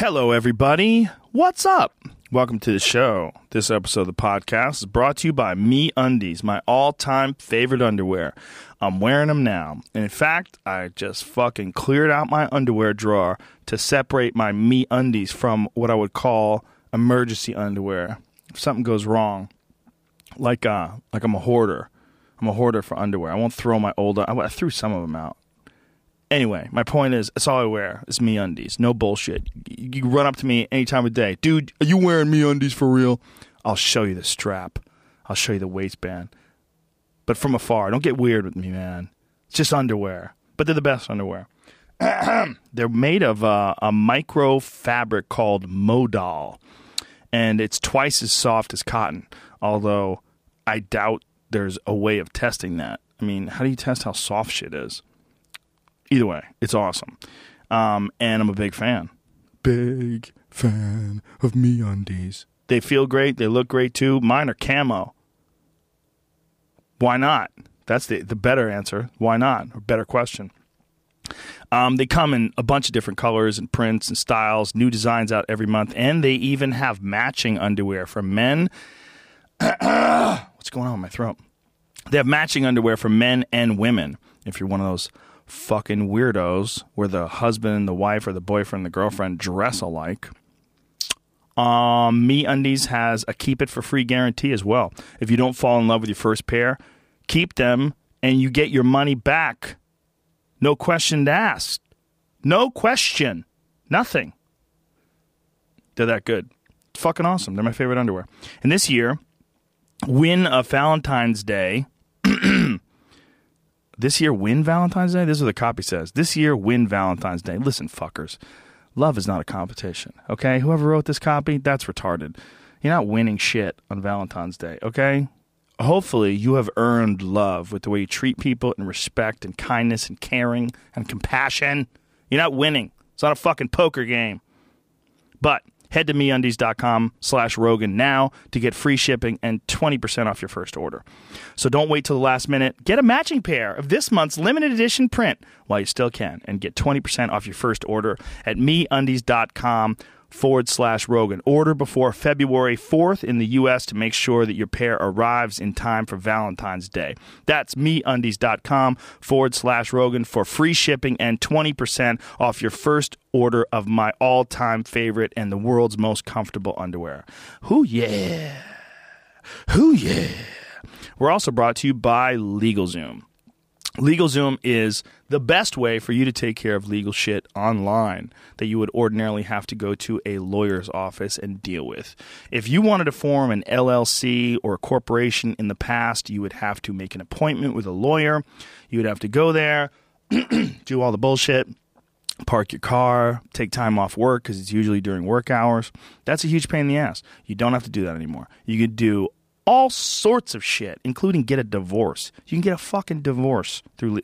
Hello, everybody. What's up? Welcome to the show. This episode of the podcast is brought to you by Me Undies, my all time favorite underwear. I'm wearing them now. And in fact, I just fucking cleared out my underwear drawer to separate my Me Undies from what I would call emergency underwear. If something goes wrong, like uh, like I'm a hoarder. I'm a hoarder for underwear. I won't throw my old. I, I threw some of them out. Anyway, my point is, that's all I wear is me undies. No bullshit. You, you run up to me any time of day, dude. Are you wearing me undies for real? I'll show you the strap. I'll show you the waistband. But from afar, don't get weird with me, man. It's just underwear, but they're the best underwear. they're made of uh, a micro fabric called modal, and it's twice as soft as cotton. Although I doubt there's a way of testing that. I mean, how do you test how soft shit is? Either way, it's awesome. Um, and I'm a big fan. Big fan of me undies. They feel great. They look great too. Mine are camo. Why not? That's the, the better answer. Why not? Or better question. Um, they come in a bunch of different colors and prints and styles, new designs out every month, and they even have matching underwear for men. What's going on with my throat? They have matching underwear for men and women. If you're one of those fucking weirdos where the husband, and the wife, or the boyfriend, and the girlfriend dress alike. Um, Me Undies has a keep it for free guarantee as well. If you don't fall in love with your first pair, keep them and you get your money back. No question asked. No question. Nothing. They're that good. It's fucking awesome. They're my favorite underwear. And this year, win a Valentine's Day this year win Valentine's Day? This is what the copy says. This year win Valentine's Day. Listen, fuckers. Love is not a competition, okay? Whoever wrote this copy, that's retarded. You're not winning shit on Valentine's Day, okay? Hopefully, you have earned love with the way you treat people and respect and kindness and caring and compassion. You're not winning. It's not a fucking poker game. But Head to meundies.com slash Rogan now to get free shipping and 20% off your first order. So don't wait till the last minute. Get a matching pair of this month's limited edition print while you still can and get 20% off your first order at meundies.com forward slash Rogan. Order before February 4th in the U.S. to make sure that your pair arrives in time for Valentine's Day. That's meundies.com forward slash Rogan for free shipping and 20% off your first order of my all time favorite and the world's most comfortable underwear. Who yeah. Who yeah. We're also brought to you by LegalZoom. LegalZoom is the best way for you to take care of legal shit online that you would ordinarily have to go to a lawyer's office and deal with. If you wanted to form an LLC or a corporation in the past, you would have to make an appointment with a lawyer. You would have to go there, do all the bullshit, park your car, take time off work because it's usually during work hours. That's a huge pain in the ass. You don't have to do that anymore. You could do all sorts of shit, including get a divorce. You can get a fucking divorce through. Le-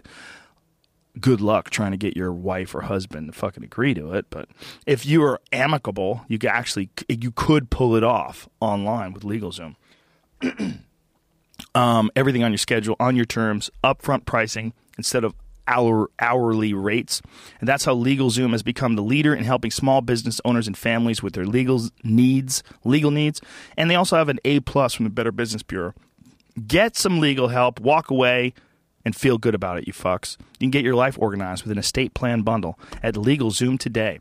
Good luck trying to get your wife or husband to fucking agree to it. But if you are amicable, you can actually you could pull it off online with LegalZoom. um, everything on your schedule, on your terms, upfront pricing instead of hour, hourly rates. And that's how LegalZoom has become the leader in helping small business owners and families with their legal needs, legal needs. And they also have an A plus from the Better Business Bureau. Get some legal help, walk away, and feel good about it, you fucks. You can get your life organized with an estate plan bundle at LegalZoom today.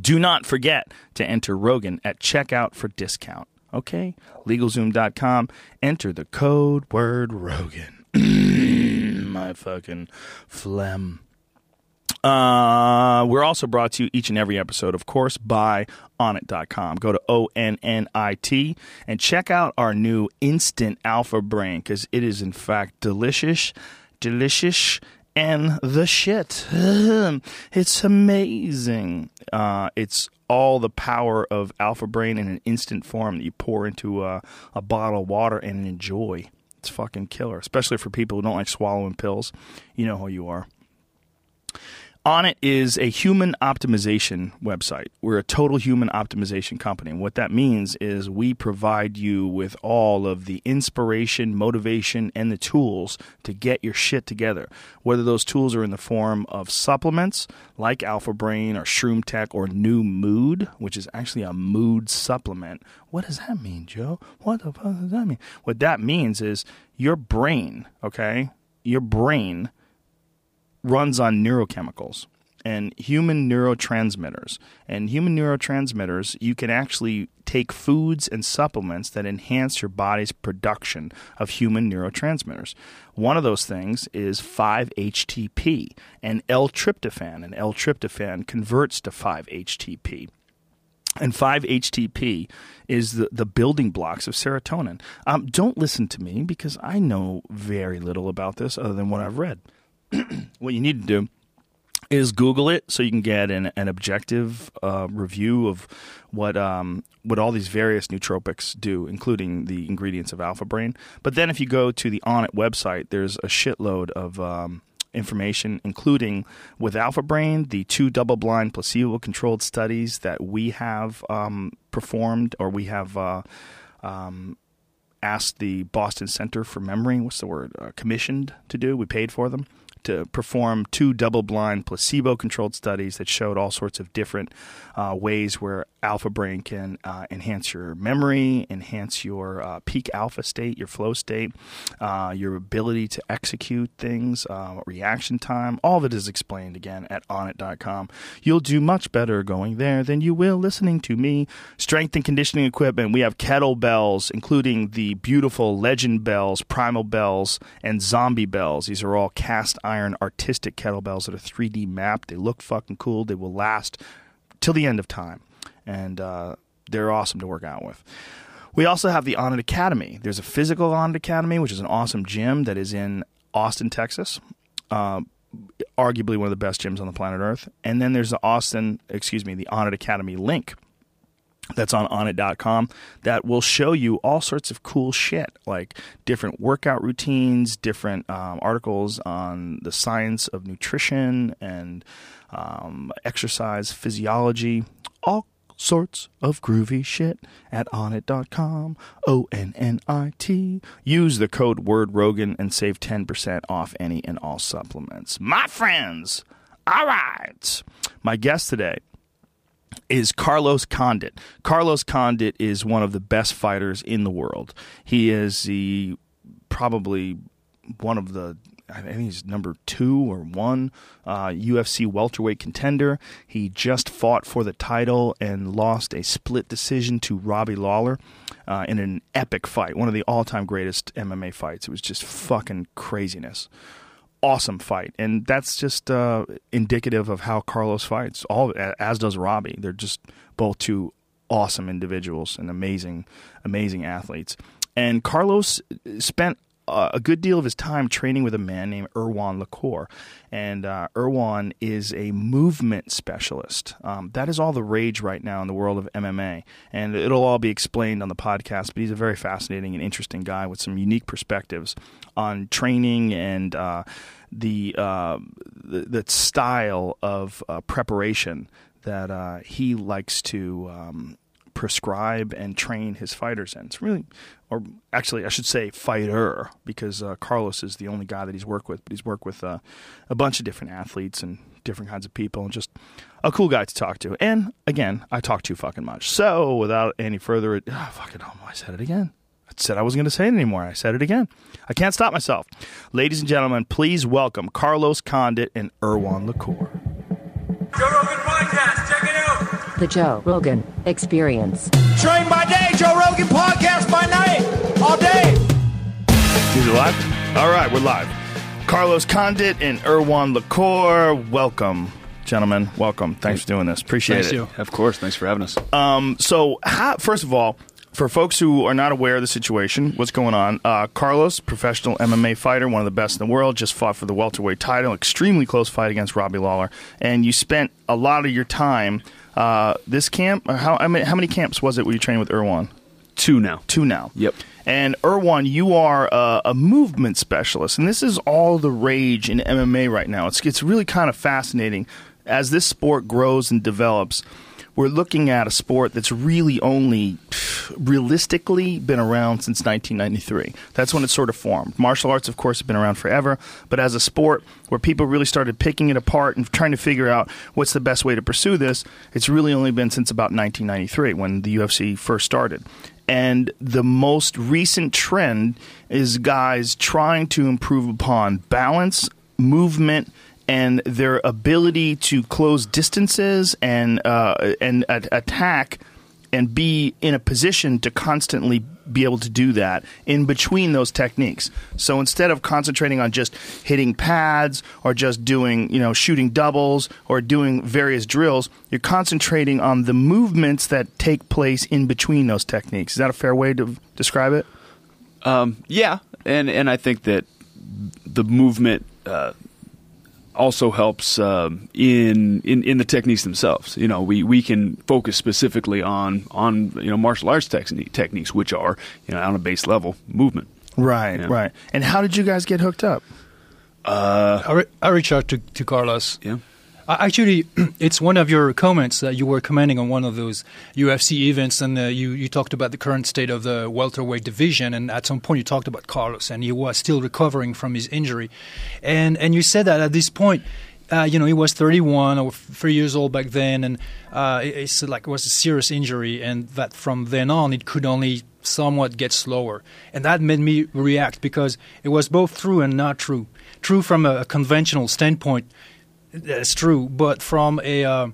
Do not forget to enter Rogan at checkout for discount. Okay? LegalZoom.com. Enter the code word Rogan. My fucking phlegm. Uh, we're also brought to you each and every episode, of course, by onnit.com. Go to O N N I T and check out our new Instant Alpha Brain because it is, in fact, delicious, delicious, and the shit. it's amazing. Uh, it's all the power of Alpha Brain in an instant form that you pour into a, a bottle of water and enjoy. It's fucking killer, especially for people who don't like swallowing pills. You know who you are. Onnit it is a human optimization website. We're a total human optimization company. And what that means is we provide you with all of the inspiration, motivation, and the tools to get your shit together. Whether those tools are in the form of supplements like Alpha Brain or Shroom Tech or New Mood, which is actually a mood supplement. What does that mean, Joe? What the fuck does that mean? What that means is your brain, okay? Your brain runs on neurochemicals and human neurotransmitters. And human neurotransmitters, you can actually take foods and supplements that enhance your body's production of human neurotransmitters. One of those things is 5-HTP and L-tryptophan, and L-tryptophan converts to 5-HTP. And 5-HTP is the, the building blocks of serotonin. Um, don't listen to me because I know very little about this other than what I've read. what you need to do is Google it so you can get an, an objective uh, review of what um, what all these various nootropics do, including the ingredients of Alpha Brain. But then if you go to the Onnit website, there's a shitload of um, information, including with Alpha Brain, the two double blind placebo controlled studies that we have um, performed or we have. Uh, um, asked the Boston Center for Memory, what's the word, uh, commissioned to do. We paid for them to perform two double blind placebo controlled studies that showed all sorts of different uh, ways where alpha brain can uh, enhance your memory, enhance your uh, peak alpha state, your flow state, uh, your ability to execute things, uh, reaction time. All of it is explained again at onnit.com. You'll do much better going there than you will listening to me. Strength and conditioning equipment. We have kettlebells, including the beautiful legend bells, primal bells, and zombie bells. These are all cast iron iron artistic kettlebells that are 3D mapped. They look fucking cool. They will last till the end of time, and uh, they're awesome to work out with. We also have the Onnit Academy. There's a physical Onnit Academy, which is an awesome gym that is in Austin, Texas. Uh, arguably one of the best gyms on the planet Earth. And then there's the Austin, excuse me, the Onnit Academy link that's on onnit.com that will show you all sorts of cool shit like different workout routines different um, articles on the science of nutrition and um, exercise physiology all sorts of groovy shit at onnit.com o-n-n-i-t use the code word rogan and save 10% off any and all supplements. My friends all right. My guest today is Carlos Condit. Carlos Condit is one of the best fighters in the world. He is the probably one of the I think he's number two or one uh, UFC welterweight contender. He just fought for the title and lost a split decision to Robbie Lawler uh, in an epic fight, one of the all-time greatest MMA fights. It was just fucking craziness awesome fight, and that's just uh, indicative of how Carlos fights. All as does Robbie. They're just both two awesome individuals and amazing, amazing athletes. And Carlos spent a good deal of his time training with a man named Erwan Le Corre. And uh, Erwan is a movement specialist. Um, that is all the rage right now in the world of MMA. And it'll all be explained on the podcast, but he's a very fascinating and interesting guy with some unique perspectives on training and uh, the, uh, the, the style of uh, preparation that uh, he likes to um, prescribe and train his fighters in. It's really, or actually, I should say fighter, because uh, Carlos is the only guy that he's worked with, but he's worked with uh, a bunch of different athletes and different kinds of people, and just a cool guy to talk to. And again, I talk too fucking much. So without any further, oh, fucking, oh, I said it again. I said I wasn't going to say it anymore. I said it again. I can't stop myself. Ladies and gentlemen, please welcome Carlos Condit and Erwan Le Corre. Joe Rogan Podcast. The Joe Rogan Experience. Train by day, Joe Rogan Podcast by night, all day. Is it live? All right, we're live. Carlos Condit and Erwan Le Corre, welcome. Gentlemen, welcome. Thanks for doing this. Appreciate Thanks it. you. Of course. Thanks for having us. Um, so, how, first of all, for folks who are not aware of the situation, what's going on? Uh, Carlos, professional MMA fighter, one of the best in the world, just fought for the welterweight title. Extremely close fight against Robbie Lawler, and you spent a lot of your time. Uh, this camp, uh, how I mean, how many camps was it? Were you training with Erwan? two now. Two now. Yep. And Erwan, you are a, a movement specialist, and this is all the rage in MMA right now. It's it's really kind of fascinating as this sport grows and develops. We're looking at a sport that's really only realistically been around since 1993. That's when it sort of formed. Martial arts, of course, have been around forever, but as a sport where people really started picking it apart and trying to figure out what's the best way to pursue this, it's really only been since about 1993 when the UFC first started. And the most recent trend is guys trying to improve upon balance, movement, and their ability to close distances and uh, and attack and be in a position to constantly be able to do that in between those techniques. So instead of concentrating on just hitting pads or just doing, you know, shooting doubles or doing various drills, you're concentrating on the movements that take place in between those techniques. Is that a fair way to describe it? Um, yeah, and and I think that the movement uh, also helps um, in, in in the techniques themselves. You know, we, we can focus specifically on on you know martial arts technique, techniques, which are you know on a base level movement. Right, Yeah. right. And how did you guys get hooked up? I, re- I reached out to, to Carlos. Yeah. Uh, Actually, it's one of your comments that you were commenting on one of those UFC events, and uh, you, you talked about the current state of the welterweight division, and at some point you talked about Carlos, and he was still recovering from his injury, and and you said that at this point. Uh, you know, he was 31 or three years old back then, and uh, it- it's like it was a serious injury, and that from then on it could only somewhat get slower, and that made me react because it was both true and not true. True from a, a conventional standpoint, that's true, but from a uh,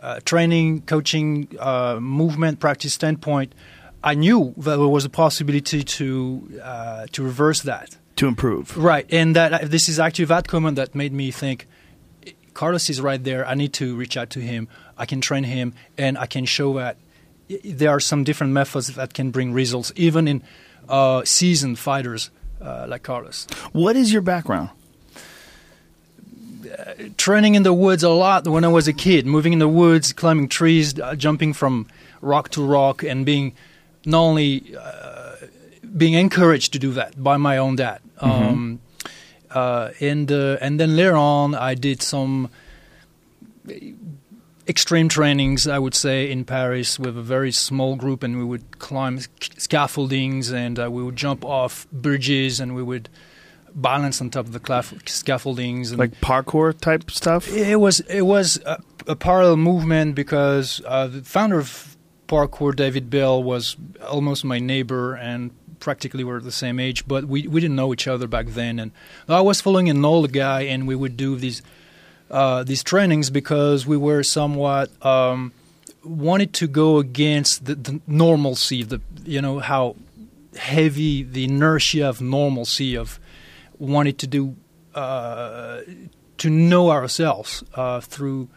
uh, training, coaching, uh, movement practice standpoint, I knew that there was a possibility to uh, to reverse that. To improve. Right, and that uh, this is actually that comment that made me think, Carlos is right there. I need to reach out to him. I can train him, and I can show that there are some different methods that can bring results, even in uh, seasoned fighters uh, like Carlos. What is your background? Training in the woods a lot when I was a kid, moving in the woods, climbing trees, uh, jumping from rock to rock, and being not only uh, being encouraged to do that by my own dad. Um, uh, and uh, and then later on, I did some extreme trainings, I would say, in Paris with a very small group, and we would climb sc- scaffoldings, and uh, we would jump off bridges, and we would balance on top of the claf- scaffoldings, and Like parkour type stuff? it was it was a, a parallel movement because uh, the founder of parkour, David Belle, was almost my neighbor and practically were the same age, but we, we didn't know each other back then. And I was following an old guy, and we would do these uh, these trainings because we were somewhat um, wanted to go against the, the normalcy, the you know how heavy the inertia of normalcy of wanted to do uh, to know ourselves uh, through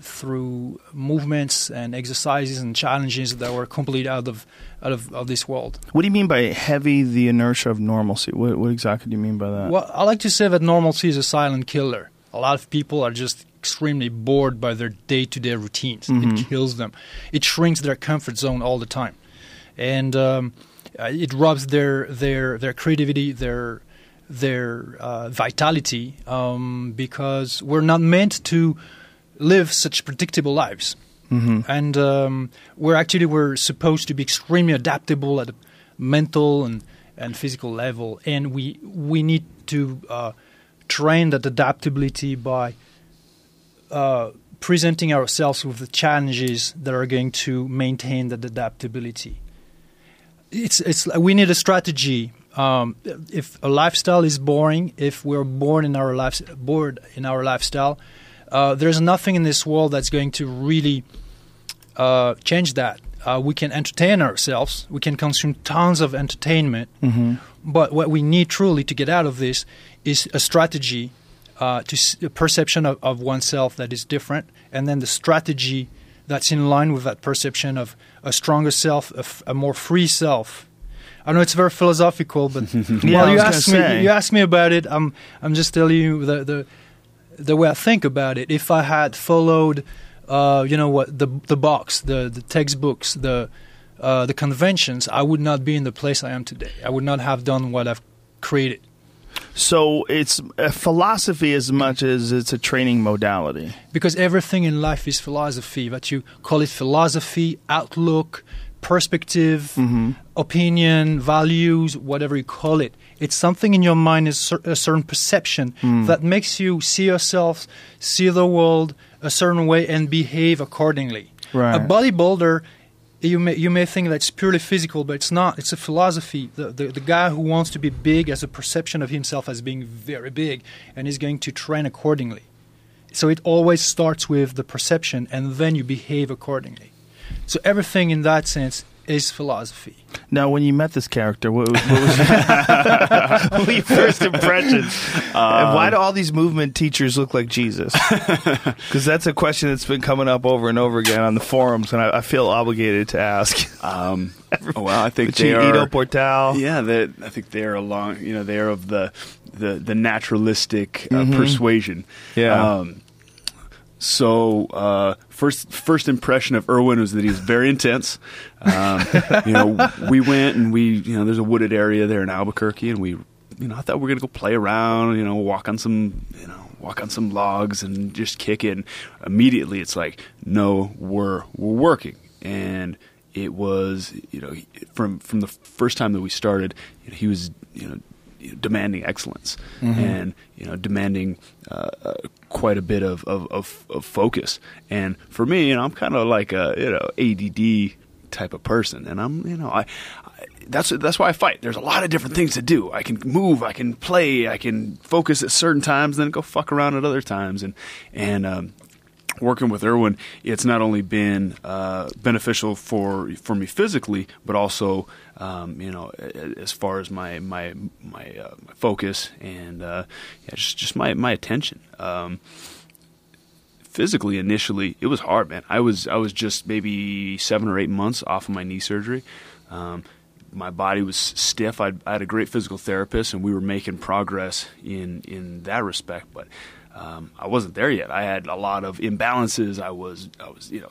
through movements and exercises and challenges that were completely out of out of, of this world. What do you mean by heavy the inertia of normalcy? What, what exactly do you mean by that? Well, I like to say that normalcy is a silent killer. A lot of people are just extremely bored by their day-to-day routines. It kills them. It shrinks their comfort zone all the time, and um, it robs their their their creativity, their their uh, vitality, um, because we're not meant to live such predictable lives. And um, we're actually we're supposed to be extremely adaptable at a mental and, and physical level, and we we need to uh, train that adaptability by uh, presenting ourselves with the challenges that are going to maintain that adaptability. It's it's we need a strategy. Um, if a lifestyle is boring, if we're born in our life bored in our lifestyle, uh, there's nothing in this world that's going to really uh, change that. Uh, we can entertain ourselves. We can consume tons of entertainment. But what we need truly to get out of this is a strategy, uh, to s- a perception of, of oneself that is different, and then the strategy that's in line with that perception of a stronger self, a, f- a more free self. I know it's very philosophical, but Yeah, well, you was asked me. say. You asked me about it. I'm I'm just telling you the the the way I think about it. If I had followed, uh, you know what the the box, the the textbooks, the uh, the conventions, I would not be in the place I am today. I would not have done what I've created. So it's a philosophy as much as it's a training modality. Because everything in life is philosophy, but you call it philosophy, outlook, perspective, mm-hmm. opinion, values, whatever you call it. It's something in your mind, is cer- a certain perception mm. that makes you see yourself, see the world a certain way, and behave accordingly. Right. A bodybuilder, you may you may think that's purely physical, but it's not. It's a philosophy. The, the the guy who wants to be big has a perception of himself as being very big, and is going to train accordingly. So it always starts with the perception, and then you behave accordingly. So everything in that sense is philosophy. Now, when you met this character, what, what was your first impressions? and why do all these movement teachers look like Jesus? Because that's a question that's been coming up over and over again on the forums, and I, I feel obligated to ask. Um, well, I think But they are. Ido Portal. Yeah, that I think they're along. You know, they're of the the the naturalistic uh, persuasion. Mm-hmm. Yeah. Um, so uh, first first impression of Erwan was that he was very intense. Um, you know, we went and we you know there's a wooded area there in Albuquerque, and we you know I thought we were gonna go play around. You know, walk on some you know walk on some logs and just kick it. And immediately, it's like no, we're we're working and it was you know from from the first time that we started you know, he was you know demanding excellence and you know demanding uh, uh, quite a bit of, of, of, of focus. And for me you know I'm kind of like a you know ADD type of person. And I'm you know I, I that's that's why I fight. There's a lot of different things to do. I can move I can play I can focus at certain times then go fuck around at other times. And and um, working with Erwan, it's not only been uh, beneficial for for me physically, but also um, you know as far as my my my, uh, my focus and uh, yeah, just just my my attention. Um, physically, initially, it was hard, man. I was I was just maybe seven or eight months off of my knee surgery. Um, my body was stiff. I'd, I had a great physical therapist, and we were making progress in in that respect. But um, I wasn't there yet. I had a lot of imbalances. I was I was you know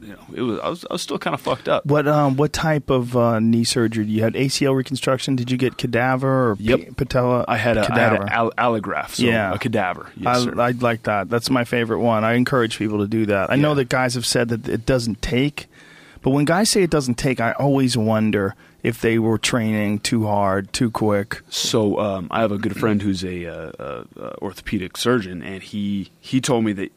you know it was I was I was still kind of fucked up. What um what type of uh, knee surgery? You had ACL reconstruction? Did you get cadaver or Yep. p- patella? I had a, I had cadaver. an all- allograft, so Yeah. a cadaver. Yes, I. I like that. That's my favorite one. I encourage people to do that. I know that guys have said that it doesn't take, but when guys say it doesn't take, I always wonder if they were training too hard, too quick. So um, I have a good friend who's a, uh, uh, uh, orthopedic surgeon, and he he told me that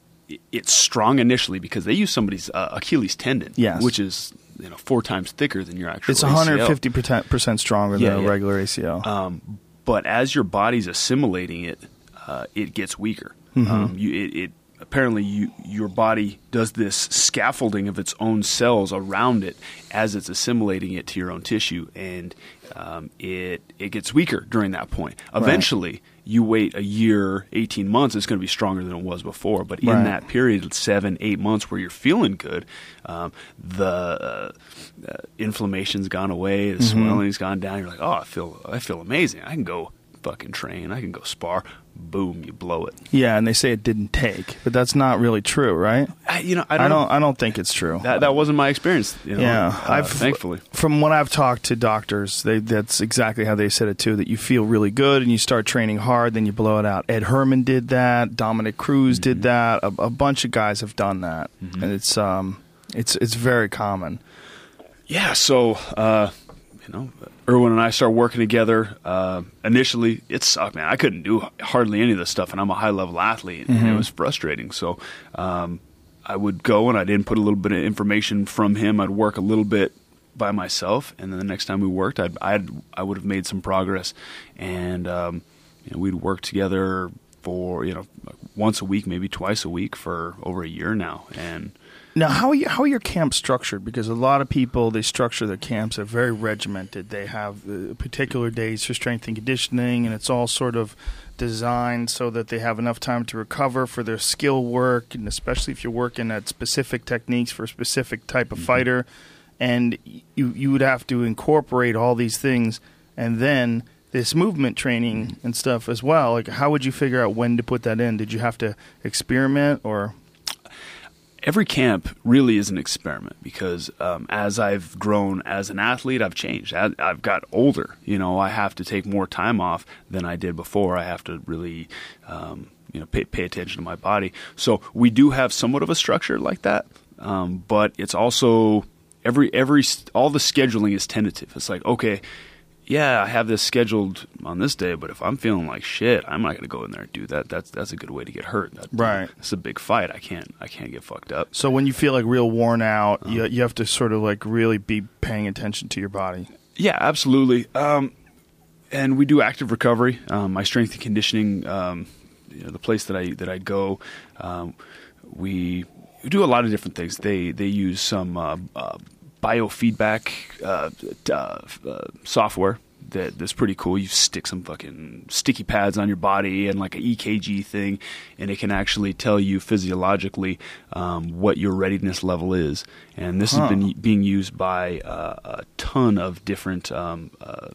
it's strong initially because they use somebody's uh, Achilles tendon, Yes. which is you know four times thicker than your actual. It's 150 percent stronger Yeah, than a yeah. regular ACL. Um, but as your body's assimilating it, uh, it gets weaker. Um, you, it, it apparently you your body does this scaffolding of its own cells around it as it's assimilating it to your own tissue, and um, it it gets weaker during that point. Eventually, you wait a year, eighteen months, it's going to be stronger than it was before. But in Right. that period, seven, eight months where you're feeling good, um, the uh, uh, inflammation's gone away, the swelling's gone down. You're like, oh, I feel, I feel amazing. I can go fucking train. I can go spar. Boom, you blow it. yeah, and they say it didn't take, but that's not really true, right? I, you know, I I don't. don't. I don't think it's true. that that wasn't my experience. You know, Yeah, uh, I've thankfully. from when I've talked to doctors, they, that's exactly how they said it too. That you feel really good and you start training hard, then you blow it out. Ed Herman did that. Dominick Cruz did Mm-hmm. that. A, a bunch of guys have done that, and it's um, it's it's very common. Yeah, so uh, you know, Erwan and I started working together. Uh, initially, it sucked, man. I couldn't do hardly any of this stuff, and I'm a high level athlete, and it was frustrating. So um, I would go and I'd input a little bit of information from him. I'd work a little bit by myself, and then the next time we worked, I'd, I'd I would have made some progress, and um, you know, we'd work together for you know once a week, maybe twice a week for over a year now, and. Now, how are, you, how are your camps structured? Because a lot of people they structure their camps are very regimented. They have uh, particular days for strength and conditioning, and it's all sort of designed so that they have enough time to recover for their skill work, and especially if you're working at specific techniques for a specific type of fighter, and you you would have to incorporate all these things, and then this movement training and stuff as well. Like, how would you figure out when to put that in? Did you have to experiment or? Every camp really is an experiment because um, as I've grown as an athlete, I've changed. I've got older. You know, I have to take more time off than I did before. I have to really, um, you know, pay, pay attention to my body. So we do have somewhat of a structure like that, um, but it's also every every all the scheduling is tentative. It's like okay yeah, I have this scheduled on this day, but if I'm feeling like shit, I'm not going to go in there and do that. That's that's a good way to get hurt. That, Right. It's a big fight. I can't I can't get fucked up. So when you feel like real worn out, Uh-huh. you you have to sort of like really be paying attention to your body. Yeah, absolutely. Um, and we do active recovery. Um, my strength and conditioning, um, you know, the place that I that I go, um, we, we do a lot of different things. They they use some uh, uh, biofeedback uh, uh, uh, software. That, that's pretty cool. You stick some fucking sticky pads on your body and like an EKG thing, and it can actually tell you physiologically um, what your readiness level is. And this has been being used by uh, a ton of different um, uh,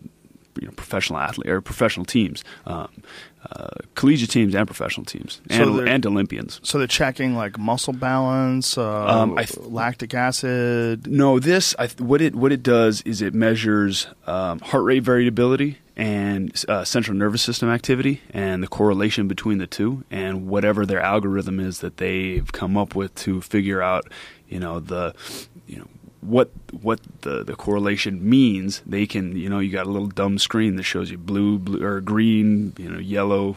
you know, professional athlete or professional teams, um, uh, collegiate teams and professional teams, So and, Olympians. So they're checking like muscle balance, uh, Um, th- lactic acid. No, this I, th- what it what it does is it measures um, heart rate variability and uh, central nervous system activity and the correlation between the two and whatever their algorithm is that they've come up with to figure out you know the what what the, the correlation means they can you know you got a little dumb screen that shows you blue, blue or green you know yellow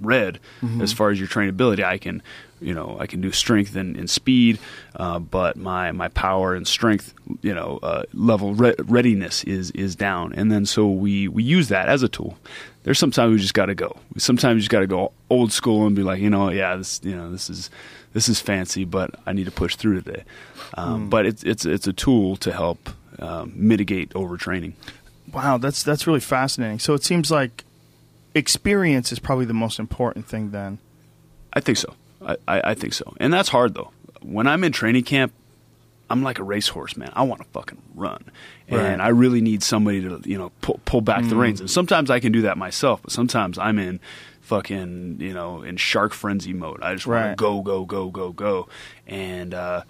red as far as your trainability. I can, you know, I can do strength and, and speed, uh, but my my power and strength, you know, uh, level re- readiness is is down. And then so we we use that as a tool. There's sometimes we just got to go. Sometimes you just got to go old school and be like, you know, yeah, this you know this is this is fancy, but I need to push through today. Um, But it's it's it's a tool to help um, mitigate overtraining. Wow, that's that's really fascinating. So it seems like experience is probably the most important thing. Then I think so. I, I, I think so. And that's hard though. When I'm in training camp, I'm like a racehorse, man. I want to fucking run, and Right. I really need somebody to you know pull, pull back the reins. And sometimes I can do that myself, but sometimes I'm in fucking you know in shark frenzy mode. I just want Right. to go, go, go, go, go, and uh,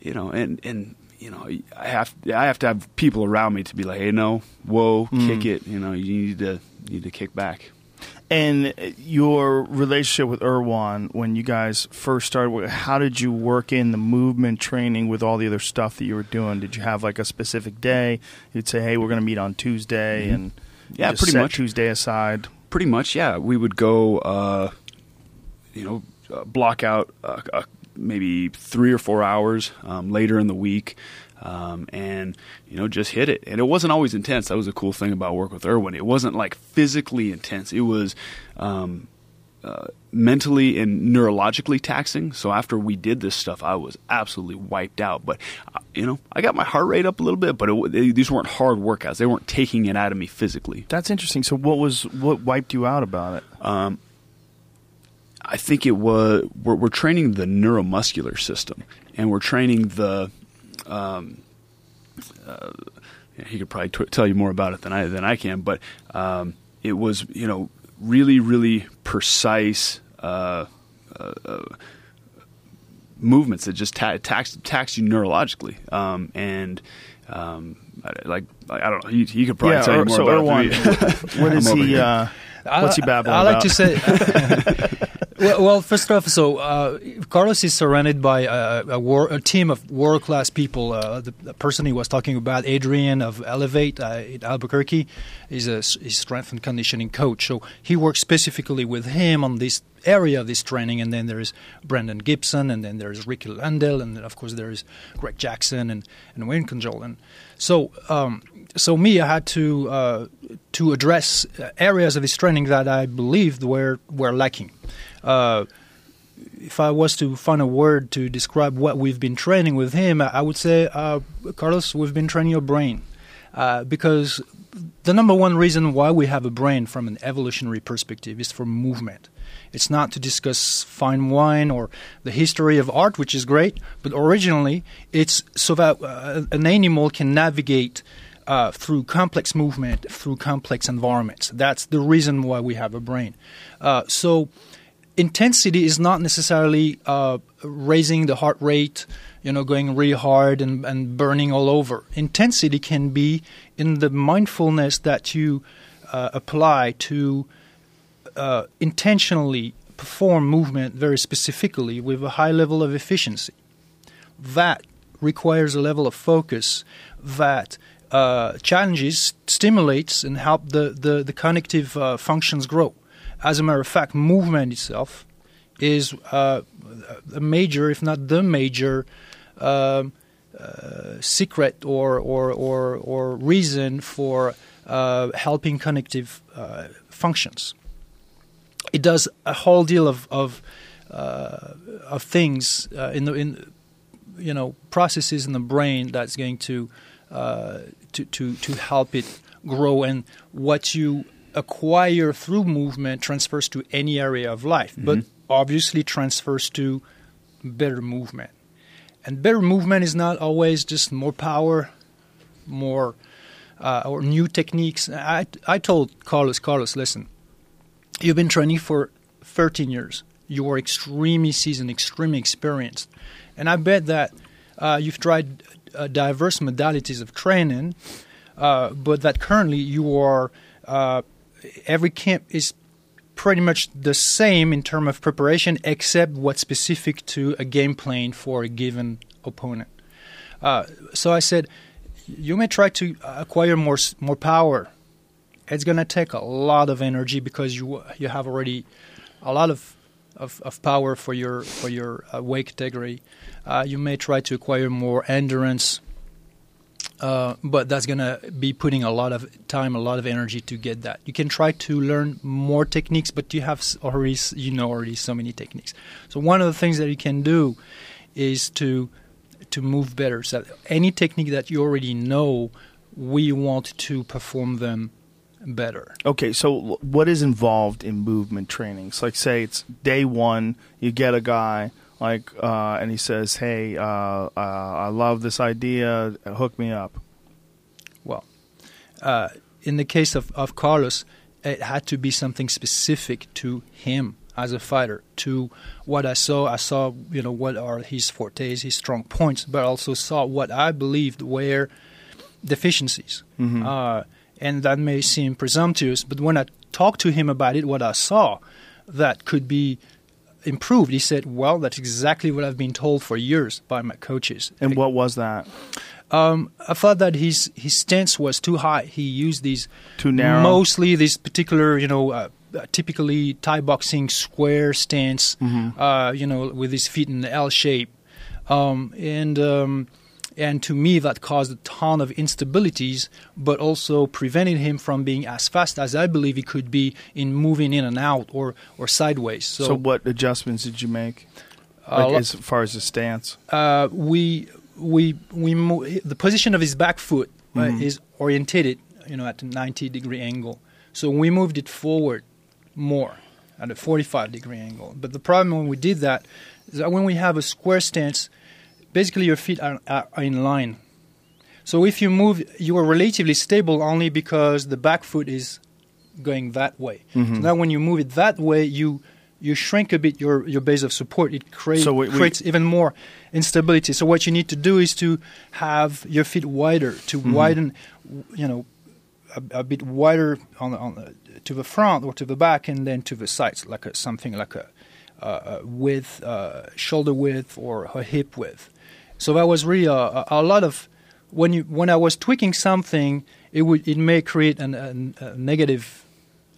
you know, and and you know, I have I have to have people around me to be like, hey, no, whoa, kick it. You know, you need to you need to kick back. And your relationship with Erwan when you guys first started. How did you work in the movement training with all the other stuff that you were doing? Did you have like a specific day? You'd say, hey, we're going to meet on Tuesday, and Mm-hmm. Yeah, just pretty much. Tuesday aside. Pretty much, yeah. We would go, uh, you know, uh, block out uh, uh, maybe three or four hours um, later in the week, um, and you know, just hit it. And it wasn't always intense. That was a cool thing about work with Erwan. It wasn't like physically intense. It was. Um, uh, mentally and neurologically taxing. So after we did this stuff, I was absolutely wiped out. But uh, you know, I got my heart rate up a little bit, but it, they, these weren't hard workouts. They weren't taking it out of me physically. That's interesting. So what was what wiped you out about it? I think it was we're, we're training the neuromuscular system, and we're training the. Um, uh, he could probably t- tell you more about it than I than I can, but um, it was you know really really precise uh, uh, uh, movements that just ta- tax tax you neurologically, um, and um, I- like I don't know, he, he could probably tell you more so about Erwan, it. what is he? What's he I- babbling I like about? to say. well, first off, so uh, Carlos is surrounded by a, a, war, a team of world class people. Uh, the, the person he was talking about, Adrian of Elevate uh, in Albuquerque, is a, is strength and conditioning coach. So he works specifically with him on this area of this training. And then there's Brandon Gibson, and then there's Ricky Lundell, and then of course there's Greg Jackson and and Winkeljohn. And so. Um, so me, I had to uh, to address uh, areas of this training that I believed were were lacking. Uh, if I was to find a word to describe what we've been training with him, I would say, uh, Carlos, we've been training your brain. Uh, because the number one reason why we have a brain from an evolutionary perspective is for movement. It's not to discuss fine wine or the history of art, which is great, but originally it's so that uh, an animal can navigate uh, through complex movement, through complex environments. That's the reason why we have a brain. Uh, so intensity is not necessarily uh, raising the heart rate, you know, going really hard and, and burning all over. Intensity can be in the mindfulness that you uh, apply to uh, intentionally perform movement very specifically with a high level of efficiency. That requires a level of focus that uh, challenges, stimulates, and help the, the, the cognitive uh, functions grow. As a matter of fact, movement itself is uh, a major, if not the major, um, uh, secret or, or, or, or reason for uh, helping cognitive uh, functions. It does a whole deal of of, of things in the in you know processes in the brain that's going to uh, to, to to help it grow. And what you acquire through movement transfers to any area of life mm-hmm. but obviously transfers to better movement. And better movement is not always just more power more uh, or new techniques. I, I told carlos carlos listen you've been training for 13 years. You are extremely seasoned extremely experienced. And i bet that uh, you've tried uh, diverse modalities of training, uh, but that currently you are uh, every camp is pretty much the same in terms of preparation, except what's specific to a game plan for a given opponent. Uh, so I said, you may try to acquire more more power. It's going to take a lot of energy because you you have already a lot of of, of power for your for your uh, weight category. Uh, you may try to acquire more endurance, uh, but that's going to be putting a lot of time, a lot of energy to get that. You can try to learn more techniques, but you have already you know already so many techniques. So one of the things that you can do is to to move better. So any technique that you already know, we want to perform them better. Okay, so what is involved in movement training? So Like, say it's day one, you get a guy like, uh, and he says, "Hey, uh, uh, I love this idea. Hook me up." Well, uh, in the case of, of Carlos, it had to be something specific to him as a fighter. To what I saw, I saw you know what are his fortes, his strong points, but also saw what I believed were deficiencies. Mm-hmm uh, and that may seem presumptuous, but when I talked to him about it, what I saw that could be improved, he said, "Well, that's exactly what I've been told for years by my coaches." And what was that? Um, I thought that his his stance was too high. He used these too narrow, mostly this particular, you know, uh, typically Thai boxing square stance, mm-hmm. uh, you know, with his feet in the L shape, um, and um, and to me, that caused a ton of instabilities, but also prevented him from being as fast as I believe he could be in moving in and out or, or sideways. So, so what adjustments did you make, uh, like uh, as far as the stance? Uh, we we we mo- the position of his back foot uh, mm-hmm. is orientated, you know, at a 90 degree angle. So we moved it forward more at a 45 degree angle. But the problem when we did that is that when we have a square stance basically your feet are, are, in line. So if you move, you are relatively stable only because the back foot is going that way. Mm-hmm. So now when you move it that way, you you shrink a bit your, your base of support. It create, so we, creates we, even more instability. So what you need to do is to have your feet wider, to mm-hmm. widen, you know, a, a, bit wider on on to the front or to the back, and then to the sides, like a, something like a, a width, uh, shoulder width, or a hip width. So that was really a, a, lot of when you when I was tweaking something, it would it may create an, a, a negative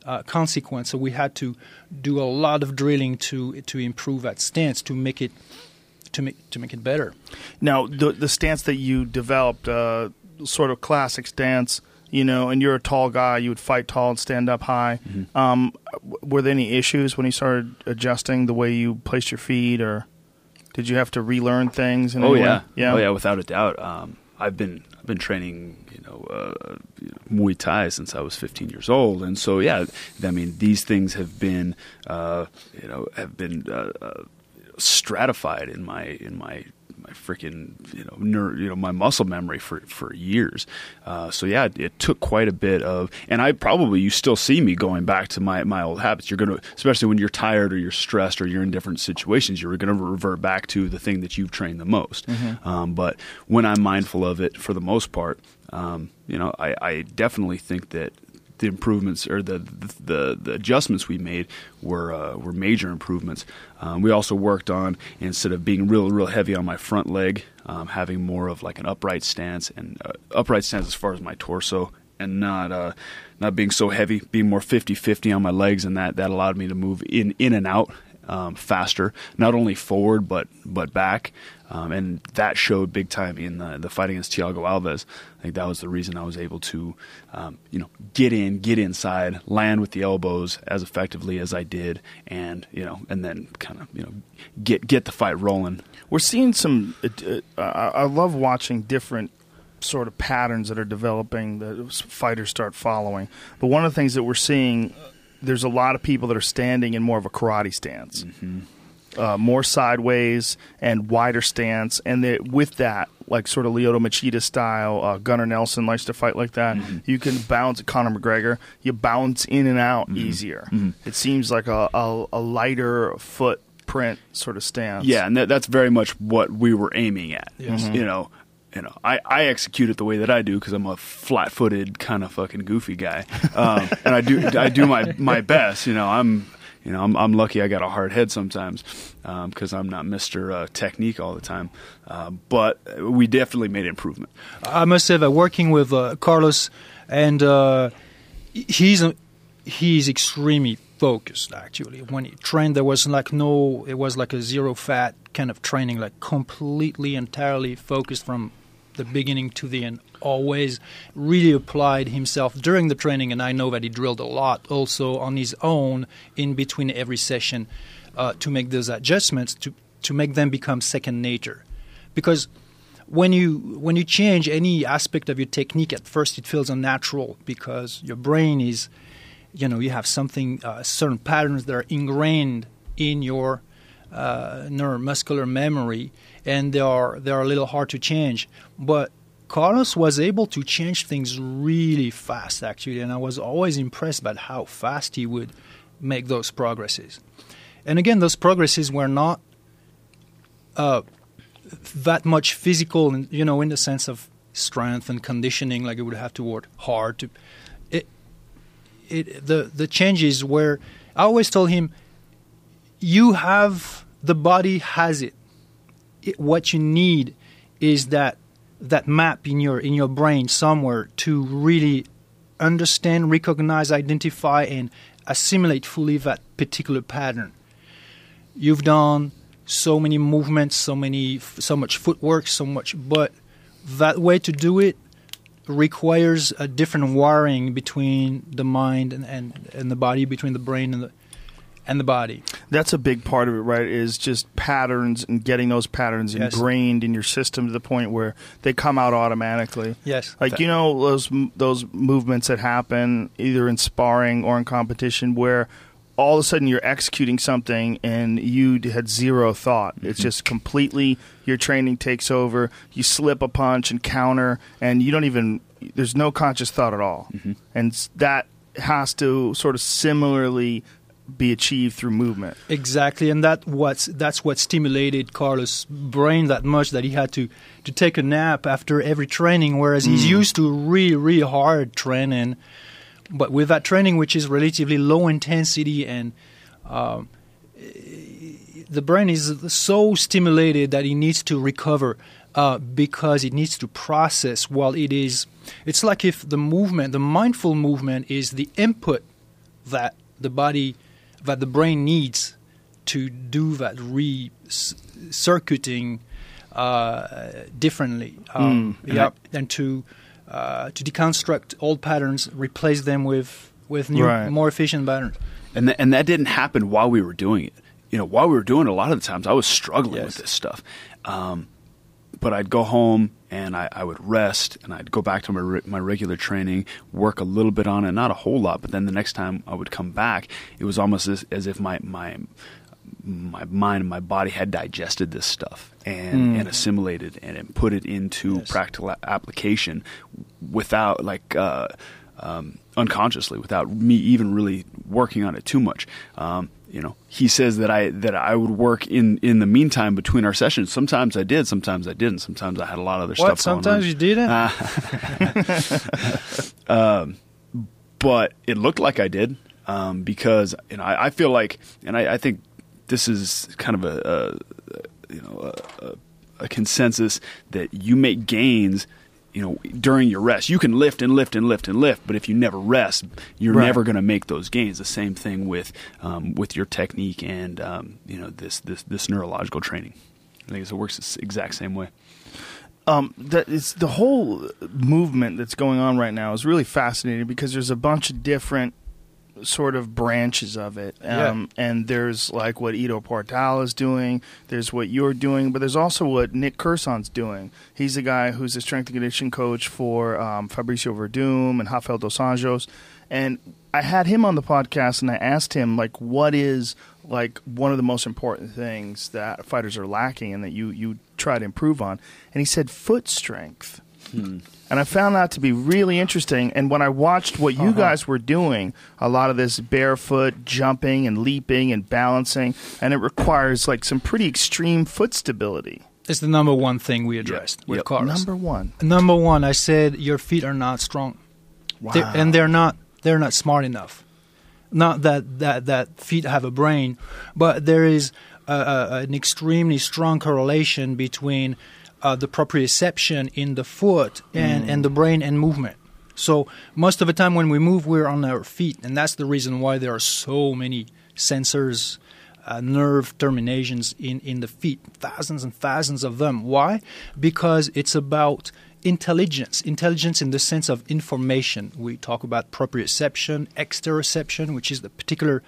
uh, consequence. So we had to do a lot of drilling to to improve that stance to make it to make to make it better. Now the the stance that you developed, uh, sort of classic stance. You know, and you're a tall guy. You would fight tall and stand up high. Mm-hmm. Um, were there any issues when you started adjusting the way you placed your feet, or? Did you have to relearn things? oh yeah, yeah, oh yeah, without a doubt. Um, I've been I've been training, you know, uh, Muay Thai since I was 15 years old, and so yeah, I mean these things have been, uh, you know, have been uh, uh stratified in my in my my freaking you know ner- you know my muscle memory for for years. Uh, so yeah, it, it, took quite a bit of, and I probably you still see me going back to my my old habits. You're gonna, especially when you're tired or you're stressed or you're in different situations, you're gonna revert back to the thing that you've trained the most. Mm-hmm. Um, but when I'm mindful of it, for the most part, um, you know, I, I definitely think that the improvements or the the, the adjustments we made were uh, were major improvements. Um, we also worked on instead of being real real heavy on my front leg, um, having more of like an upright stance and uh, upright stance as far as my torso, and not uh, not being so heavy, being more 50-50 on my legs, and that that allowed me to move in in and out um, faster, not only forward but but back, um, and that showed big time in the, the fight against Thiago Alves. I think that was the reason I was able to, um, you know, get in, get inside, land with the elbows as effectively as I did, and you know, and then kind of you know get get the fight rolling. We're seeing some. Uh, uh, I love watching different sort of patterns that are developing that fighters start following. But one of the things that we're seeing there's a lot of people that are standing in more of a karate stance, mm-hmm. Uh, more sideways and wider stance, and they, with that, like sort of Lyoto Machida style, uh, Gunnar Nelson likes to fight like that. Mm-hmm. You can bounce Conor McGregor. You bounce in and out mm-hmm. easier. Mm-hmm. It seems like a, a, a lighter footprint sort of stance. Yeah, and that, that's very much what we were aiming at. Yes. You know, you know, I, I execute it the way that I do because I'm a flat footed kind of fucking goofy guy, um, and I do I do my my best. You know, I'm you know I'm, I'm lucky I got a hard head sometimes because um, I'm not Mister uh, Technique all the time, uh, but we definitely made improvement. I must say that working with uh, Carlos and uh, he's he's extremely focused actually when he trained there was like no it was like a zero fat kind of training like completely entirely focused from the beginning to the end, always really applied himself during the training. And I know that he drilled a lot also on his own in between every session uh, to make those adjustments to, to make them become second nature. Because when you when you change any aspect of your technique at first it feels unnatural because your brain is you know you have something uh, certain patterns that are ingrained in your uh, neuromuscular memory and they are they are a little hard to change. But Carlos was able to change things really fast, actually, and I was always impressed by how fast he would make those progresses. And again, those progresses were not uh, that much physical, you know, in the sense of strength and conditioning, like it would have to work hard to. It, it the the changes were. I always told him, you have the body has it it, what you need is that that map in your in your brain somewhere to really understand, recognize, identify, and assimilate fully that particular pattern. You've done so many movements, so many, so much footwork, so much, but that way to do it requires a different wiring between the mind and, and, and the body, between the brain and the and the body. That's a big part of it, right? Is just patterns and getting those patterns yes. ingrained in your system to the point where they come out automatically. Yes. Like you know those those movements that happen either in sparring or in competition where all of a sudden you're executing something and you had zero thought. Mm-hmm. It's just completely your training takes over. You slip a punch and counter, and you don't even. There's no conscious thought at all, mm-hmm. and that has to sort of similarly be achieved through movement. Exactly, and that what's that's what stimulated Carlos' brain that much that he had to to take a nap after every training, whereas mm. he's used to really really hard training. But with that training, which is relatively low intensity, and um, the brain is so stimulated that he needs to recover uh, because it needs to process while it is. It's like if the movement, the mindful movement, is the input that the body that the brain needs to do that re-circuiting uh, differently. Um, mm, yeah, and to uh, to deconstruct old patterns, replace them with with new, right. more efficient patterns. And th- and that didn't happen while we were doing it. You know, while we were doing it, a lot of the times I was struggling yes. with this stuff. Um, but I'd go home and I, I, would rest and I'd go back to my, my regular training, work a little bit on it, not a whole lot, but then the next time I would come back, it was almost as, as if my, my my mind and my body had digested this stuff and, and assimilated and, and put it into Yes. practical application without like uh, um, unconsciously without me even really working on it too much. Um, you know, he says that I that I would work in in the meantime between our sessions. Sometimes I did, sometimes I didn't. Sometimes I had a lot of other What? stuff. going on. Sometimes you didn't. but it looked like I did um, because you know I, I feel like, and I, I think this is kind of a, a you know a, a, a consensus that you make gains. You know, during your rest, you can lift and lift and lift and lift, but if you never rest, you're Right. never going to make those gains. The same thing with um, with your technique and um, you know this this this neurological training. I think it works the exact same way. um, that it's the whole movement that's going on right now is really fascinating because there's a bunch of different sort of branches of it. Um, And there's like what Ido Portal is doing, there's what you're doing, but there's also what Nick Curson's doing. He's the guy who's the strength and conditioning coach for um, Fabricio Werdum and Rafael Dos Anjos. And I had him on the podcast and I asked him, like, what is like one of the most important things that fighters are lacking and that you, you try to improve on? And he said, foot strength. And I found that to be really interesting. And when I watched what you uh-huh. guys were doing, a lot of this barefoot jumping and leaping and balancing, and it requires like some pretty extreme foot stability. It's the number one thing we addressed with Yep. Carlos. Number one. Number one, I said your feet are not strong, They're- and they're not they're not smart enough. Not that that that feet have a brain, but there is an extremely strong correlation between uh, the proprioception in the foot and, and the brain and movement. So most of the time when we move, we're on our feet, and that's the reason why there are so many sensors, uh, nerve terminations in, in the feet, thousands and thousands of them. Why? Because it's about intelligence, intelligence in the sense of information. We talk about proprioception, exteroception, which is the particular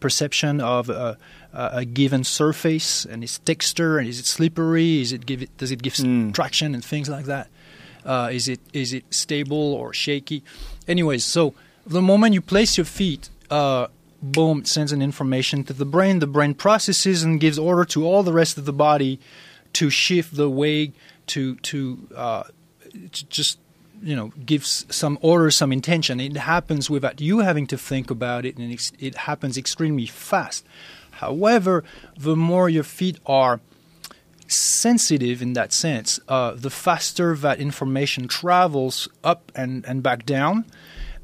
perception of a, a a given surface and its texture, and is it slippery? Is it give it, does it give s- traction and things like that? Uh, is it is it stable or shaky? Anyways, so the moment you place your feet, uh, boom, it sends an information to the brain. The brain processes and gives order to all the rest of the body to shift the way to to uh, to just you know gives some order, some intention. It happens without you having to think about it, and it happens extremely fast. However, the more your feet are sensitive in that sense, uh, the faster that information travels up and, and back down.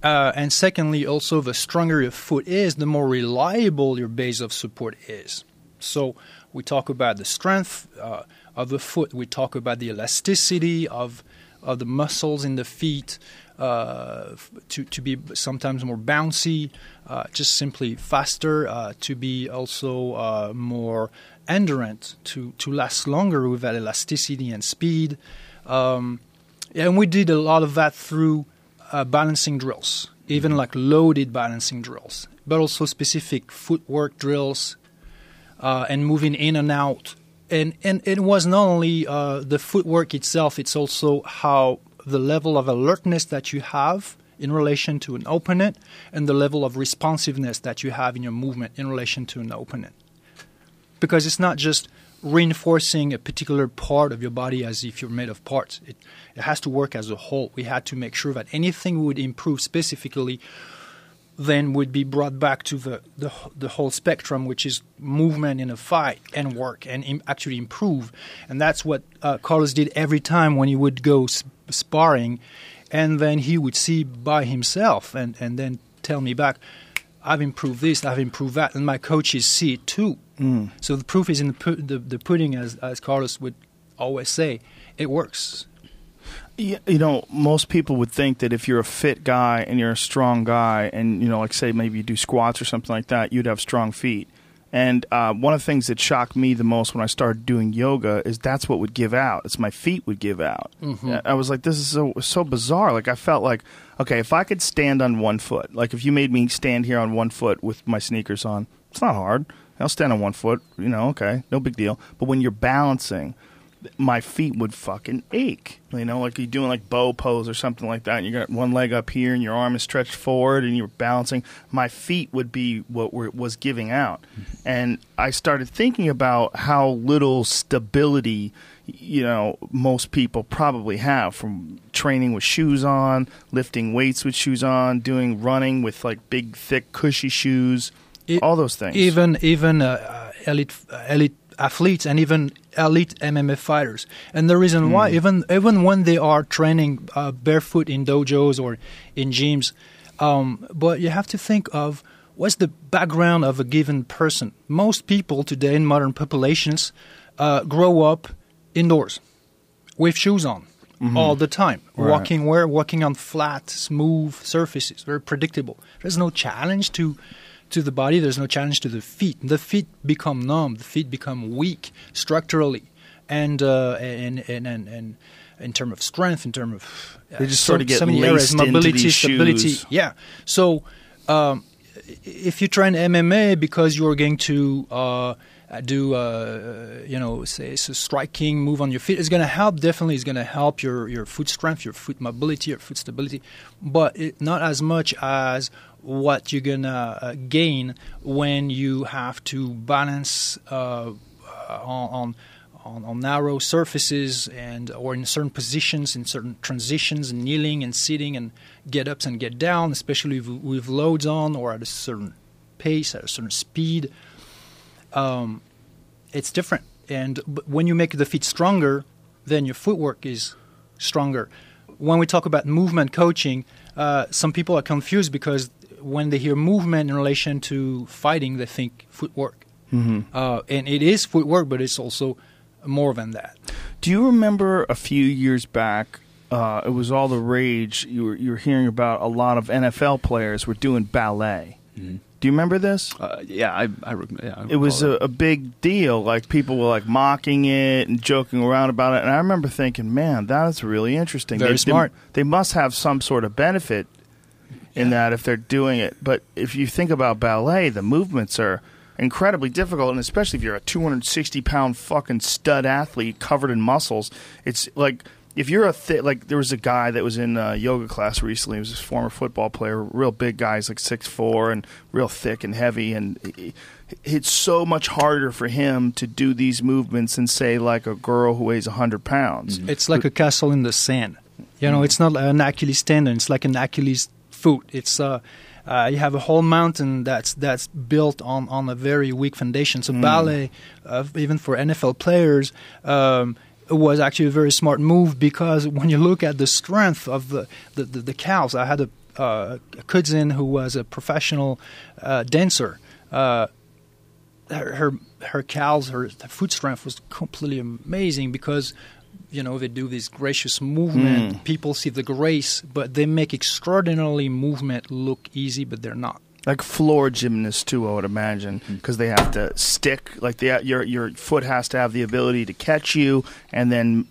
Uh, and secondly, also, the stronger your foot is, the more reliable your base of support is. So, we talk about the strength uh, of the foot, we talk about the elasticity of, of the muscles in the feet uh, to, to be sometimes more bouncy, uh, just simply faster, uh, to be also uh, more endurant, to, to last longer with that elasticity and speed. Um, and we did a lot of that through uh, balancing drills, even like loaded balancing drills, but also specific footwork drills uh, and moving in and out. And, and it was not only uh, the footwork itself, it's also how the level of alertness that you have in relation to an opponent and the level of responsiveness that you have in your movement in relation to an opponent. Because it's not just reinforcing a particular part of your body as if you're made of parts. It, it has to work as a whole. We had to make sure that anything would improve specifically then would be brought back to the, the, the whole spectrum, which is movement in a fight and work and Im- actually improve. And that's what uh, Carlos did every time when he would go sparring. And then he would see by himself and, and then tell me back, I've improved this, I've improved that. And my coaches see it too. Mm. So the proof is in the, pu- the, the pudding, as, as Carlos would always say. It works. You know, most people would think that if you're a fit guy and you're a strong guy, and you know, like say maybe you do squats or something like that, you'd have strong feet. And uh, one of the things that shocked me the most when I started doing yoga is that's what would give out. It's my feet would give out. I- I was like, this is so so bizarre. Like I felt like, okay, if I could stand on one foot, like if you made me stand here on one foot with my sneakers on, it's not hard. I'll stand on one foot. You know, okay, no big deal. But when you're balancing, my feet would fucking ache. You know, like you're doing like bow pose or something like that, and you got one leg up here and your arm is stretched forward and you're balancing. My feet would be what were, was giving out, and I started thinking about how little stability. You know, most people probably have from training with shoes on, lifting weights with shoes on, doing running with like big, thick, cushy shoes, E- all those things. even even uh, elite elite athletes and even elite MMA fighters. And the reason why, Hmm. even even when they are training uh, barefoot in dojos or in gyms, um, but you have to think of what's the background of a given person. Most people today in modern populations uh, grow up indoors with shoes on. All the time, Mm-hmm. Right. walking where walking on flat, smooth surfaces, very predictable. There's no challenge to to the body. There's no challenge to the feet. The feet become numb. The feet become weak structurally, and uh, and, and and and in terms of strength, in terms of uh, They just so- sort of get so many laced areas, mobility, stability. shoes. Yeah. So um, if you train MMA because you're going to uh, do, uh, you know, say it's a striking move on your feet, it's going to help. Definitely, it's going to help your your foot strength, your foot mobility, your foot stability, but it, not as much as what you're gonna uh, gain when you have to balance uh, uh, on. on on, on narrow surfaces and or in certain positions in certain transitions kneeling and sitting and get ups and get down especially with, with loads on or at a certain pace at a certain speed um, it's different and when you make the feet stronger then your footwork is stronger when we talk about movement coaching uh, some people are confused because when they hear movement in relation to fighting they think footwork Mm-hmm. uh, and it is footwork but it's also more than that Do you remember a few years back? Uh, it was all the rage. You were you were hearing about a lot of NFL players were doing ballet. Mm-hmm. Do you remember this? Uh, yeah, I, I, yeah, I It was a, a big deal. Like people were like mocking it and joking around about it. And I remember thinking, man, that's really interesting. Very they, smart. They, they must have some sort of benefit in that if they're doing it. But if you think about ballet, the movements are incredibly difficult, and especially if you're a 260 pound fucking stud athlete covered in muscles, it's like. If you're a thi- like, there was a guy that was in uh, yoga class recently. He was a former football player, real big guy. He's like six four and real thick and heavy. And it's so much harder for him to do these movements than say like a girl who weighs hundred pounds. it's like a castle in the sand you know it's not an achilles tendon it's like an achilles foot it's uh, uh, you have a whole mountain that's that's built on, on a very weak foundation. So ballet, uh, even for NFL players, um, was actually a very smart move because when you look at the strength of the the, the, the cows, I had a, uh, a cousin who was a professional uh, dancer. Uh, her, her her cows, her, her foot strength was completely amazing because you know they do this gracious movement. Hmm. People see the grace, but they make extraordinarily movement look easy, but they're not. like floor gymnasts too. I would imagine hmm. because they have to stick. Like the your your foot has to have the ability to catch you and then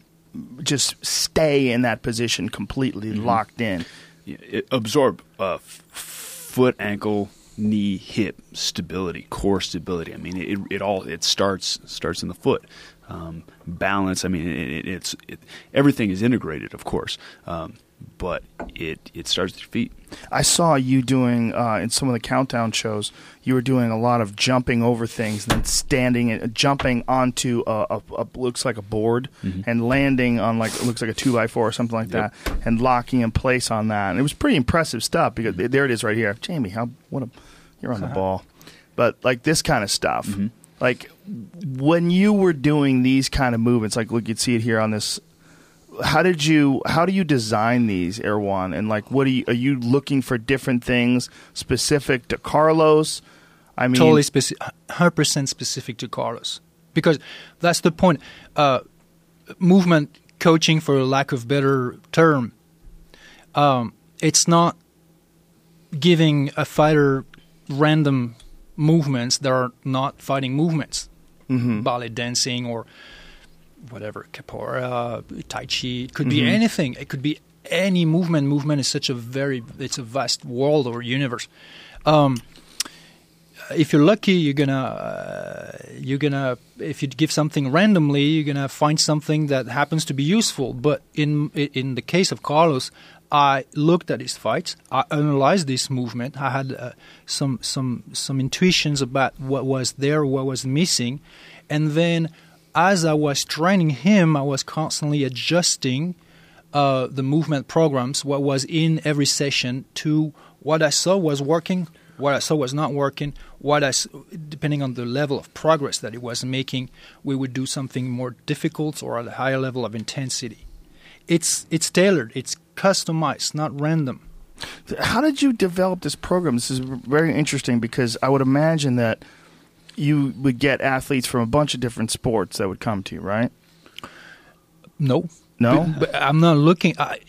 just stay in that position completely mm-hmm. locked in. It absorb uh, f- foot, ankle, knee, hip stability, core stability. I mean, it, it all it starts starts in the foot. Um, balance. I mean, it, it, it's it, everything is integrated, of course, um, but it it starts with your feet. I saw you doing uh, in some of the countdown shows. You were doing a lot of jumping over things, and then standing and jumping onto a, a, a looks like a board, and landing on like it looks like a two by four or something like Yep. that, and locking in place on that. And it was pretty impressive stuff because there it is right here, Jamie. How what a you're on the ball, but like this kind of stuff. Like when you were doing these kind of movements, like we could see it here on this how did you how do you design these Erwan and like what are you are you looking for different things specific to Carlos? I mean totally specific, hundred percent specific to Carlos, because that's the point. Uh, movement coaching, for lack of better term, um, it's not giving a fighter random movements that are not fighting movements, ballet dancing or whatever, capoeira, tai chi. It could be anything. It could be any movement. Movement is such a very it's a vast world or universe. Um, if you're lucky, you're gonna uh, you're gonna if you give something randomly, you're gonna find something that happens to be useful. But in in the case of Carlos, I looked at his fights. I analyzed this movement. I had uh, some some some intuitions about what was there, what was missing, and then as I was training him, I was constantly adjusting uh, the movement programs, what was in every session, to what I saw was working, what I saw was not working, what I, depending on the level of progress that it was making, we would do something more difficult or at a higher level of intensity. It's it's tailored, it's customized, not random. How did you develop this program? This is very interesting because I would imagine that you would get athletes from a bunch of different sports that would come to you, right? No, No? But, but I'm not looking. I,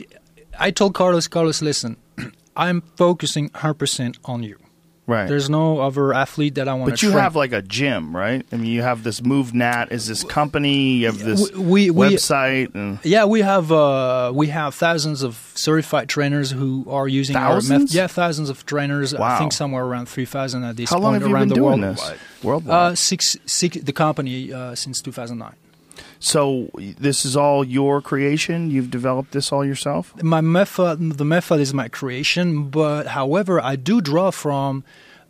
I told Carlos, Carlos, listen, I'm focusing 100% on you. Right. There's no other athlete that I want to but you train. have like a gym, right? I mean, you have this MovNat. Is this company? You have this We- we- we- website. and Yeah, we have uh, we have thousands of certified trainers who are using our Thousands? method. Yeah, thousands of trainers. Wow. I think somewhere around three thousand at this How long point have you around been the doing world. this? Worldwide. Uh, six, six, the company uh, since 2009. So this is all your creation. You've developed this all yourself. My method, the method is my creation, but however, I do draw from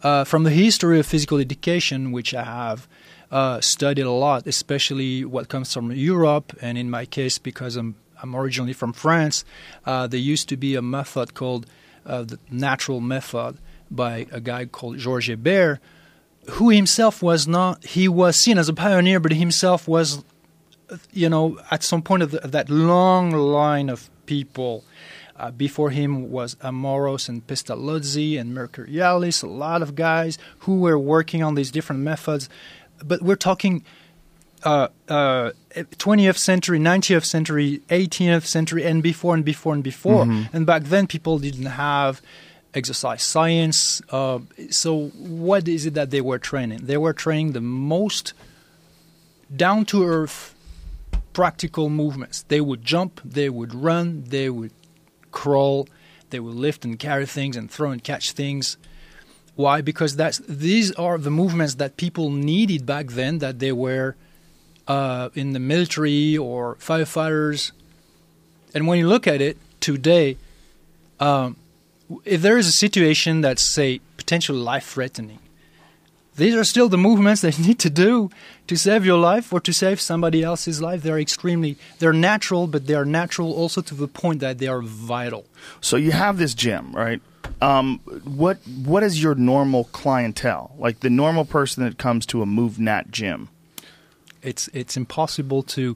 uh, from the history of physical education, which I have uh, studied a lot, especially what comes from Europe, and in my case, because I'm I'm originally from France, uh, there used to be a method called uh, the natural method by a guy called Georges Hébert, who himself was not he was seen as a pioneer, but himself was you know, at some point of, the, of that long line of people, uh, before him was Amoros and Pestalozzi and Mercurialis, a lot of guys who were working on these different methods. But we're talking uh, uh, 20th century, 19th century, 18th century, and before and before and before. And back then, people didn't have exercise science. Uh, so, what is it that they were training? They were training the most down to earth practical movements. They would jump, they would run, they would crawl, they would lift and carry things and throw and catch things. Why? Because that's these are the movements that people needed back then that they were uh, in the military or firefighters. And when you look at it today, um, if there is a situation that's say potentially life threatening, these are still the movements that you need to do to save your life or to save somebody else's life. They're extremely, they're natural, but they are natural also to the point that they are vital. So you have this gym, right? Um, what what is your normal clientele? Like the normal person that comes to a MovNat gym. It's it's impossible to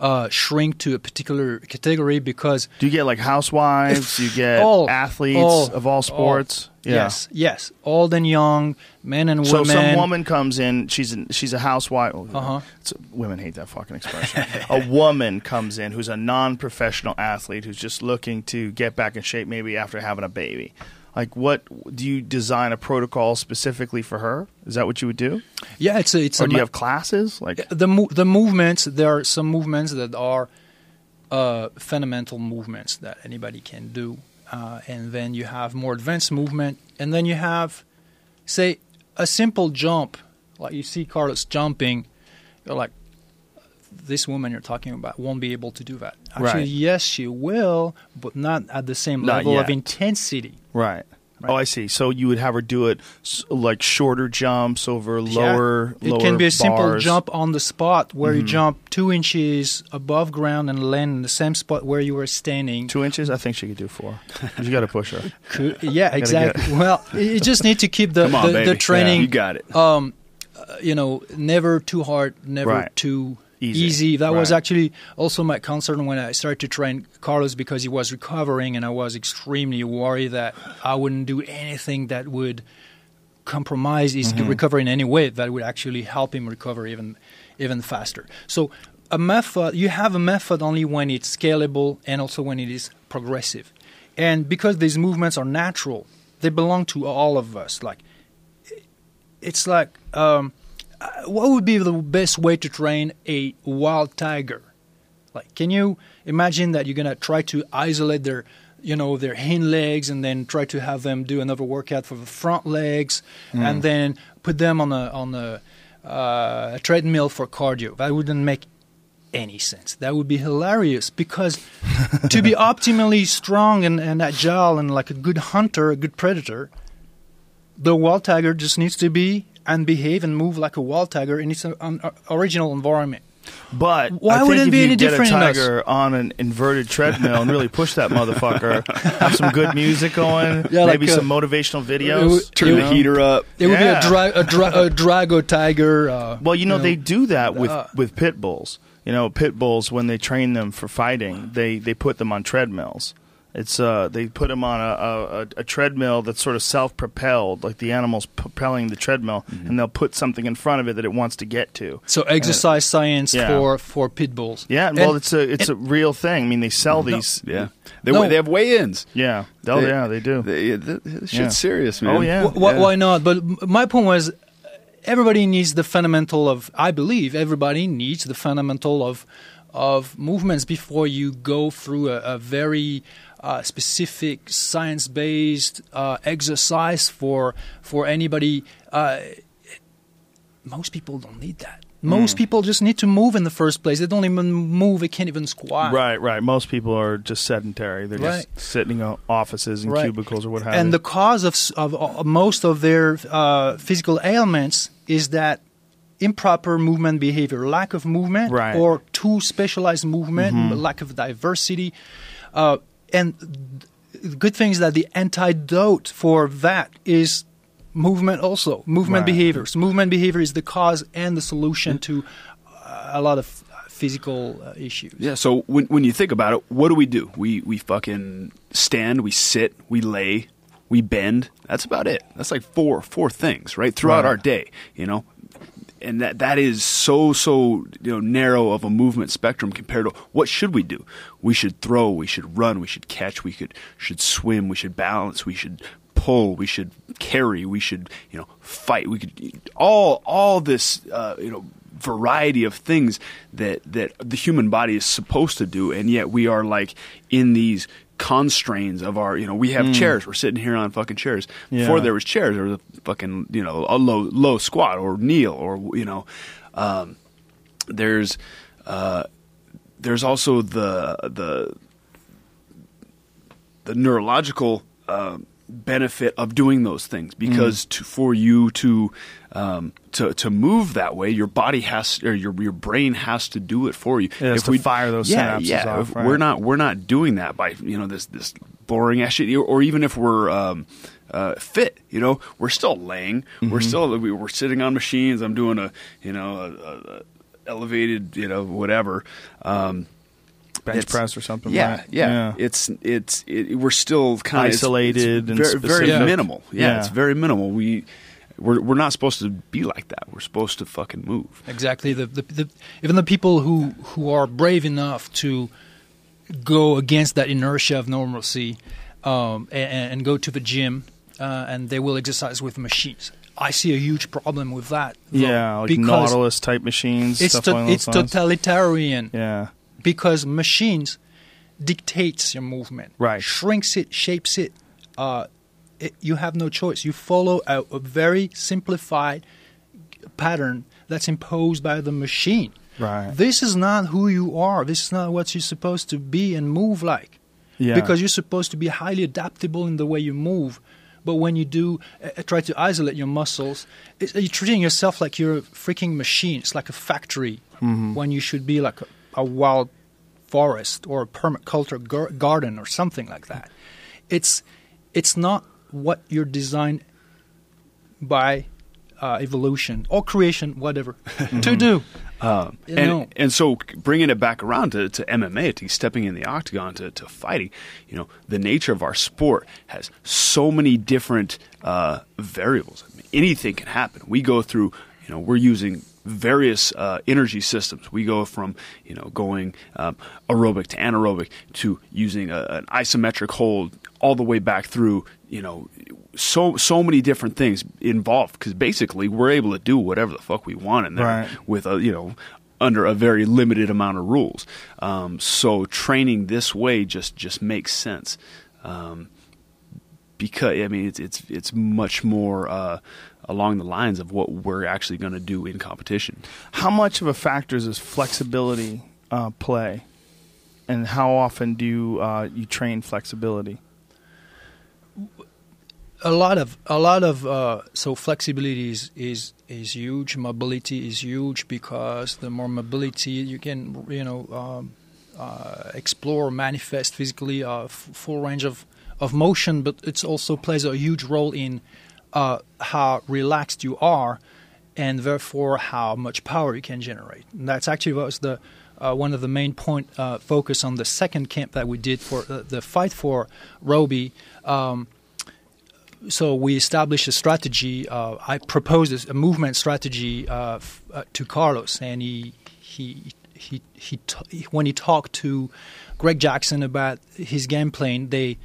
uh, shrink to a particular category because Do you get like housewives? you get all athletes all- of all sports. all. Yes, yes, old and young, men and women. So some woman comes in. She's an, she's a housewife. Uh-huh. Women hate that fucking expression. a woman comes in who's a non-professional athlete who's just looking to get back in shape, maybe after having a baby. Like, what do you design a protocol specifically for her? Is that what you would do, Yeah, it's a, it's or a do you have classes? Like, the mo- the movements. There are some movements that are uh, fundamental movements that anybody can do, uh, and then you have more advanced movement, and then you have, say, a simple jump, like you see Carlos jumping. You're like, this woman you're talking about won't be able to do that. Actually, Right. yes, she will, but not at the same Not level of intensity. right. Right. Oh, I see. So you would have her do it like shorter jumps over lower. Yeah. It lower can be a simple jump on the spot where Mm-hmm. you jump two inches above ground and land in the same spot where you were standing. Two inches. I think she could do four. you got to push her. Could- yeah, exactly. well, you just need to keep the on, the, the training. You got it. Um, uh, you know, never too hard, never Right. too Easy. That was actually also my concern when I started to train Carlos because he was recovering, and I was extremely worried that I wouldn't do anything that would compromise his Mm-hmm. recovery in any way that would actually help him recover even even faster. So a method you have a method only when it's scalable and also when it is progressive. And because these movements are natural, they belong to all of us. Like it's like um, what would be the best way to train a wild tiger? Like, can you imagine that you're gonna try to isolate their you know their hind legs and then try to have them do another workout for the front legs and then put them on a on a, uh, a treadmill for cardio? That wouldn't make any sense. That would be hilarious because to be optimally strong and, and agile and like a good hunter a good predator the wild tiger just needs to be and behave and move like a wild tiger in its uh, original environment But Why would it if be you any get different a tiger on an inverted treadmill and really push that motherfucker, have some good music going, Yeah, like, maybe uh, some motivational it videos. would- Turn you the know? heater up. it would Yeah. be a, dra- a, dra- a drago tiger uh, Well, you know, they do that with uh, with pit bulls. You know, pit bulls when they train them for fighting, they they put them on treadmills. It's uh they put them on a, a, a treadmill that's sort of self propelled, like the animal's propelling the treadmill, Mm-hmm. and they'll put something in front of it that it wants to get to. So exercise science Yeah. for for pit bulls. Yeah, And- well, it's a it's a real thing. I mean, they sell these. Yeah, they No. they have weigh-ins. Yeah. Oh They- yeah, they do. They, the, the shit's Yeah. serious, man. Oh, yeah. Wh- wh- Why not? But my point was, uh, everybody needs the fundamental of. I believe everybody needs the fundamental of of movements before you go through a, a very uh, specific science-based uh, exercise for for anybody. Uh, most people don't need that. Most people just need to move in the first place. They don't even move. They can't even squat. Right, right. Most people are just sedentary. They're Right. just sitting in offices and Right. cubicles or what have and you. the cause of, of, of most of their uh, physical ailments is that improper movement behavior, lack of movement, Right. Mm-hmm. or too specialized movement, m- lack of diversity. Uh, and the good thing is that the antidote for that is movement also movement Right. behaviors movement behavior is the cause and the solution to uh, a lot of physical uh, issues Yeah, so when when you think about it, what do we do? We we fucking stand, we sit, we lay, we bend. That's about it. That's like four four things, right? Throughout Right. our day, you know. And that that is so so you know narrow of a movement spectrum compared to what should we do? We should throw, we should run, we should catch, we could should swim, we should balance, we should pull, we should carry, we should you know fight, we could all all this uh, you know variety of things that that the human body is supposed to do, and yet we are like in these constraints of our you know we have chairs. We're sitting here on fucking chairs. Before there was chairs there was a fucking you know a low low squat or kneel or you know um, there's uh, there's also the the the neurological uh, benefit of doing those things because to, for you to um, to to move that way, your body has or your your brain has to do it for you. It has to fire those yeah, synapses yeah, off, if right. We're not we're not doing that by you know this this boring ass shit, or even if we're um, uh, fit, you know, we're still laying, Mm-hmm. we're still we- we're sitting on machines. I'm doing a you know a, a elevated you know whatever. Um, bench it's- press or something. yeah, right? yeah, It's it's it, we're still kind of Isolated and very, very specific. minimal. Yeah, Yeah. it's very minimal. We we're we're not supposed to be like that. We're supposed to fucking move. Exactly. The, the, the, even the people who, who are brave enough to go against that inertia of normalcy um, and, and go to the gym uh, and they will exercise with machines. I see a huge problem with that. though, Yeah, like because Nautilus type machines. It's, stuff to- it's lines. totalitarian Yeah, because machines dictates your movement, Right. Shrinks it, shapes it. Uh, it you have no choice. You follow a, a very simplified pattern that's imposed by the machine. Right. This is not who you are. This is not what you're supposed to be and move like. yeah. Because you're supposed to be highly adaptable in the way you move. But when you do uh, try to isolate your muscles, it's, you're treating yourself like you're a freaking machine. It's like a factory Mm-hmm. when you should be like a, a wild forest or a permaculture gar- garden or something like that. It's it's not what you're designed by uh, evolution or creation, whatever, to do. Um, You and know. and so bringing it back around to, to MMA, to stepping in the octagon, to, to fighting, you know, the nature of our sport has so many different uh, variables. I mean, anything can happen. We go through, you know, we're using various uh, energy systems. We go from, you know, going um, aerobic to anaerobic to using a, an isometric hold all the way back through, you know, so so many different things involved because basically we're able to do whatever the fuck we want in there Right. with a you know under a very limited amount of rules. Um, so training this way just just makes sense. Um, because I mean, it's it's it's much more uh, along the lines of what we're actually going to do in competition. How much of a factor does flexibility uh, play, and how often do you uh, you train flexibility? a lot of a lot of uh, so flexibility is, is is huge. Mobility is huge because the more mobility you can, you know, um, uh, explore, manifest physically, a f- full range of of motion. But it also plays a huge role in uh, how relaxed you are, and therefore how much power you can generate. And that's actually was the uh, one of the main point uh, focus on the second camp that we did for uh, the fight for Robbie. Um, so we established a strategy. Uh, I proposed a movement strategy uh, f- uh, to Carlos, and he he he he t- when he talked to Greg Jackson about his game plan, they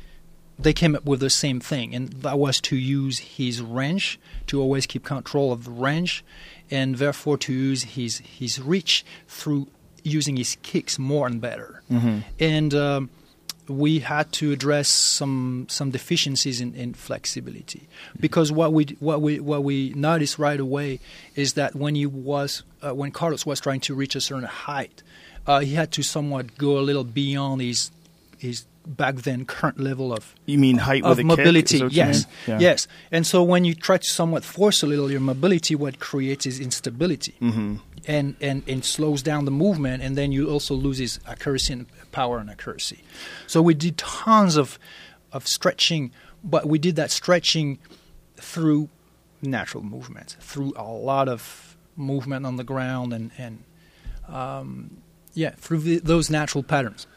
they came up with the same thing, and that was to use his range to always keep control of the range, and therefore to use his his reach through using his kicks more and better. Mm-hmm. And um, we had to address some some deficiencies in, in flexibility because what we what we what we noticed right away is that when he was uh, when Carlos was trying to reach a certain height, uh, he had to somewhat go a little beyond his his back then current level of You mean height of with a kick? mobility. Is that what you yes. Yeah. yes. And so when you try to somewhat force a little your mobility, what creates is instability, Mm-hmm. and, and and slows down the movement, and then you also loses accuracy and power and accuracy. So we did tons of of stretching, but we did that stretching through natural movement, through a lot of movement on the ground, and and um, yeah, through the, those natural patterns.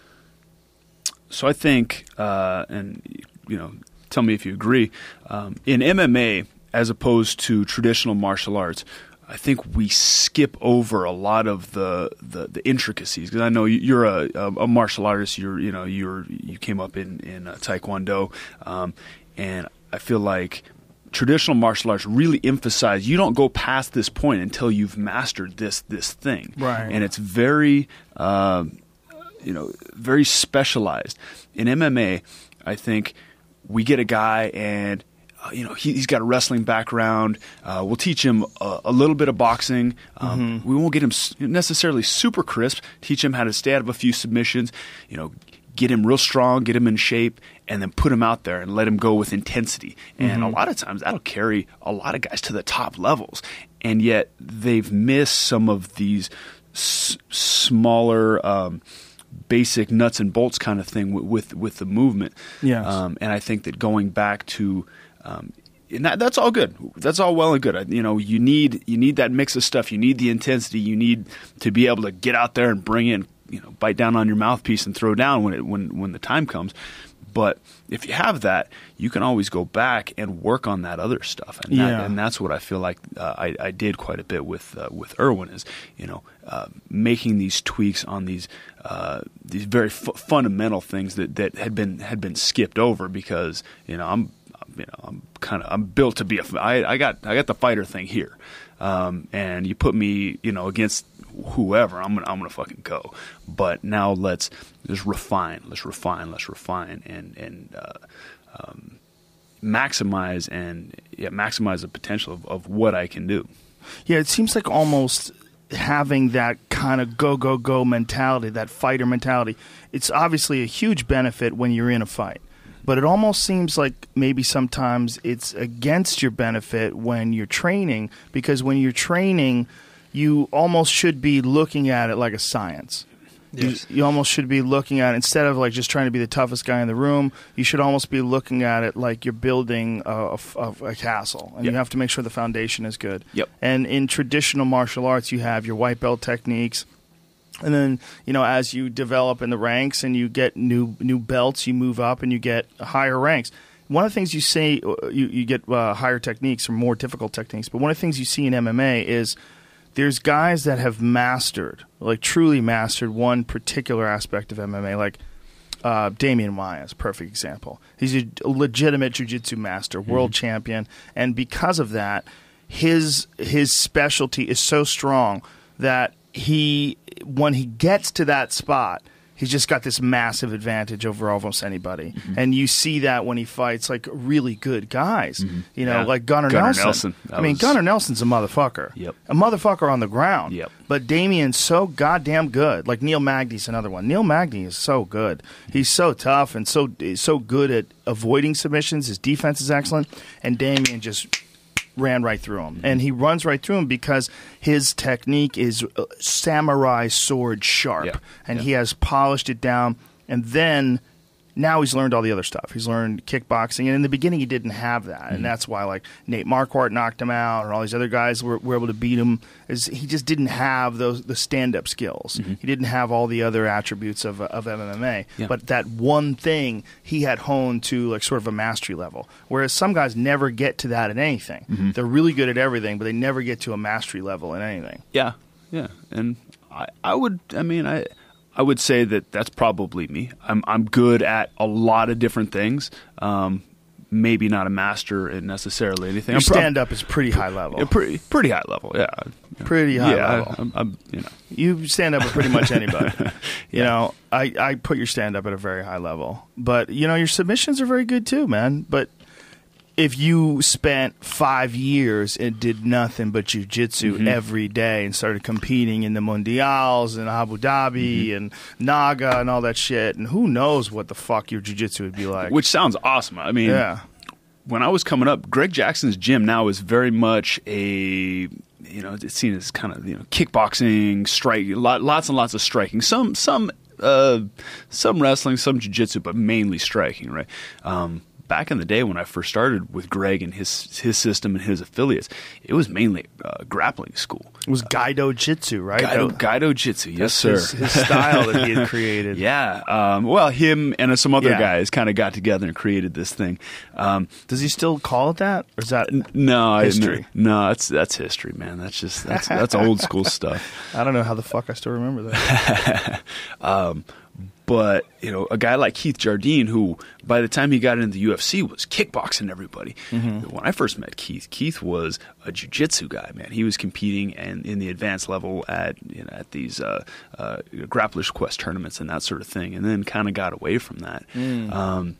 So I think, uh, and you know, tell me if you agree. Um, in MMA, as opposed to traditional martial arts, I think we skip over a lot of the the, the intricacies. Because I know you're a, a, a martial artist. You're you know you're you came up in in uh, Taekwondo, um, and I feel like traditional martial arts really emphasize you don't go past this point until you've mastered this this thing. Right. And it's very. Um, you know, very specialized. In MMA, I think we get a guy and uh, you know he, he's got a wrestling background. Uh, we'll teach him a, a little bit of boxing. Um, We won't get him necessarily super crisp. Teach him how to stay out of a few submissions. You know, get him real strong, get him in shape, and then put him out there and let him go with intensity. And a lot of times that'll carry a lot of guys to the top levels. And yet they've missed some of these s- smaller. Um, basic nuts and bolts kind of thing with with, with the movement. Yes. Um, and I think that going back to um, and that, that's all good. That's all well and good. You know, you need you need that mix of stuff. You need the intensity. You need to be able to get out there and bring in, you know, bite down on your mouthpiece and throw down when it when when the time comes. But if you have that, you can always go back and work on that other stuff, and, that, Yeah. and that's what I feel like uh, I, I did quite a bit with uh, with Erwan is you know uh, making these tweaks on these uh, these very fu- fundamental things that, that had been had been skipped over because you know I'm you know I'm kind of I'm built to be a f- I, I got I got the fighter thing here, um, and you put me you know against whoever I'm gonna I'm gonna fucking go. But now let's just refine, let's refine, let's refine, and and uh, um, maximize and yeah maximize the potential of, of what I can do. Yeah, it seems like almost having that kind of go go go mentality, that fighter mentality. It's obviously a huge benefit when you're in a fight. But it almost seems like maybe sometimes it's against your benefit when you're training because when you're training, you almost should be looking at it like a science. Yes. You, you almost should be looking at instead of like just trying to be the toughest guy in the room. You should almost be looking at it like you're building a castle, and you have to make sure the foundation is good. Yep. And in traditional martial arts, you have your white belt techniques, and then you know as you develop in the ranks and you get new new belts, you move up and you get higher ranks. One of the things you say uh, you, you get uh, higher techniques or more difficult techniques, but one of the things you see in MMA is there's guys that have mastered, like truly mastered one particular aspect of MMA, like uh, Demian Maia is a perfect example. He's a legitimate jiu-jitsu master, world champion, and because of that, his his specialty is so strong that he when he gets to that spot, He's just got this massive advantage over almost anybody, mm-hmm. and you see that when he fights like really good guys. Mm-hmm. You know, Yeah. like Gunnar, Gunnar Nelson. Nelson. I mean, was- Gunnar Nelson's a motherfucker. Yep. a motherfucker on the ground. Yep. But Demian's so goddamn good. Like Neil Magny's another one. Neil Magny is so good. He's so tough and so so good at avoiding submissions. His defense is excellent, and Demian just ran right through him. And he runs right through him because his technique is uh, samurai sword sharp, Yeah. and Yeah. he has polished it down. And then now he's learned all the other stuff. He's learned kickboxing, and in the beginning he didn't have that, Mm-hmm. and that's why like Nate Marquardt knocked him out, or all these other guys were, were able to beat him. Is he just didn't have those the stand up skills. He didn't have all the other attributes of of MMA. Mm-hmm. Yeah. But that one thing he had honed to like sort of a mastery level. Whereas some guys never get to that in anything. Mm-hmm. They're really good at everything, but they never get to a mastery level in anything. Yeah, yeah, and I, I would, I mean, I, I would say that that's probably me. I'm, I'm good at a lot of different things. Um, maybe not a master in necessarily anything. Your stand up is pretty high level. yeah, pretty, pretty high level. Yeah, Pretty high yeah, level. I, I'm, I'm, you know, You stand up with pretty much anybody. You know, I, I put your stand up at a very high level. But, you know, your submissions are very good too, man. But if you spent five years and did nothing but jujitsu Mm-hmm. every day and started competing in the Mundials and Abu Dhabi Mm-hmm. and Naga and all that shit, and who knows what the fuck your jujitsu would be like. which sounds awesome. I mean, yeah. when I was coming up, Greg Jackson's gym now is very much a you know it's seen as kind of you know kickboxing, strike, lot, lots and lots of striking. Some some uh, some wrestling, some jiu-jitsu, but mainly striking. Right. Um, back in the day when I first started with Greg and his his system and his affiliates, it was mainly uh, grappling school. It was Gaido Jitsu, right? Gaido, Gaido Jitsu, yes sir. His, his style that he had created. yeah. Um, well, him and some other Yeah. guys kind of got together and created this thing. Um, Does he still call it that? Or is that No, I- History. No, that's that's history, man. That's just that's that's old school stuff. I don't know how the fuck I still remember that. But you know, a guy like Keith Jardine, who by the time he got into the UFC was kickboxing everybody. When I first met Keith, Keith was a jiu-jitsu guy. Man, he was competing and in the advanced level at you know, at these uh, uh, Grapplers Quest tournaments and that sort of thing, and then kind of got away from that. Um,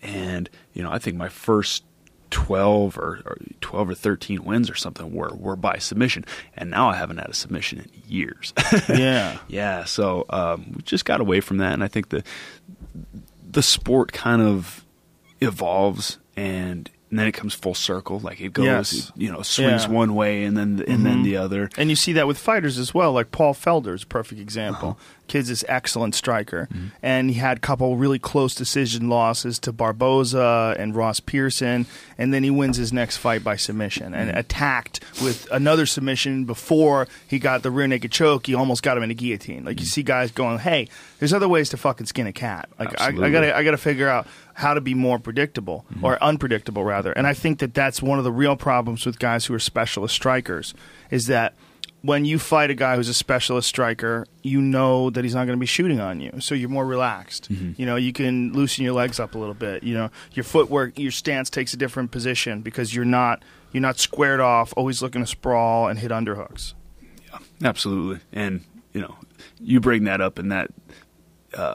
and you know, I think my first. 12 or, or 12 or 13 wins or something were, were by submission and now I haven't had a submission in years. yeah. Yeah, so um, we just got away from that, and I think the the sport kind of evolves, and, and then it comes full circle. Like it goes, Yes. you know, swings Yeah. one way, and then and then the other. And you see that with fighters as well. Like Paul Felder is a perfect example. Kid's excellent striker, mm-hmm. and he had a couple really close decision losses to Barboza and Ross Pearson, and then he wins his next fight by submission and mm-hmm. attacked with another submission before he got the rear naked choke. He almost got him in a guillotine. Like you mm-hmm. see guys going, "Hey, there's other ways to fucking skin a cat." Like I, I gotta I got to figure out how to be more predictable or unpredictable rather. And I think that that's one of the real problems with guys who are specialist strikers is that when you fight a guy who's a specialist striker, you know that he's not going to be shooting on you, so you're more relaxed. You know, you can loosen your legs up a little bit. You know, your footwork, your stance takes a different position because you're not you're not squared off, always looking to sprawl and hit underhooks. Yeah, absolutely, and you know, you bring that up, and that uh,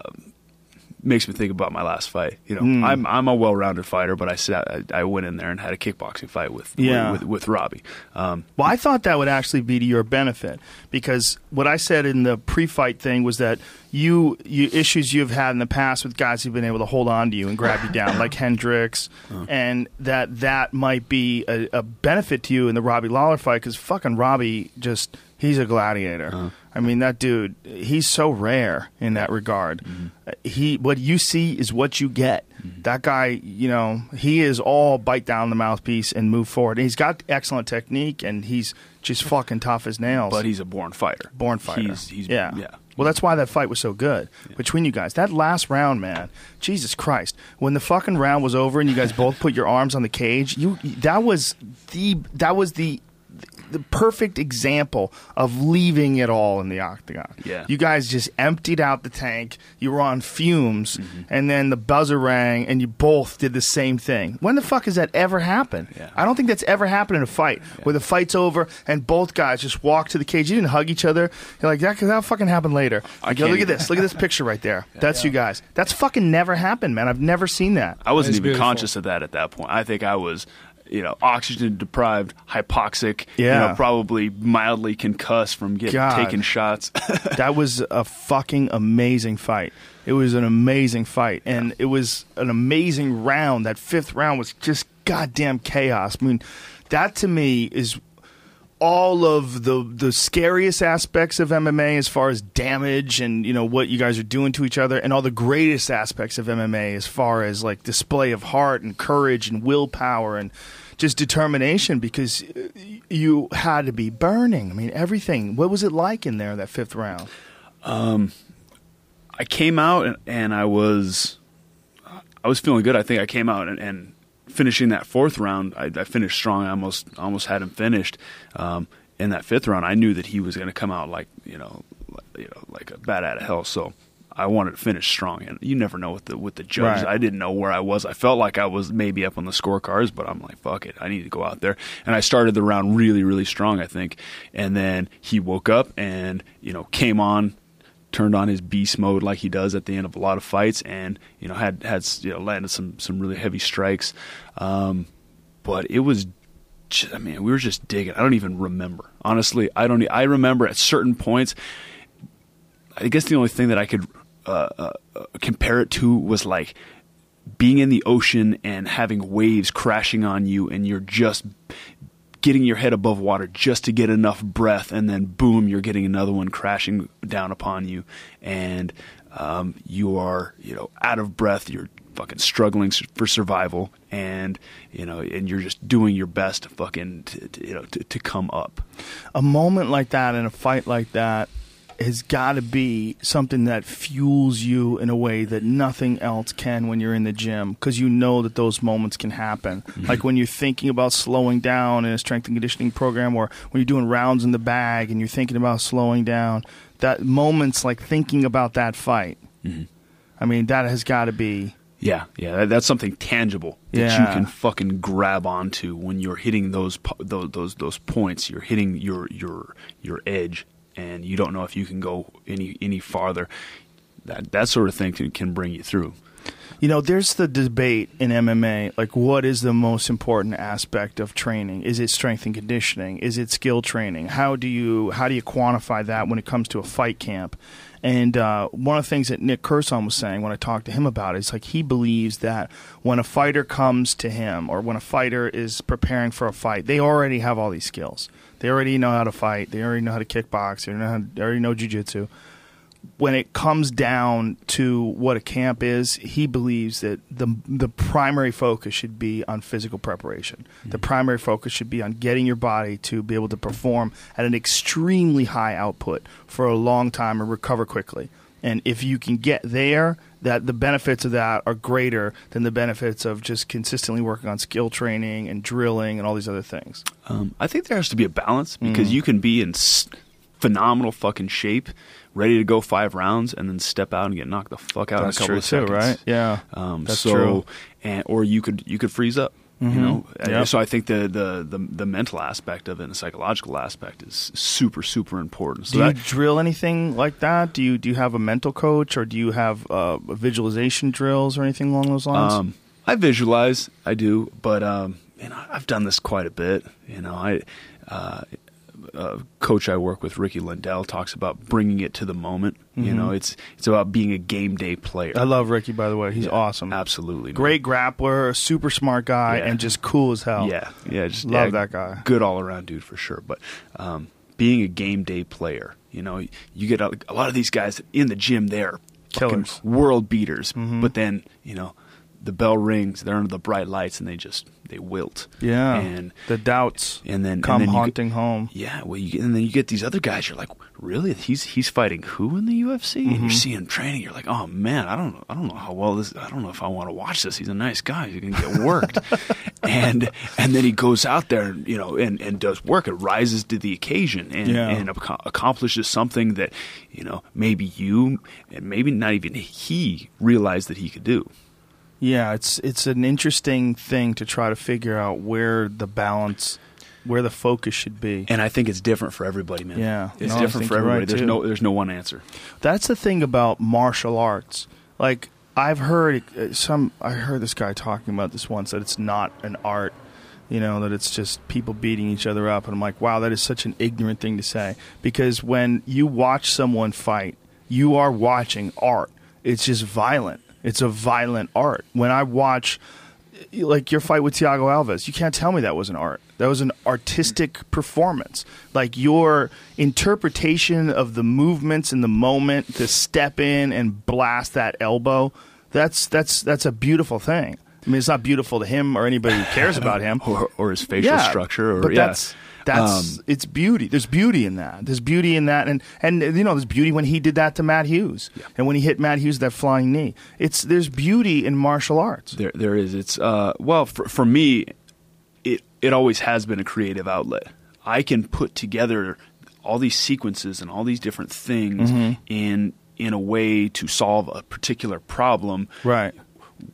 makes me think about my last fight. You know, Hmm. I'm I'm a well-rounded fighter, but I sat, I, I went in there and had a kickboxing fight with Yeah. with, with Robbie. Um, Well, I thought that would actually be to your benefit because what I said in the pre-fight thing was that you, you issues you've had in the past with guys who've been able to hold on to you and grab you down, like Hendricks, and that that might be a, a benefit to you in the Robbie Lawler fight because fucking Robbie just he's a gladiator. I mean, that dude, he's so rare in that regard. Uh, He, what you see is what you get. That guy, you know, he is all bite down the mouthpiece and move forward. And he's got excellent technique, and he's just fucking tough as nails. but he's a born fighter. born fighter. He's, he's yeah, yeah. Well, that's why that fight was so good between you guys. That last round, man, Jesus Christ! When the fucking round was over and you guys both put your arms on the cage, you that was the that was the the perfect example of leaving it all in the octagon. Yeah. You guys just emptied out the tank. You were on fumes, Mm-hmm. and then the buzzer rang, and you both did the same thing. When the fuck has that ever happened? Yeah. I don't think that's ever happened in a fight where the fight's over and both guys just walk to the cage. You didn't hug each other. You're like, that that'll fucking happen later. Like, yo, can't look at this. Look at this picture right there. That's you guys. That's fucking never happened, man. I've never seen that. I wasn't even beautiful. conscious of that at that point. I think I was, you know, oxygen deprived, hypoxic, you Yeah. know, probably mildly concussed from getting God. taking shots. that was a fucking amazing fight. It was an amazing fight, and it was an amazing round. That fifth round was just goddamn chaos. I mean, that to me is all of the the scariest aspects of MMA as far as damage and you know what you guys are doing to each other, and all the greatest aspects of MMA as far as like display of heart and courage and willpower and just determination because uh, you had to be burning. I mean, everything. What was it like in there that fifth round? I came out and, and I was, I was feeling good. I think I came out and, and finishing that fourth round, I, I finished strong. I almost almost had him finished. Um, in that fifth round, I knew that he was going to come out like you know, like, you know, like a bat out of hell. So I wanted to finish strong. And you never know with the with the judges. Right. I didn't know where I was. I felt like I was maybe up on the scorecards, but I'm like, fuck it, I need to go out there. And I started the round really, really strong, I think. And then he woke up and you know came on turned on his beast mode like he does at the end of a lot of fights, and you know had had you know landed some some really heavy strikes. Um, but it was, I mean, we were just digging. I don't even remember honestly. I don't. I remember at certain points. I guess the only thing that I could uh, compare it to was like being in the ocean and having waves crashing on you, and you're just getting your head above water just to get enough breath, and then boom, you're getting another one crashing down upon you, and um, you are you know out of breath. You're fucking struggling for survival, and you know, and you're just doing your best to fucking to, to, you know to, to come up. a moment like that in a fight like that has got to be something that fuels you in a way that nothing else can when you're in the gym because you know that those moments can happen. Mm-hmm. Like when you're thinking about slowing down in a strength and conditioning program or when you're doing rounds in the bag and you're thinking about slowing down, that moments like thinking about that fight. Mm-hmm. I mean, that has got to be. Yeah, yeah, that, that's something tangible that Yeah. you can fucking grab onto when you're hitting those those those those points. You're hitting your your your edge, and you don't know if you can go any any farther. That that sort of thing can, can bring you through. You know, there's the debate in MMA like, what is the most important aspect of training? Is it strength and conditioning? Is it skill training? How do you how do you quantify that when it comes to a fight camp? And uh, one of the things that Nick Curson was saying when I talked to him about it is like he believes that when a fighter comes to him or when a fighter is preparing for a fight, they already have all these skills. They already know how to fight. They already know how to kickbox. They already know, how, they already know jujitsu when it comes down to what a camp is, he believes that the the primary focus should be on physical preparation. The mm-hmm. primary focus should be on getting your body to be able to perform at an extremely high output for a long time and recover quickly. And if you can get there, that the benefits of that are greater than the benefits of just consistently working on skill training and drilling and all these other things. Um, I think there has to be a balance because Mm. you can be in s- phenomenal fucking shape, ready to go five rounds, and then step out and get knocked the fuck out That's in a couple true of too, right? Yeah, Um, That's so, true. And, or you could you could freeze up. You know, Uh, Yep. so I think the, the the the mental aspect of it and the psychological aspect is super super important. So do you that, drill anything like that? Do you do you have a mental coach or do you have uh, visualization drills or anything along those lines? Um, I visualize, I do, but um, you know, I've done this quite a bit. You know, I uh, uh, coach I work with, Ricky Lundell, talks about bringing it to the moment. You know, it's it's about being a game day player. Mm-hmm. I love Ricky, by the way. He's Yeah, awesome. absolutely man. Great grappler, super smart guy, Yeah. and just cool as hell. Yeah, yeah, just Love yeah, that guy. Good all around dude for sure. But um, being a game day player, you know, you get a, a lot of these guys in the gym. They're fucking Killers. world beaters, Mm-hmm. but then you know the bell rings, they're under the bright lights, and they just they wilt. Yeah. and the doubts and then come and then haunting home. yeah, well, you, and then you get these other guys. You're like, really? He's he's fighting who in the UFC? And Mm-hmm. you're seeing him training. You're like, oh man, I don't I don't know how well this. I don't know if I want to watch this. He's a nice guy. He's gonna get worked, and and then he goes out there, you know, and and does work. It rises to the occasion and Yeah. and ac- accomplishes something that you know maybe you and maybe not even he realized that he could do. Yeah, it's it's an interesting thing to try to figure out where the balance, where the focus should be. And I think it's different for everybody, man. Yeah. it's No, different for everybody. right, there's too. no there's no one answer. That's the thing about martial arts. Like I've heard uh, some, I heard this guy talking about this once that it's not an art. You know that it's just people beating each other up, and I'm like, wow, that is such an ignorant thing to say. Because when you watch someone fight, you are watching art. It's just violent. It's a violent art. When I watch like your fight with Thiago Alves, you can't tell me that was an art. That was an artistic performance. Like your interpretation of the movements in the moment to step in and blast that elbow. That's that's that's a beautiful thing. I mean, it's not beautiful to him or anybody who cares about him. or, or his facial Yeah, structure, or but yeah. that's that's Um, it's beauty. There's beauty in that. There's beauty in that, and and you know, there's beauty when he did that to Matt Hughes, and when he hit Matt Hughes that flying knee. It's there's beauty in martial arts. there there is. It's uh well for for me, it it always has been a creative outlet. I can put together all these sequences and all these different things Mm-hmm. in in a way to solve a particular problem Right.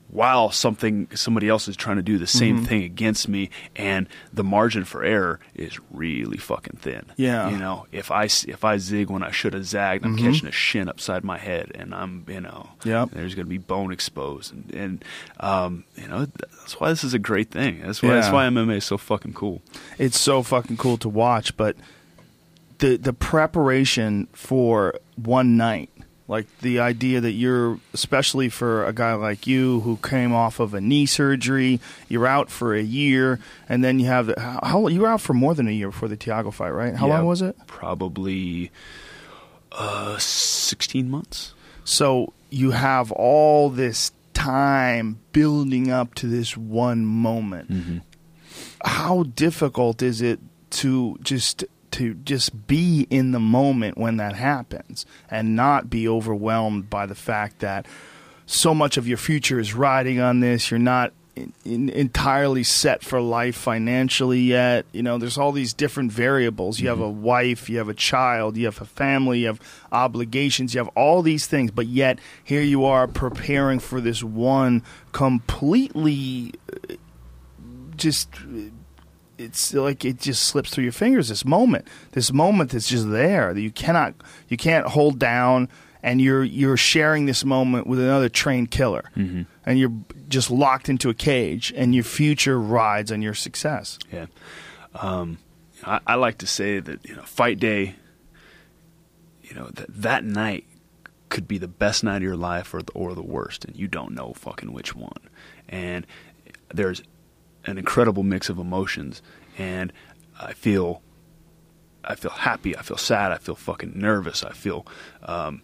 While something somebody else is trying to do the same Mm-hmm. thing against me and the margin for error is really fucking thin. Yeah. you know if i if i zig when i should have zagged i'm catching a shin upside my head and i'm you know yeah, there's going to be bone exposed and, and um you know that's why this is a great thing. That's why that's why mma is so fucking cool. It's so fucking cool to watch but the the preparation for one night like the idea that you're especially for a guy like you who came off of a knee surgery you're out for a year and then you have the how, you were out for more than a year before the Thiago fight right? How Yeah, long was it? probably uh 16 months. So you have all this time building up to this one moment. How difficult is it to just to just be in the moment when that happens and not be overwhelmed by the fact that so much of your future is riding on this. You're not in, in, entirely set for life financially yet. You know there's all these different variables. You have a wife you have a child you have a family you have obligations you have all these things. But yet here you are preparing for this one completely uh, just it's like it just slips through your fingers this moment this moment that's just there that you cannot you can't hold down and you're you're sharing this moment with another trained killer Mm-hmm. and you're just locked into a cage and your future rides on your success Yeah. Um, I, I like to say that you know, fight day. You know that that night could be the best night of your life or the, or the worst, and you don't know fucking which one. And there's an incredible mix of emotions, and I feel, I feel happy, I feel sad, I feel fucking nervous, I feel, um,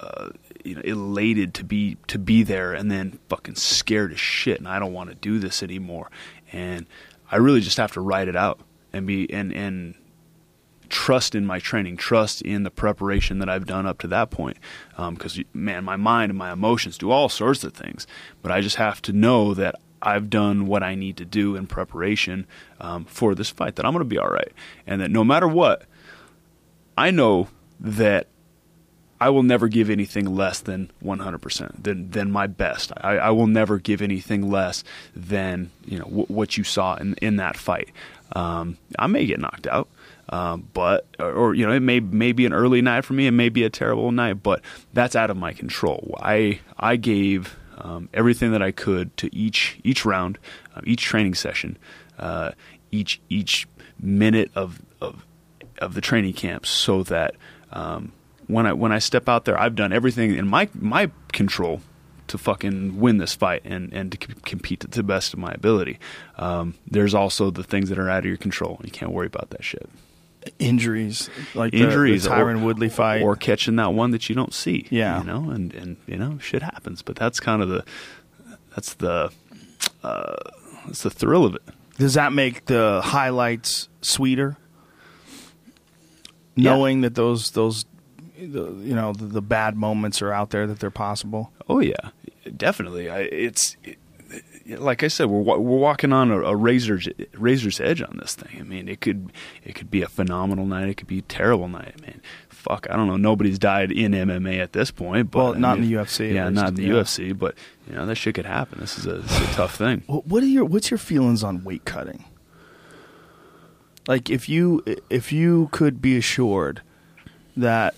uh, you know, elated to be to be there, and then fucking scared as shit, and I don't want to do this anymore, and I really just have to write it out and be and and trust in my training, trust in the preparation that I've done up to that point. Because man, my mind and my emotions do all sorts of things, but I just have to know that I've done what I need to do in preparation um, for this fight. That I'm going to be all right, and that no matter what, I know that I will never give anything less than 100%, than than my best. I, I will never give anything less than you know w- what you saw in in that fight. Um, I may get knocked out, um, but or, or you know it may may be an early night for me. It may be a terrible night, but that's out of my control. I I gave um, everything that I could to each each round, uh, each training session, uh, each each minute of of of the training camps, so that um, when I when I step out there, I've done everything in my my control to fucking win this fight and and to c- compete to the best of my ability. Um, there's also the things that are out of your control. You can't worry about that shit. Injuries like Injuries, the, Tyron Woodley fight or catching that one that you don't see. Yeah. you know, and and you know, shit happens. But that's kind of the that's the uh, that's the thrill of it. Does that make the highlights sweeter? Yeah. Knowing that those those the, you know the, the bad moments are out there that they're possible. Oh yeah, definitely. I, it's it, like I said, we're we're walking on a, a razor's razor's edge on this thing. I mean, it could it could be a phenomenal night. It could be a terrible night. I mean, fuck, I don't know. Nobody's died in MMA at this point. But, Well, I not in the UFC, Yeah, not in the yeah. UFC. But you know, that shit could happen. This is a, this is a tough thing. Wh- What are your what's your feelings on weight cutting? Like if you if you could be assured that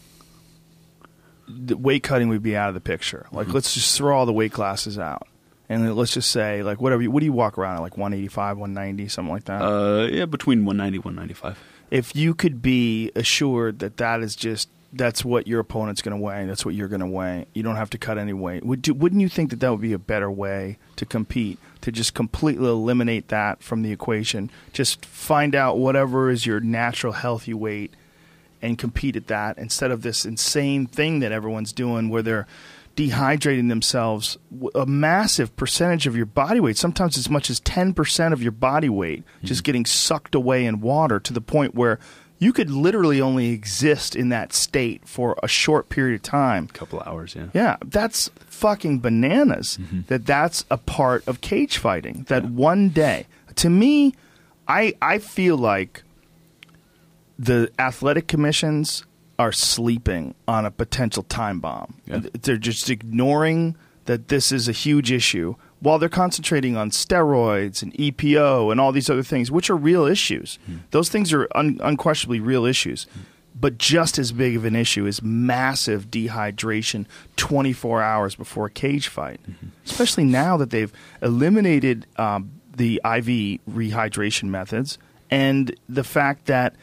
the weight cutting would be out of the picture. Like mm-hmm. let's just throw all the weight classes out. And let's just say like whatever you, what do you walk around at like 185, 190, something like that? Uh, yeah, between 190 195. if you could be assured that that is just that's what your opponent's going to weigh, that's what you're going to weigh. You don't have to cut any weight. Would you, wouldn't you think that that would be a better way to compete? To just completely eliminate that from the equation. Just find out whatever is your natural healthy weight and compete at that instead of this insane thing that everyone's doing where they're dehydrating themselves a massive percentage of your body weight sometimes as much as 10% of your body weight just getting sucked away in water to the point where you could literally only exist in that state for a short period of time A couple hours, yeah. yeah, that's fucking bananas. Mm-hmm. That that's a part of cage fighting. That one day, to me, I I feel like the athletic commissions are sleeping on a potential time bomb. Yeah. They're just ignoring that this is a huge issue while they're concentrating on steroids and EPO and all these other things, which are real issues. Hmm. Those things are un- unquestionably real issues. Hmm. But just as big of an issue is massive dehydration 24 hours before a cage fight, hmm. especially now that they've eliminated um, the IV rehydration methods and the fact that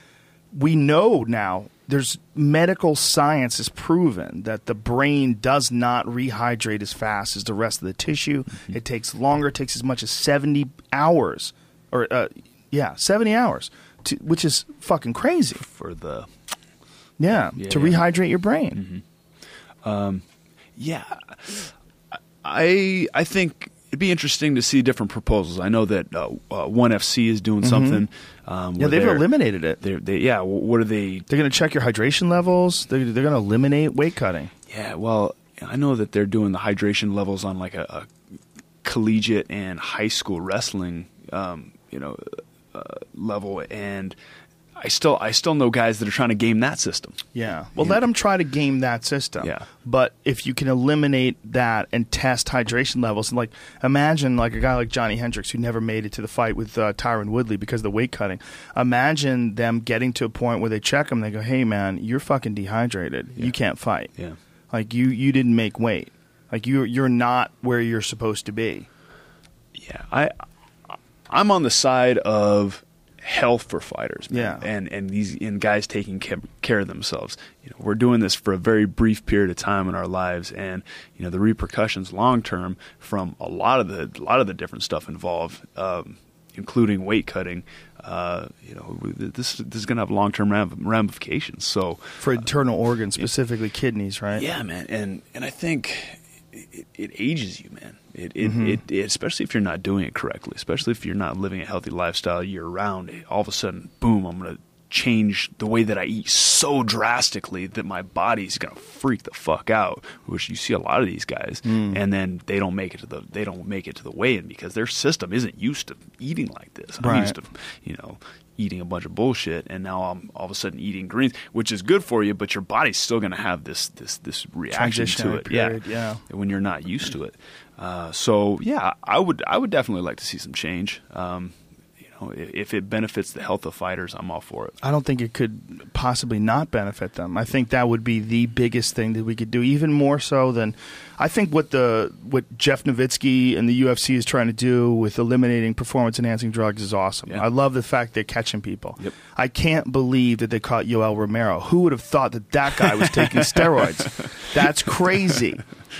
we know now there's medical science has proven that the brain does not rehydrate as fast as the rest of the tissue. Mm-hmm. It takes longer. It takes as much as 70 hours, or uh, yeah, 70 hours, to, which is fucking crazy. For the Yeah, Yeah, to yeah. rehydrate your brain. Mm-hmm. Um, yeah, I I think it'd be interesting to see different proposals. I know that uh, uh, One FC is doing something. Um, Mm-hmm. Yeah, they've eliminated it. They're, they yeah. What are they? They're going to check your hydration levels. They're, they're going to eliminate weight cutting. Yeah, well, I know that they're doing the hydration levels on like a, a collegiate and high school wrestling, um, you know, uh, level, and I still I still know guys that are trying to game that system. Yeah. Well, let them try to game that system. Yeah. But if you can eliminate that and test hydration levels, and like imagine like a guy like Johnny Hendricks who never made it to the fight with uh, Tyron Woodley because of the weight cutting. Imagine them getting to a point where they check him. They go, "Hey, man, you're fucking dehydrated. Yeah. You can't fight. Yeah. Like you you didn't make weight. Like you you're not where you're supposed to be." Yeah, I I'm on the side of health for fighters, man. Yeah. and and these and guys taking care of themselves. You know, we're doing this for a very brief period of time in our lives, and you know the repercussions long term from a lot of the a lot of the different stuff involved, um, including weight cutting. Uh, you know, this this is going to have long term ramifications. So For internal organs, specifically kidneys, right? yeah, man, and and I think it, it ages you, man. It it, mm-hmm. it it especially if you're not doing it correctly, especially if you're not living a healthy lifestyle year round. All of a sudden, boom! I'm gonna change the way that I eat so drastically that my body's gonna freak the fuck out. Which you see a lot of these guys, mm. and then they don't make it to the they don't make it to the weigh-in because their system isn't used to eating like this. I'm used to you know eating a bunch of bullshit and now I'm all of a sudden eating greens, which is good for you, but your body's still going to have this this this reaction to it. period, yeah. yeah. When you're not used to it. Uh, so yeah, I would I would definitely like to see some change. Um, you know, if, if it benefits the health of fighters, I'm all for it. I don't think it could possibly not benefit them. I think that would be the biggest thing that we could do, even more so than I think what the what Jeff Novitzky and the UFC is trying to do with eliminating performance enhancing drugs is awesome. Yeah. I love the fact they're catching people. Yep. I can't believe that they caught Yoel Romero. Who would have thought that that guy was taking steroids? That's crazy.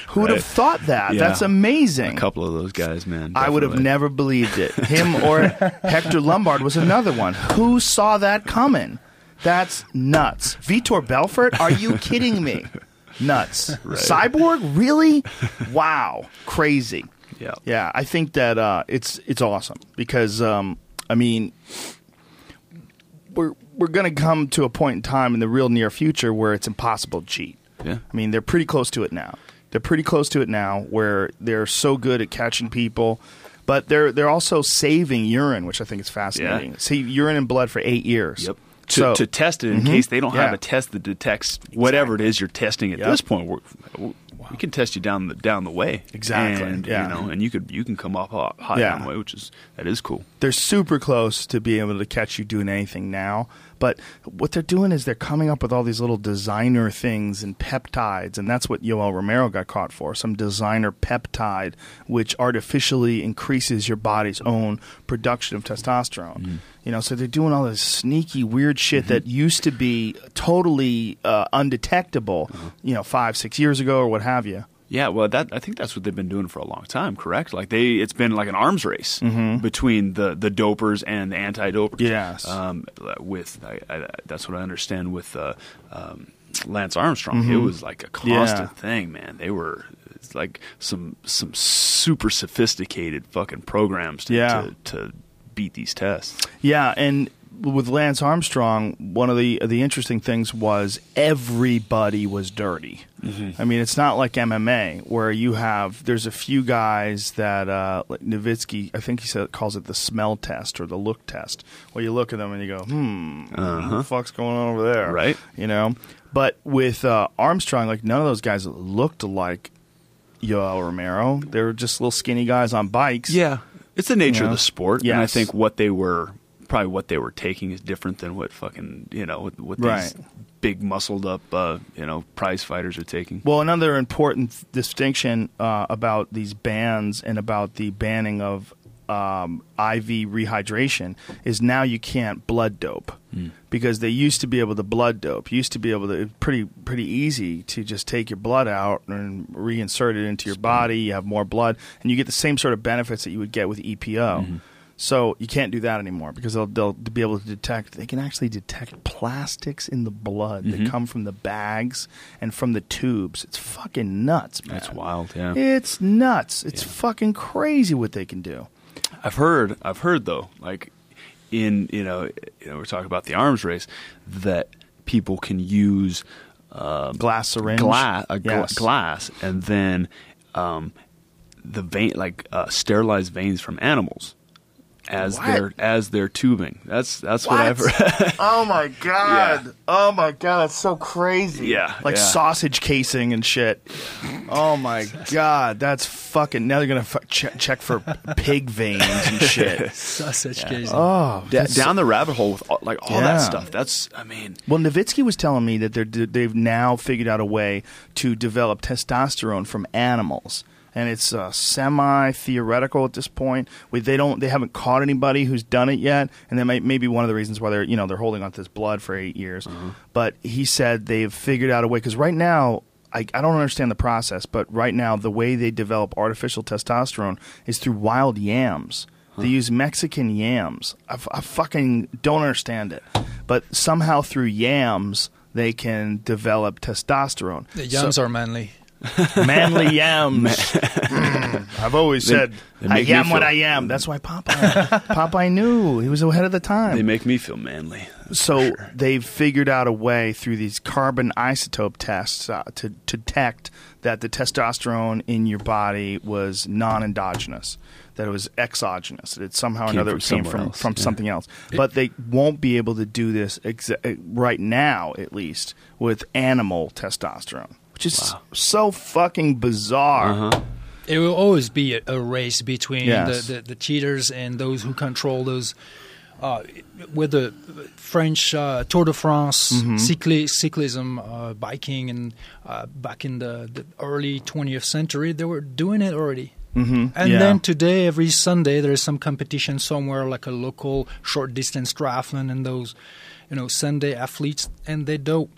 Who would have thought that? Yeah. That's amazing. A couple of those guys, man. I would have never believed it. Him or Hector Lombard was another one. Who saw that coming? That's nuts. Vitor Belfort? Are you kidding me? Nuts. Cyborg? Really? Wow. Crazy. Yeah. Yeah, I think that uh, it's it's awesome because um, I mean we're we're going to come to a point in time in the real near future where it's impossible to cheat. Yeah. I mean, they're pretty close to it now. They're pretty close to it now where they're so good at catching people, but they're they're also saving urine, which I think is fascinating. Yeah. See urine and blood for 8 years. Yep. To, So- to test it in Mhm. case they don't have a test that detects whatever it is you're testing at Yep. this point. We're, we can test you down the down the way. Exactly, And, yeah. You know, and you could you can come up hot, hot Yeah. down the way, which is that is cool. they're super close to being able to catch you doing anything now. But what they're doing is they're coming up with all these little designer things and peptides, and that's what Yoel Romero got caught for some designer peptide which artificially increases your body's own production of testosterone. Mm-hmm. You know, so they're doing all this sneaky, weird shit mm-hmm. that used to be totally uh, undetectable, mm-hmm. you know, five, six years ago or what have you. Yeah, well, that I think that's what they've been doing for a long time. Correct? Like they, it's been like an arms race between the the dopers and the anti-dopers. Mm-hmm. Yes. Um, with I, I, that's what I understand with uh, um, Lance Armstrong. Mm-hmm. It was like a constant thing, man. They were. It's like some some super sophisticated fucking programs to, Yeah. to, to beat these tests. Yeah, and with Lance Armstrong, one of the the interesting things was everybody was dirty. I mean, it's not like MMA where you have there's a few guys that uh, like Novitzky, I think he said calls it the smell test or the look test, where you look at them and you go, hmm, what the fuck's going on over there, Right. You know, but with uh, Armstrong, like none of those guys looked like Yoel Romero. They were just little skinny guys on bikes. Yeah, it's the nature of the sport, and I think what they were probably what they were taking is different than what fucking you know what, what these big muscled up uh, you know prize fighters are taking. Well, another important distinction uh, about these bans and about the banning of um, IV rehydration is now you can't blood dope because they used to be able to blood dope. Used to be able to pretty pretty easy to just take your blood out and reinsert it into your body. You have more blood, and you get the same sort of benefits that you would get with EPO. So you can't do that anymore because they'll they'll be able to detect. They can actually detect plastics in the blood that come from the bags and from the tubes. It's fucking nuts, man. That's wild. Yeah, It's nuts. It's fucking crazy what they can do. I've heard. I've heard though, like in you know, you know, we're talking about the arms race that people can use um, Glass syringe, glass, gla- Yes. glass, and then um, the vein, like uh, sterilized veins from animals, as What? their as their tubing. That's that's what, I've heard. oh my god! Yeah. Oh my god! That's so crazy. Yeah, like yeah. sausage casing and shit. Oh my god! That's fucking. Now they're gonna fu- che- check for pig veins and shit. Sausage casing. Oh, Da- that's- down the rabbit hole with all, like all Yeah. that stuff. That's I mean, Well, Novitzky was telling me that they're, they've now figured out a way to develop testosterone from animals, and it's uh, semi theoretical at this point. We, they don't, they haven't caught anybody who's done it yet, and that might maybe one of the reasons why they're you know they're holding on to this blood for eight years. But he said they've figured out a way because right now. I, I don't understand the process, but right now the way they develop artificial testosterone is through wild yams. They use Mexican yams. I, f- I fucking don't understand it. But somehow through yams, they can develop testosterone. the yams So- are manly. manly yams. Mm. I've always They- said, they I make me am what feel- I am. That's why Popeye, Popeye knew. He was ahead of the time. they make me feel manly. So they've figured out a way through these carbon isotope tests uh, to, to detect that the testosterone in your body was non-endogenous, that it was exogenous, that it somehow or Came another from came somewhere from, else, from yeah. something else. But they won't be able to do this exa- right now, at least, with animal testosterone, which is so fucking bizarre. Uh-huh. It will always be a, a race between Yes. the, the, the cheaters and those who control those. Uh, with the French uh, Tour de France, Mm-hmm. cycli- cyclism, uh, biking, and uh, back in the, the early 20th century, they were doing it already. Mm-hmm. And Yeah. then today, every Sunday, there is some competition somewhere, like a local short distance triathlon, and those, you know, Sunday athletes, and they dope.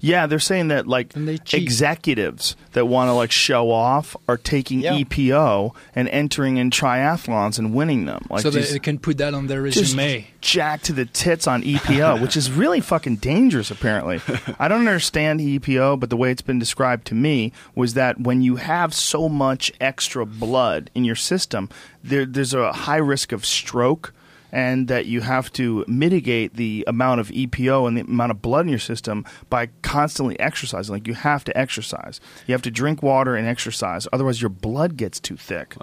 Yeah, they're saying that like And they cheat. executives that want to like show off are taking Yeah. EPO and entering in triathlons and winning them. Like so just, they, can put that on their just resume. jacked to the tits on EPO, which is really fucking dangerous. Apparently, I don't understand EPO, but the way it's been described to me was that when you have so much extra blood in your system, there, there's a high risk of stroke. And that you have to mitigate the amount of EPO and the amount of blood in your system by constantly exercising. Like you have to exercise. You have to drink water and exercise. Otherwise, your blood gets too thick.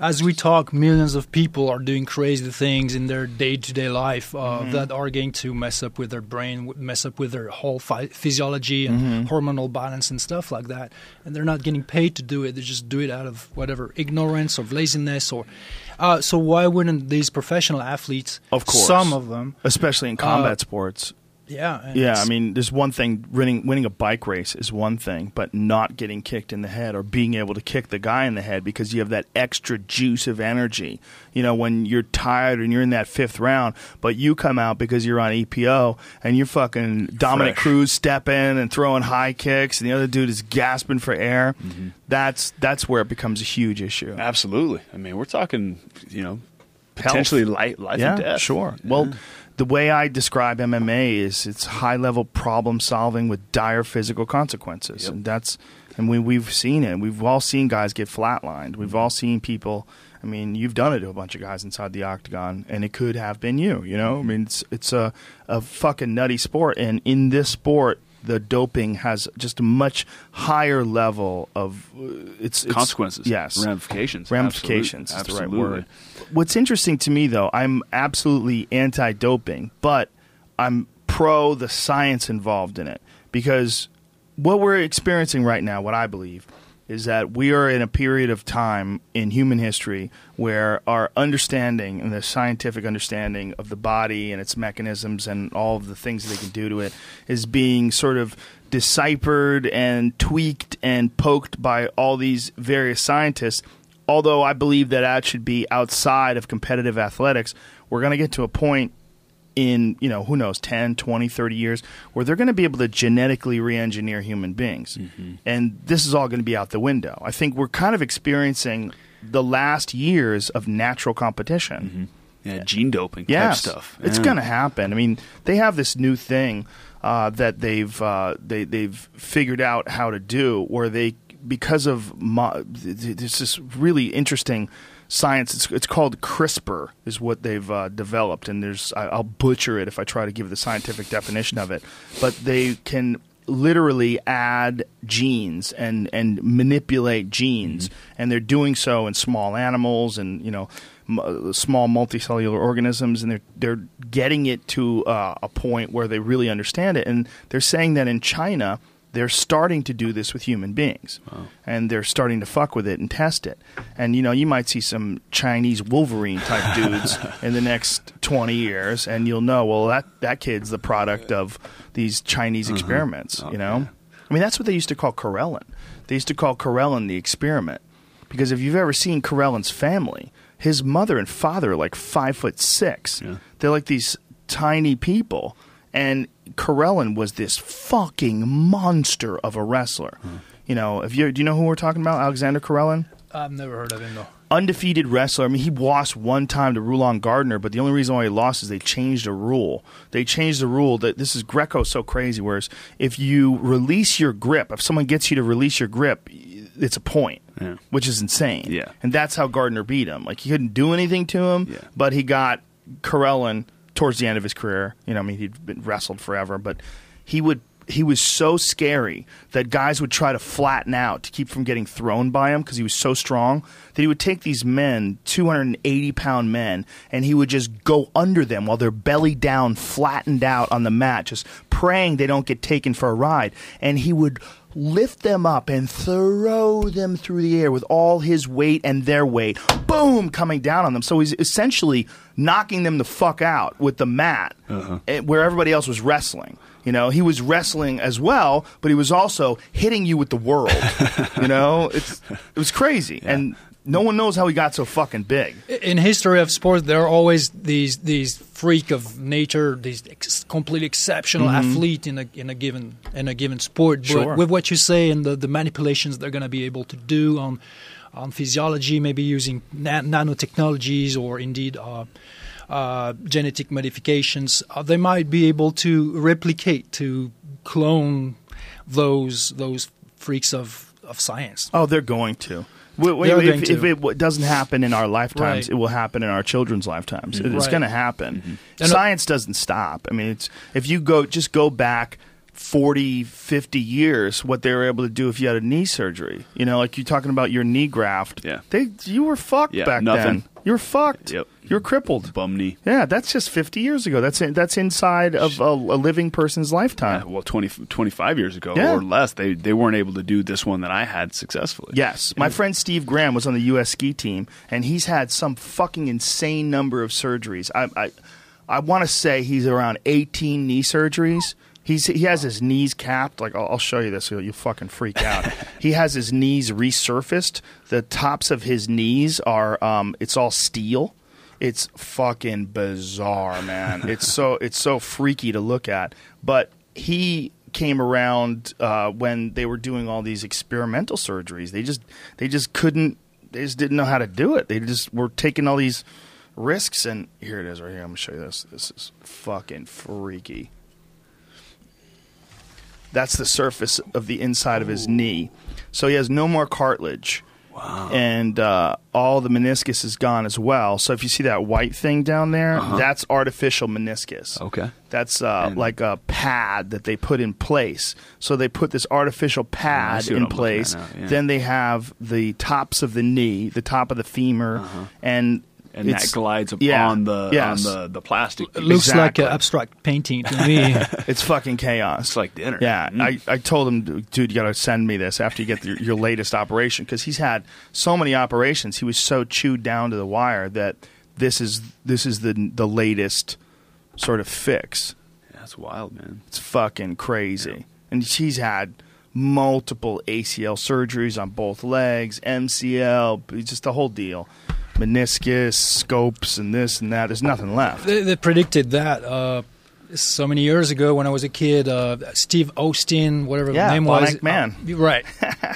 As we talk, millions of people are doing crazy things in their day-to-day life uh, Mm-hmm. that are going to mess up with their brain, mess up with their whole phy- physiology and Mm-hmm. hormonal balance and stuff like that. And they're not getting paid to do it; they just do it out of whatever ignorance or laziness or. Uh, so why wouldn't these professional athletes, Of course. some of them, Especially in combat sports. Yeah, and Yeah, I mean, there's one thing winning winning a bike race is one thing, but not getting kicked in the head or being able to kick the guy in the head because you have that extra juice of energy. You know, when you're tired and you're in that fifth round, but you come out because you're on EPO and you're fucking Dominick Fresh. Cruz stepping and throwing high kicks, and the other dude is gasping for air. Mm-hmm. That's that's where it becomes a huge issue. Absolutely. I mean, we're talking, you know, potentially life, life yeah, and death. Sure. Well, the way I describe MMA is it's high level problem solving with dire physical consequences, Yep. and that's and we we've seen it. We've all seen guys get flatlined. We've all seen people. I mean, you've done it to a bunch of guys inside the octagon, and it could have been you. You know, I mean, it's it's a a fucking nutty sport, and in this sport. The doping has just a much higher level of uh, it's, it's Consequences. Yes, Ramifications. Ramifications Absolute- is the right absolutely. word. What's interesting to me, though, I'm absolutely anti doping, but I'm pro the science involved in it. Because what we're experiencing right now, what I believe, is that we are in a period of time in human history where our understanding and the scientific understanding of the body and its mechanisms and all of the things they can do to it is being sort of deciphered and tweaked and poked by all these various scientists although I believe that that should be outside of competitive athletics, we're going to get to a point in, you know, who knows, 10, 20, 30 years where they're going to be able to genetically re-engineer human beings. And this is all going to be out the window. I think we're kind of experiencing the last years of natural competition. Yeah, gene doping Yeah, type stuff. It's going to happen. I mean, they have this new thing uh, that they've uh, they they've figured out how to do, where they because of mo- th- th- there's this really interesting science. It's it's called CRISPR, is what they've uh, developed, and there's I, I'll butcher it if I try to give the scientific definition of it, but they can literally add genes and and manipulate genes and they're doing so in small animals and you know m- small multicellular organisms and they're they're getting it to uh, a point where they really understand it and they're saying that in China they're starting to do this with human beings. And they're starting to fuck with it and test it. And you know you might see some chinese wolverine type dudes in the next 20 years and you'll know well that that kid's the product of these chinese mm-hmm. experiments oh, you know? i mean that's what they used to call Karelin. they used to call Karelin the experiment. Because if you've ever seen Karelin's family his mother and father are like five foot six. Yeah. they're like these tiny people and Karelin was this fucking monster of a wrestler. You know, if you do you know who we're talking about? Alexander Karelin? I've never heard of him though. Undefeated wrestler. I mean, he lost one time to Rulon Gardner, but the only reason why he lost is they changed a rule. They changed the rule that this is Greco so crazy. Whereas if you release your grip, if someone gets you to release your grip, it's a point, Yeah. which is insane. Yeah. and that's how Gardner beat him. Like he couldn't do anything to him, Yeah. but he got Karelin towards the end of his career. You know, I mean, he'd been wrestled forever, but he would. He was so scary that guys would try to flatten out to keep from getting thrown by him because he was so strong that he would take these men, 280 pound men, and he would just go under them while they're belly down, flattened out on the mat, just praying they don't get taken for a ride. And he would lift them up and throw them through the air with all his weight and their weight, boom, coming down on them. So he's essentially knocking them the fuck out with the mat eh, where everybody else was wrestling. You know, he was wrestling as well, but he was also hitting you with the world. you know, it's it was crazy. And No one knows how he got so fucking big. in history of sports, there are always these these freak of nature, these ex- completely exceptional athlete in a in a given in a given sport. But Sure. with what you say and the, the manipulations they're going to be able to do on on physiology, maybe using na- nanotechnologies or indeed. Uh, uh, genetic modifications, uh, they might be able to replicate, to clone those those freaks of, of science. Oh, they're going to. Wait, wait, They're if, going to. if it w- doesn't happen in our lifetimes, Right. it will happen in our children's lifetimes. It- It's Right. going to happen. And- Science doesn't stop. I mean, it's if you go just go back 40, 50 years, what they were able to do if you had a knee surgery. You know, like you're talking about your knee graft. Yeah. they you were fucked Yeah, back nothing. then. You're fucked. Yep. You were crippled. Bum knee. Yeah, that's just 50 years ago. That's in, that's inside of a, a living person's lifetime. well, 20, 25 years ago Yeah. or less, they they weren't able to do this one that I had successfully. Yes. My friend Steve Graham was on the U.S. ski team, and he's had some fucking insane number of surgeries. I, I, I want to say he's around 18 knee surgeries. He's, he has his knees capped. Like, I'll, I'll show you this. You'll, you'll fucking freak out. he has his knees resurfaced. The tops of his knees are, um, it's all steel. It's fucking bizarre, man. it's so it's so freaky to look at. But he came around uh, when they were doing all these experimental surgeries. They just they just couldn't they just didn't know how to do it. They just were taking all these risks and here it is right here. I'm gonna show you this. This is fucking freaky. That's the surface of the inside of his knee. So he has no more cartilage. Wow. And uh, all the meniscus is gone as well. So if you see that white thing down there, that's artificial meniscus. Okay. That's uh, like a pad that they put in place. So they put this artificial pad see in place. now, yeah. Then they have the tops of the knee, the top of the femur, Uh-huh. And it's- that glides upon yeah, the yes. on the, the plastic. It looks like Exactly. uh, abstract painting to me. It's fucking chaos. It's like dinner. Yeah, Mm. I, I told him, dude, you got to send me this after you get your, your latest operation because he's had so many operations. He was so chewed down to the wire that this is this is the the latest sort of fix. That's wild, man. It's fucking crazy. And he's had multiple ACL surgeries on both legs, MCL, just the whole deal. Meniscus, scopes, and this and that. There's nothing left. they, they predicted that uh, so many years ago when I was a kid. Uh, Steve Austin, whatever Yeah, the name Bionic was. Man. Uh, you're right.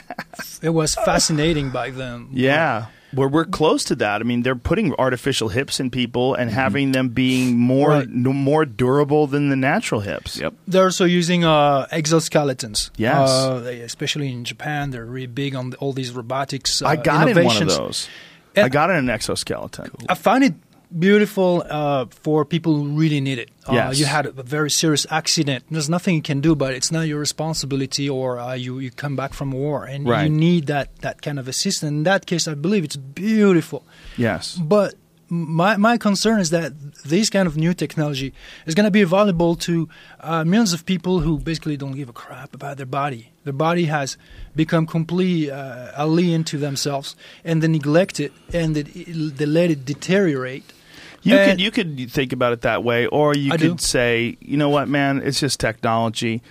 it was fascinating back then. Yeah. We're, we're close to that. I mean, they're putting artificial hips in people and having them being more Right. n- more durable than the natural hips. Yep. They're also using uh, exoskeletons. Yes. Uh, they- especially in Japan, they're really big on all these robotics. Uh, I got in one of those. Yeah. I got an exoskeleton. I find it beautiful uh, for people who really need it. Uh, Yes. You had a very serious accident. There's nothing you can do, but it's not your responsibility, or uh, you you come back from war and Right. you need that that kind of assistance. In that case, I believe it's beautiful. Yes. But my my concern is that this kind of new technology is going to be available to uh, millions of people who basically don't give a crap about their body. Their body has become completely uh, alien to themselves, and they neglect it, and they, they let it deteriorate. You And- could you could think about it that way, or you I could do. say, you know what, man, it's just technology.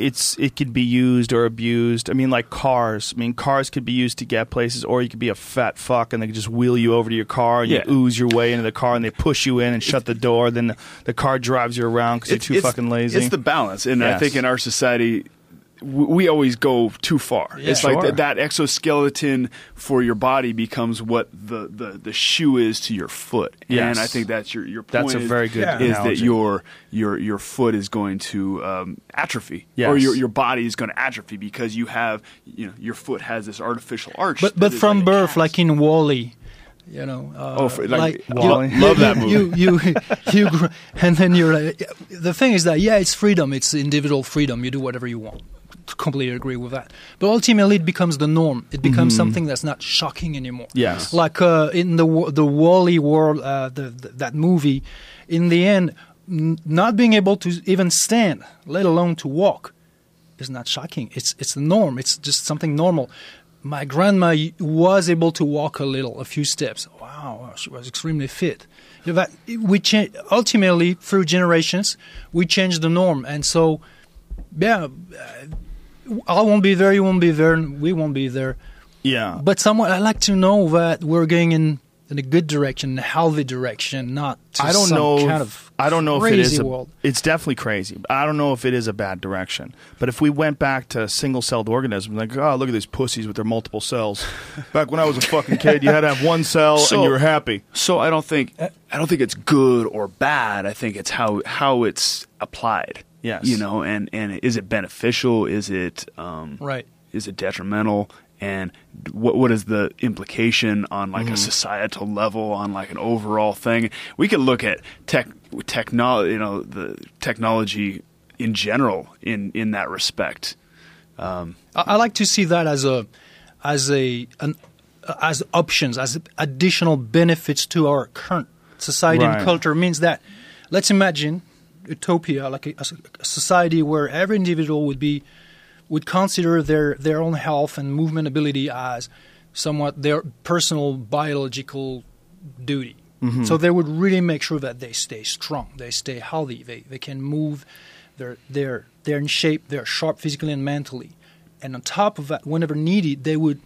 It's it could be used or abused. I mean, like cars. I mean, cars could be used to get places, or you could be a fat fuck and they could just wheel you over to your car and Yeah. you ooze your way into the car and they push you in and shut the door. Then the, the car drives you around because you're too fucking lazy. It's the balance, and I think in our society, we always go too far. Yeah. it's like Sure. th- that exoskeleton for your body becomes what the, the, the shoe is to your foot. Yes. And I think that's your your point. That's a is- very good Yeah. Is analogy. that your your your foot is going to um, atrophy, Yes. or your your body is going to atrophy because you have you know your foot has this artificial arch. But but from like birth, like in Wall-E, you know. Uh, Oh, for- like you- Wall-E? you- Love that movie. You you you, gr- and then you're like, the thing is that yeah, it's freedom. It's individual freedom. You do whatever you want. Completely agree with that. But ultimately, it becomes the norm. It becomes something that's not shocking anymore. Mm-hmm. Yes. Like uh, in the the Wall-E world, uh, the, the that movie, in the end, n- not being able to even stand, let alone to walk, is not shocking. It's it's the norm. It's just something normal. My grandma was able to walk a little, a few steps. Wow, she was extremely fit. You know, that we ultimately through generations we changed the norm, and so yeah, uh, I won't be there. You won't be there. and We won't be there. Yeah. But someone I like to know that we're going in in a good direction, a healthy direction, not to I don't some know. kind if- of I don't know if it crazy is. A, world. It's definitely crazy. I don't know if it is a bad direction. But if we went back to single-celled organisms, like oh look at these pussies with their multiple cells. back when I was a fucking kid, you had to have one cell So- and you were happy. So I don't think uh, I don't think it's good or bad. I think it's how how it's applied. Yes. You know, and and is it beneficial? Is it um, Right. Is it detrimental? And what what is the implication on like a societal level, on like an overall thing? We could look at tech technology, you know, the technology in general in in that respect. Um, I, I like to see that as a as a an, as options as additional benefits to our current society Right. and culture means that let's imagine utopia like a, a society where every individual would be would consider their their own health and movement ability as somewhat their personal biological duty. Mm-hmm. So they would really make sure that they stay strong, they stay healthy, they, they can move, they're they're they're in shape, they're sharp physically and mentally. And on top of that, whenever needed, they would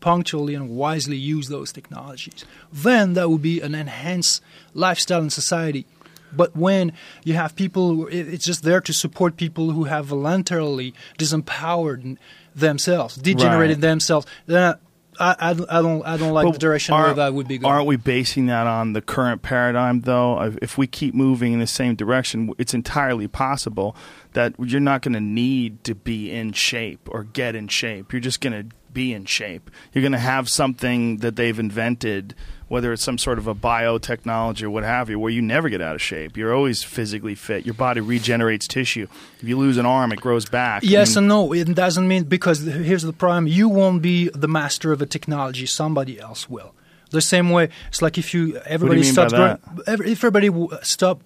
punctually and wisely use those technologies. Then that would be an enhanced lifestyle in society. But when you have people, who, it's just there to support people who have voluntarily disempowered themselves, degenerated Right. themselves, then I, I, don't- I don't, I don't like But the direction where that would be going. Aren't we basing that on the current paradigm, though? If we keep moving in the same direction, it's entirely possible that you're not going to need to be in shape or get in shape. You're just going to be in shape. You're going to have something that they've invented, whether it's some sort of a biotechnology or what have you, where you never get out of shape. You're always physically fit. Your body regenerates tissue. If you lose an arm, it grows back. I Yes mean, and no. It doesn't mean because here's the problem: you won't be the master of a technology; somebody else will. The same way, it's like if you everybody by stops growing, every, everybody w- stop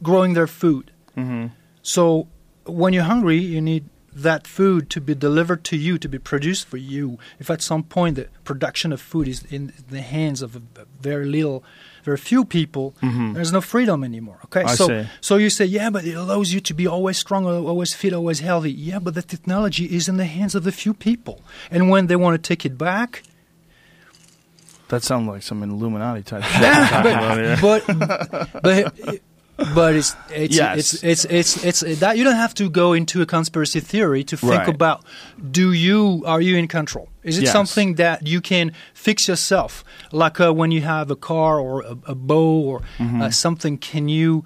growing their food. Mm-hmm. So when you're hungry, you need that food to be delivered to you, to be produced for you. If at some point the production of food is in the hands of very little, very few people, there's no freedom anymore. Okay, Mm-hmm. I so see. so you say, yeah, but it allows you to be always strong, always fit, always healthy. Yeah, but the technology is in the hands of the few people, and when they want to take it back, That sounds like some Illuminati type shit. you're talking about here. but but but it's it's, Yes. it's it's it's it's that you don't have to go into a conspiracy theory to think Right. about do you are you in control is it Yes. something that you can fix yourself like uh, when you have a car or a, a bow or Mm-hmm. uh, something can you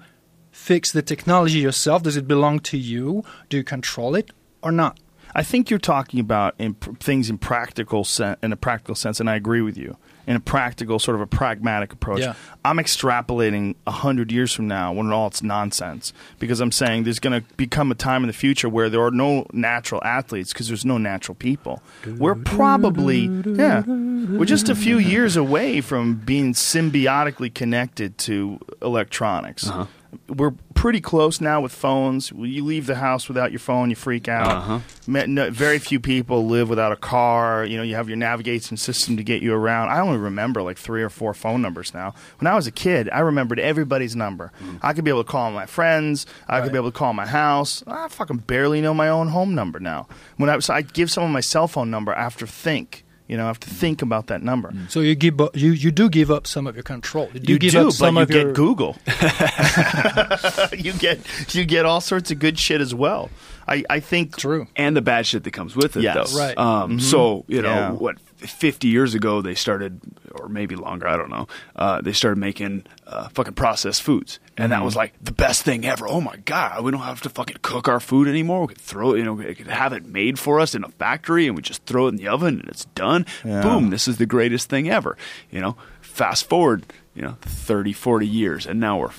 fix the technology yourself does it belong to you do you control it or not I think you're talking about in pr- things in practical sen- in a practical sense, and I agree with you. In a practical, sort of a pragmatic approach, Yeah. I'm extrapolating a hundred years from now when all it's nonsense because I'm saying there's going to become a time in the future where there are no natural athletes because there's no natural people. We're probably yeah, we're just a few years away from being symbiotically connected to electronics. Uh-huh. We're pretty close now with phones. You leave the house without your phone, you freak out. Uh-huh. No- very few people live without a car. You know, you have your navigation system to get you around. I only remember like three or four phone numbers now. When I was a kid, I remembered everybody's number. I could be able to call my friends. I could be able to call my house. I fucking barely know my own home number now. When I so I give someone my cell phone number, after think. You know, I have to think about that number. so you give up, you you do give up some of your control you do You give do, up some but you of get your Google. you get you get all sorts of good shit as well. I, I think true and the bad shit that comes with it, Yes. though. Right. Um, So you know Yeah. what? Fifty years ago, they started, or maybe longer. I don't know. Uh, they started making uh, fucking processed foods, and that was like the best thing ever. Oh my god, we don't have to fucking cook our food anymore. We could throw, it, you know, we could have it made for us in a factory, and we just throw it in the oven, and it's done. Yeah. Boom! This is the greatest thing ever. You know. Fast forward, you know, 30, 40 years, and now we're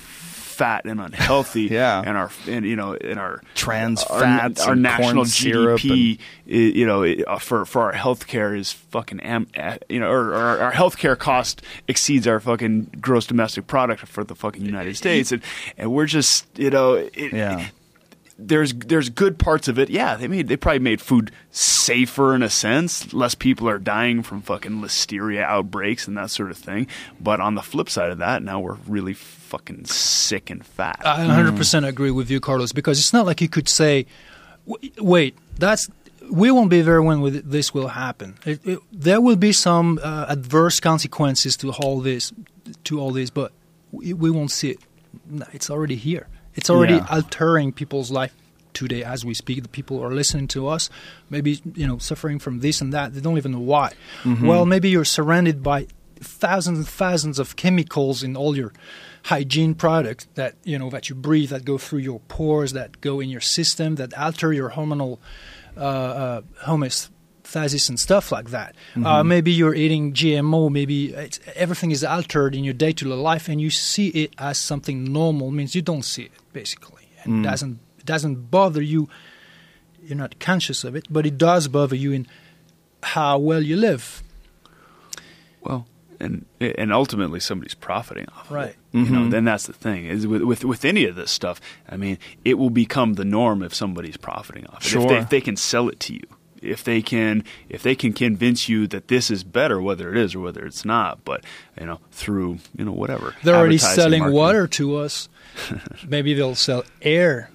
fat and unhealthy. Yeah. And our, and you know, in our Trans our, fats our and national GDP, i- you know, uh, for for our healthcare is fucking, am, uh, you know, or, or our, our healthcare cost exceeds our fucking gross domestic product for the fucking United States, and and we're just, you know, it, Yeah. There's there's good parts of it. Yeah, they made they probably made food safer in a sense. Less people are dying from fucking listeria outbreaks and that sort of thing. But on the flip side of that, now we're really fucking sick and fat. I 100% agree with you, Carlos, because it's not like you could say, "W- wait, that's we won't be there when with- this will happen. It, it, there will be some uh, adverse consequences to all this, to all this, but we, we won't see it. No, It's already here. It's already Yeah. altering people's life today as we speak. The people are listening to us, maybe you know suffering from this and that. They don't even know why. Well, maybe you're surrounded by thousands and thousands of chemicals in all your hygiene products that you know that you breathe, that go through your pores, that go in your system, that alter your hormonal uh, uh, homeostasis and stuff like that. Uh, mm-hmm. maybe you're eating GMO. Maybe it's, everything is altered in your day-to-day life, and you see it as something normal. Means you don't see it basically, and it doesn't it doesn't bother you. You're not conscious of it, but it does bother you in how well you live. Well, and and ultimately somebody's profiting off Right. of it. You know, mm-hmm. then that's the thing is with, with with any of this stuff. I mean, it will become the norm if somebody's profiting off it. If Sure. they, if they can sell it to you, if they can if they can convince you that this is better, whether it is or whether it's not, but you know, through you know whatever. They're already selling marketing. water to us. Maybe they'll sell air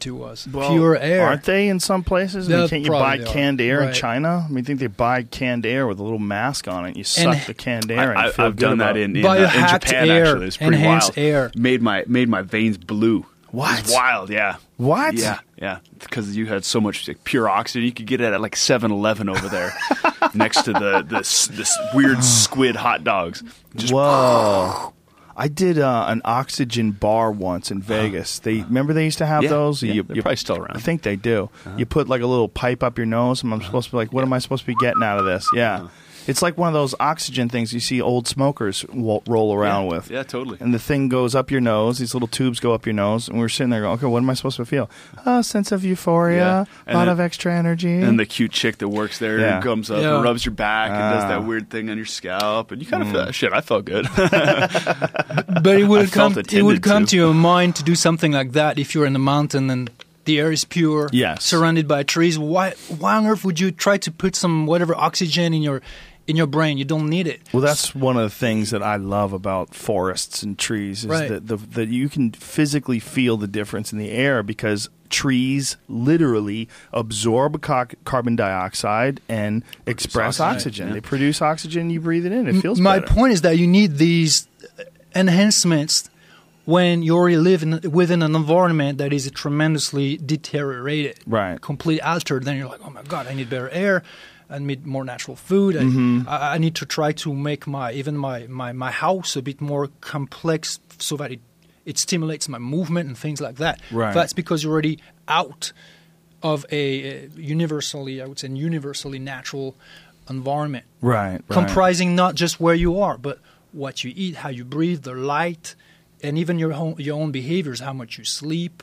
to us, pure air. Aren't they in some places? I mean, can't you buy probably are. canned air in China? I mean, I think they buy canned air with a little mask on it. You suck And- the canned air and I, feel have good done that about it. in in, uh, in Japan. air, actually, it's pretty wild. air. Made my made my veins blue. What? It's wild, yeah. What? Yeah, yeah. Because you had so much like, pure oxygen. You could get it at like 7-Eleven over there, next to the this this weird squid hot dogs. Just Whoa. I did uh, an oxygen bar once in uh-huh. Vegas. They uh-huh. remember they used to have Yeah, those. yeah, they're probably still around. I think they do. You uh-huh. put like a little pipe up your nose, and I'm supposed to be like, "What am I supposed to be getting out of this?" Yeah, it's like one of those oxygen things you see old smokers wo- roll around with. yeah, totally. And the thing goes up your nose. These little tubes go up your nose, and we're sitting there going, "Okay, what am I supposed to feel? A sense of euphoria, Yeah. a And lot then- of extra energy." And the cute chick that works there Yeah. comes up Yeah. and rubs your back and does Ah. that weird thing on your scalp, and you kind of feel shit. I felt good. but it would felt come. It would come to. to your mind to do something like that if you're in the mountain and the air is pure, Yes. surrounded by trees. Why? Why on earth would you try to put some whatever oxygen in your in your brain? You don't need it. Well, that's one of the things that I love about forests and trees is Right. that the, that you can physically feel the difference in the air because trees literally absorb ca- carbon dioxide and express oxygen, oxygen. yeah. They produce oxygen. You breathe it in. It feels My better. point is that you need these enhancements when you already live in, within an environment that is tremendously deteriorated, Right. completely altered. Then you're like, oh my god, I need better air. I need more natural food. I- Mm-hmm. I, I need to try to make my even my, my, my house a bit more complex so that it it stimulates my movement and things like that. Right. That's because you're already out of a, a universally, I would say, universally natural environment Right. right. comprising not just where you are, but what you eat, how you breathe, the light, and even your own, your own behaviors, how much you sleep,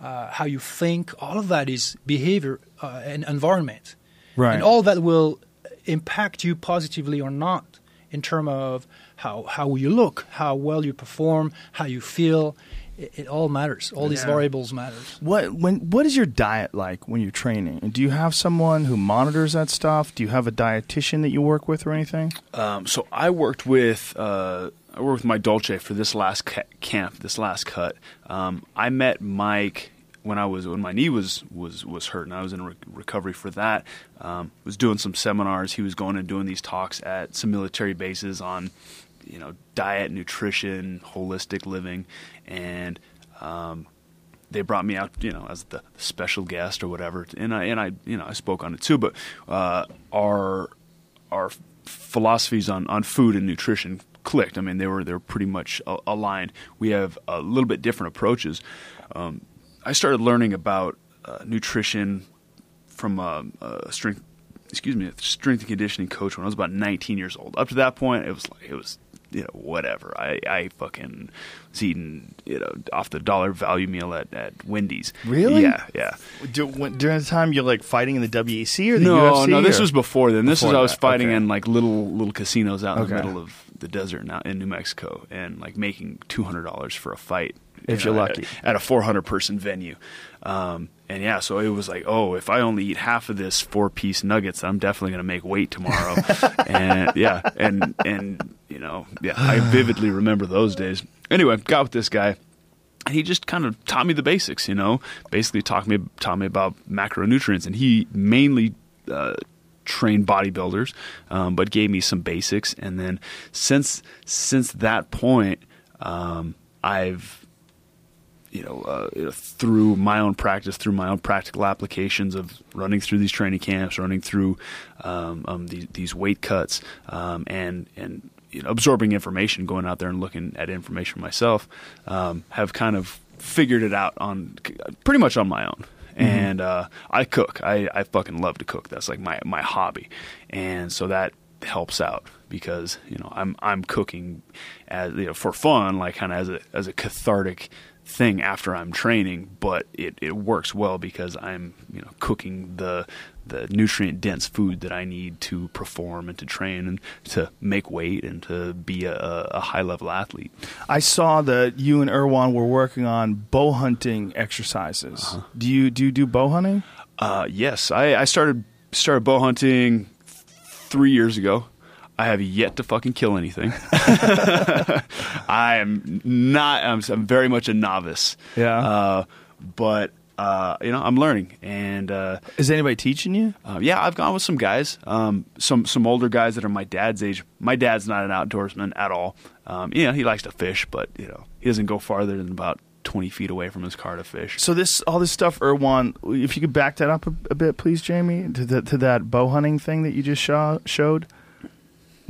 uh, how you think. All of that is behavior uh, and environment, Right. and all that will impact you positively or not in terms of how how you look, how well you perform, how you feel. It, it all matters. All these Yeah. variables matters. What when what is your diet like when you're training? And do you have someone who monitors that stuff? Do you have a dietitian that you work with or anything? Um, so I worked with uh, I worked with Mike Dolce for this last ca- camp, this last cut. Um, I met Mike when I was when my knee was was was hurt, and I was in re- recovery for that. Um, was doing some seminars. He was going and doing these talks at some military bases on you know diet, nutrition, holistic living, and um, they brought me out, you know, as the special guest or whatever, and I and I, you know, I spoke on it too. But uh, our our philosophies on, on food and nutrition clicked. I mean, they were they were pretty much aligned. We have a little bit different approaches. Um, I started learning about uh, nutrition from a, a strength, excuse me, a strength and conditioning coach when I was about 19 years old. Up to that point, it was like it was you know whatever. I I fucking was eating you know off the dollar value meal at, at Wendy's. Really? Yeah, yeah. Do, when, during the time you're like fighting in the WEC or the no, UFC? no, this or- was before then. This Before was I was that, fighting okay. in like little little casinos out in Okay. the middle of the desert now in New Mexico, and like making two hundred dollars for a fight If you you're know, lucky. at, at a four hundred person venue. Um, and yeah, so it was like, oh, if I only eat half of this four piece nuggets, I'm definitely gonna make weight tomorrow. and yeah, and and you know, yeah, I vividly remember those days. Anyway, got with this guy And he just kind of taught me the basics, you know. Basically, taught me taught me about macronutrients, and he mainly uh, trained bodybuilders, um, but gave me some basics. And then since since that point, um, I've you know, uh, you know, through my own practice, through my own practical applications of running through these training camps, running through um, um, these, these weight cuts, um, and and you know, absorbing information, going out there and looking at information myself, um, have kind of figured it out on pretty much on my own. And uh, I cook. I, I fucking love to cook. That's like my my hobby, and so that helps out because you know I'm I'm cooking as you know for fun, like kind of as a as a cathartic thing after I'm training, but it, it works well because I'm you know cooking the the nutrient dense food that I need to perform and to train and to make weight and to be a, a high level athlete. I saw that you and Erwan were working on bow hunting exercises. Uh-huh. Do you do you do bow hunting? Uh, yes, I, I started started bow hunting three years ago. I have yet to fucking kill anything. I am not. I'm, I'm very much a novice. Yeah. Uh, but uh, you know, I'm learning, and uh, Is anybody teaching you? uh, yeah, I've gone with some guys, um, some some older guys that are my dad's age. My dad's not an outdoorsman at all. Um, you know, he likes to fish, but you know, he doesn't go farther than about 20 feet away from his car to fish. So this all this stuff, Erwan. If you could back that up a, a bit, please, Jamie, to the, to that bow hunting thing that you just show, showed.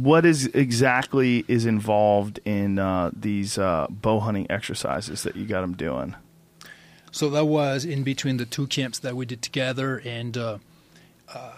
What is exactly is involved in uh, these uh, bow hunting exercises that you got them doing? So that was in between the two camps that we did together, and uh, uh,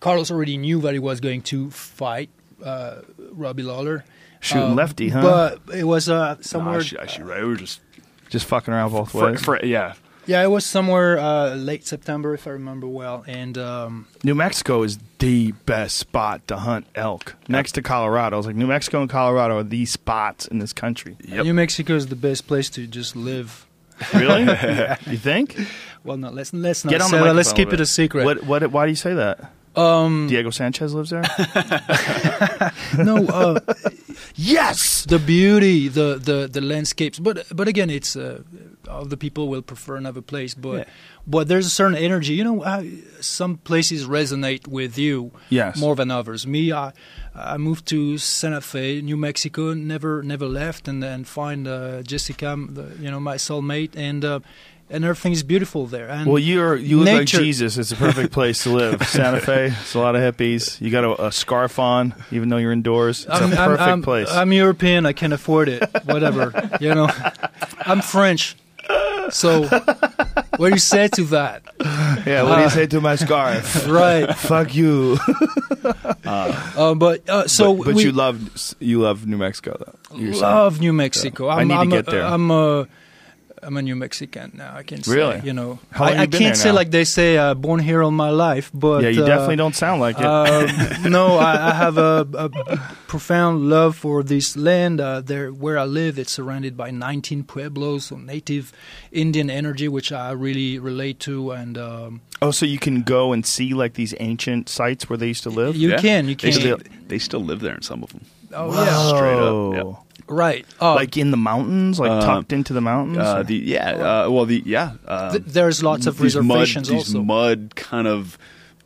Carlos already knew that he was going to fight uh, Robbie Lawler. Shooting Uh, lefty, huh? But it was uh, No, somewhere. actually, actually, right. We were just Just fucking around both for, ways. for, yeah. Yeah, it was somewhere uh, late September, if I remember well. And um, New Mexico is the best spot to hunt elk next to Colorado. I was like, New Mexico and Colorado are the spots in this country. Yep. New Mexico is the best place to just live. Really? you think? Well, no, let's let's not Get on say the that. Let's microphone keep a it bit. a secret. What? What? Why do you say that? Um, Diego Sanchez lives there. no, uh, yes. the beauty, the, the, the landscapes. But but again, it's uh, other people will prefer another place. But Yeah. but there's a certain energy. You know, uh, some places resonate with you Yes. more than others. Me, I I moved to Santa Fe, New Mexico, never never left, and then find uh, Jessica, the, you know, my soulmate, and. Uh, and everything is beautiful there. And Well, you're you look Nature- like Jesus. It's a perfect place to live. Santa Fe. It's a lot of hippies. You got a, a scarf on, even though you're indoors. It's a I'm, I'm- perfect I'm- place. I'm European. I can afford it. Whatever. you know, I'm French. So, what do you say to that? yeah. What do you say to my scarf? Right. Fuck you. Uh, but uh, so but but we you love you love New Mexico though. Love New Mexico. I I'm, need to I'm get a, there. I'm a I'm a New Mexican now. I can say, Really? you know, How long I, I been can't there say now? like they say, uh, born here all my life. But yeah, you uh, definitely don't sound like it. Um, no, I, I have a, a profound love for this land. Uh, there, where I live, it's surrounded by 19 pueblos, so native Indian energy, which I really relate to. And um, oh, so you can go and see like these ancient sites where they used to live. you Yeah. can, you They can. still, they still live there in some of them. oh yeah, Straight up, Oh. Right. Oh, Like in the mountains, like Uh, tucked into the mountains. Uh, the yeah, uh, well the yeah. Uh, th- there's lots of these mud, reservations these also. mud kind of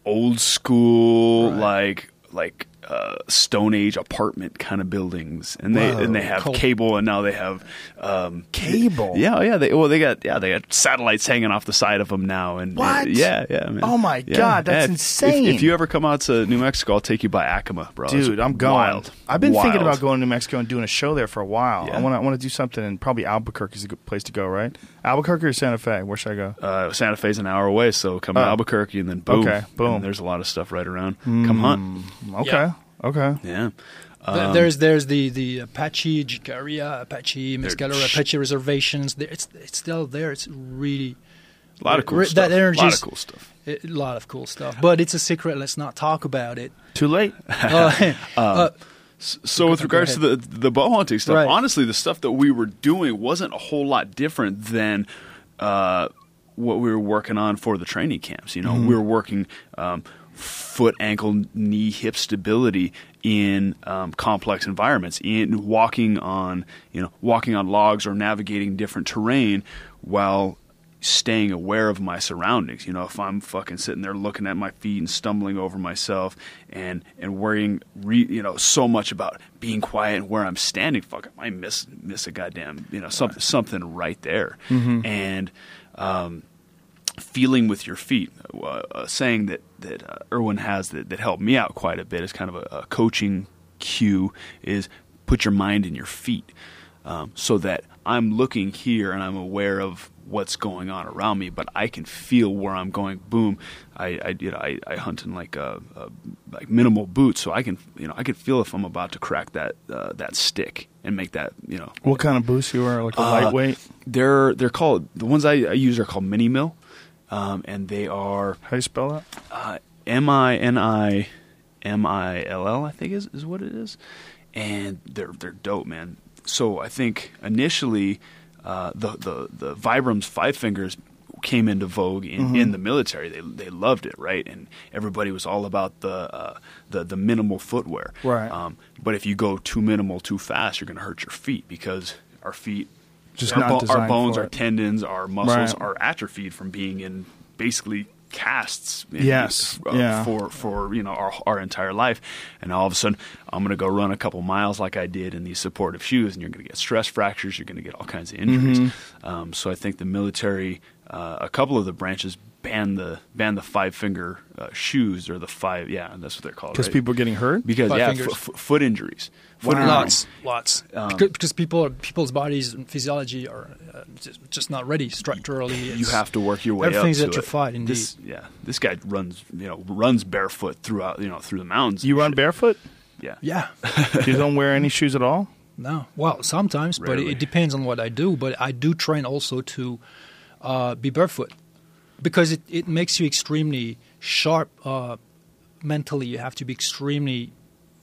old school Right. like like uh, Stone Age apartment kind of buildings, and they Whoa. and they have Cool. cable, and now they have um, Cable? Yeah, oh, yeah. They well they got yeah they got satellites hanging off the side of them now, and What? yeah, yeah. Man. Oh my Yeah. God, that's Yeah, insane. If, if you ever come out to New Mexico, I'll take you by Acoma, bro. Dude, I'm going. Wild. I've been thinking about going to New Mexico and doing a show there for a while. Yeah. I want to I want to do something, and probably Albuquerque is a good place to go, right? Albuquerque or Santa Fe? Where should I go? Uh, Santa Fe's an hour away, so come Oh. to Albuquerque and then boom, Okay, boom. And there's a lot of stuff right around. Come hunt. Okay, Yeah. okay. Yeah. Th- Um, there's there's the the Apache Jicarilla, Apache Mescalero, sh- Apache reservations. There, it's it's still there. It's really a lot of cool Re- stuff. that energy a lot is- of cool stuff. a lot of cool stuff. But it's a secret. Let's not talk about it. Too late. Uh, uh, So with regards to the the bow hunting stuff, Right. honestly, the stuff that we were doing wasn't a whole lot different than uh, what we were working on for the training camps. You know, Mm-hmm. we were working um, foot, ankle, knee, hip stability in um, complex environments, in walking on you know walking on logs or navigating different terrain while staying aware of my surroundings. You know, if I'm fucking sitting there looking at my feet and stumbling over myself and and worrying, re, you know, so much about being quiet and where I'm standing, fuck, I might miss miss a goddamn, you know, something something right there, and. Um, feeling with your feet. Uh, a saying that that uh, Erwan has that, that helped me out quite a bit is kind of a, a coaching cue is put your mind in your feet, um, so that I'm looking here and I'm aware of what's going on around me, but I can feel where I'm going. Boom, I, I you know I, I hunt in like a, a like minimal boots, so I can you know I can feel if I'm about to crack that uh, that stick and make that you know What kind of boots you wear? Like a uh, lightweight? They're they're called the ones I, I use are called Mini Mill, um, and they are How you spell that? uh, M I N I M I L L I think is is what it is, and they're they're dope, man. So I think initially uh, the the the Vibrams Five Fingers came into vogue in, in the military. They they loved it, right? And everybody was all about the uh, the the minimal footwear. Right. Um, but if you go too minimal too fast, you're going to hurt your feet because our feet Just our, not bo- our bones, our tendons, our muscles Right. are atrophied from being in basically casts. in- Yes, uh, yeah. For for you know our our entire life, and all of a sudden I'm going to go run a couple miles like I did in these supportive shoes, and you're going to get stress fractures. You're going to get all kinds of injuries. Mm-hmm. Um, so I think the military, uh, a couple of the branches banned the banned the five finger uh, shoes or the five yeah that's what they're called Because right? people are getting hurt? because Five yeah f- f- foot injuries. Foot Wow. injuries. Lots, lots. Um, because, because people, people's bodies and physiology are uh, just, just not ready structurally. you have to work your way everything's up to atrophied, it. indeed. This, yeah, this guy runs, you know, runs barefoot throughout, you know, through the mountains. You run shit. barefoot? Yeah, yeah you don't wear any shoes at all? no. Well, sometimes, but it, it depends on what I do. But I do train also to uh, be barefoot because it, it makes you extremely sharp uh, mentally. You have to be extremely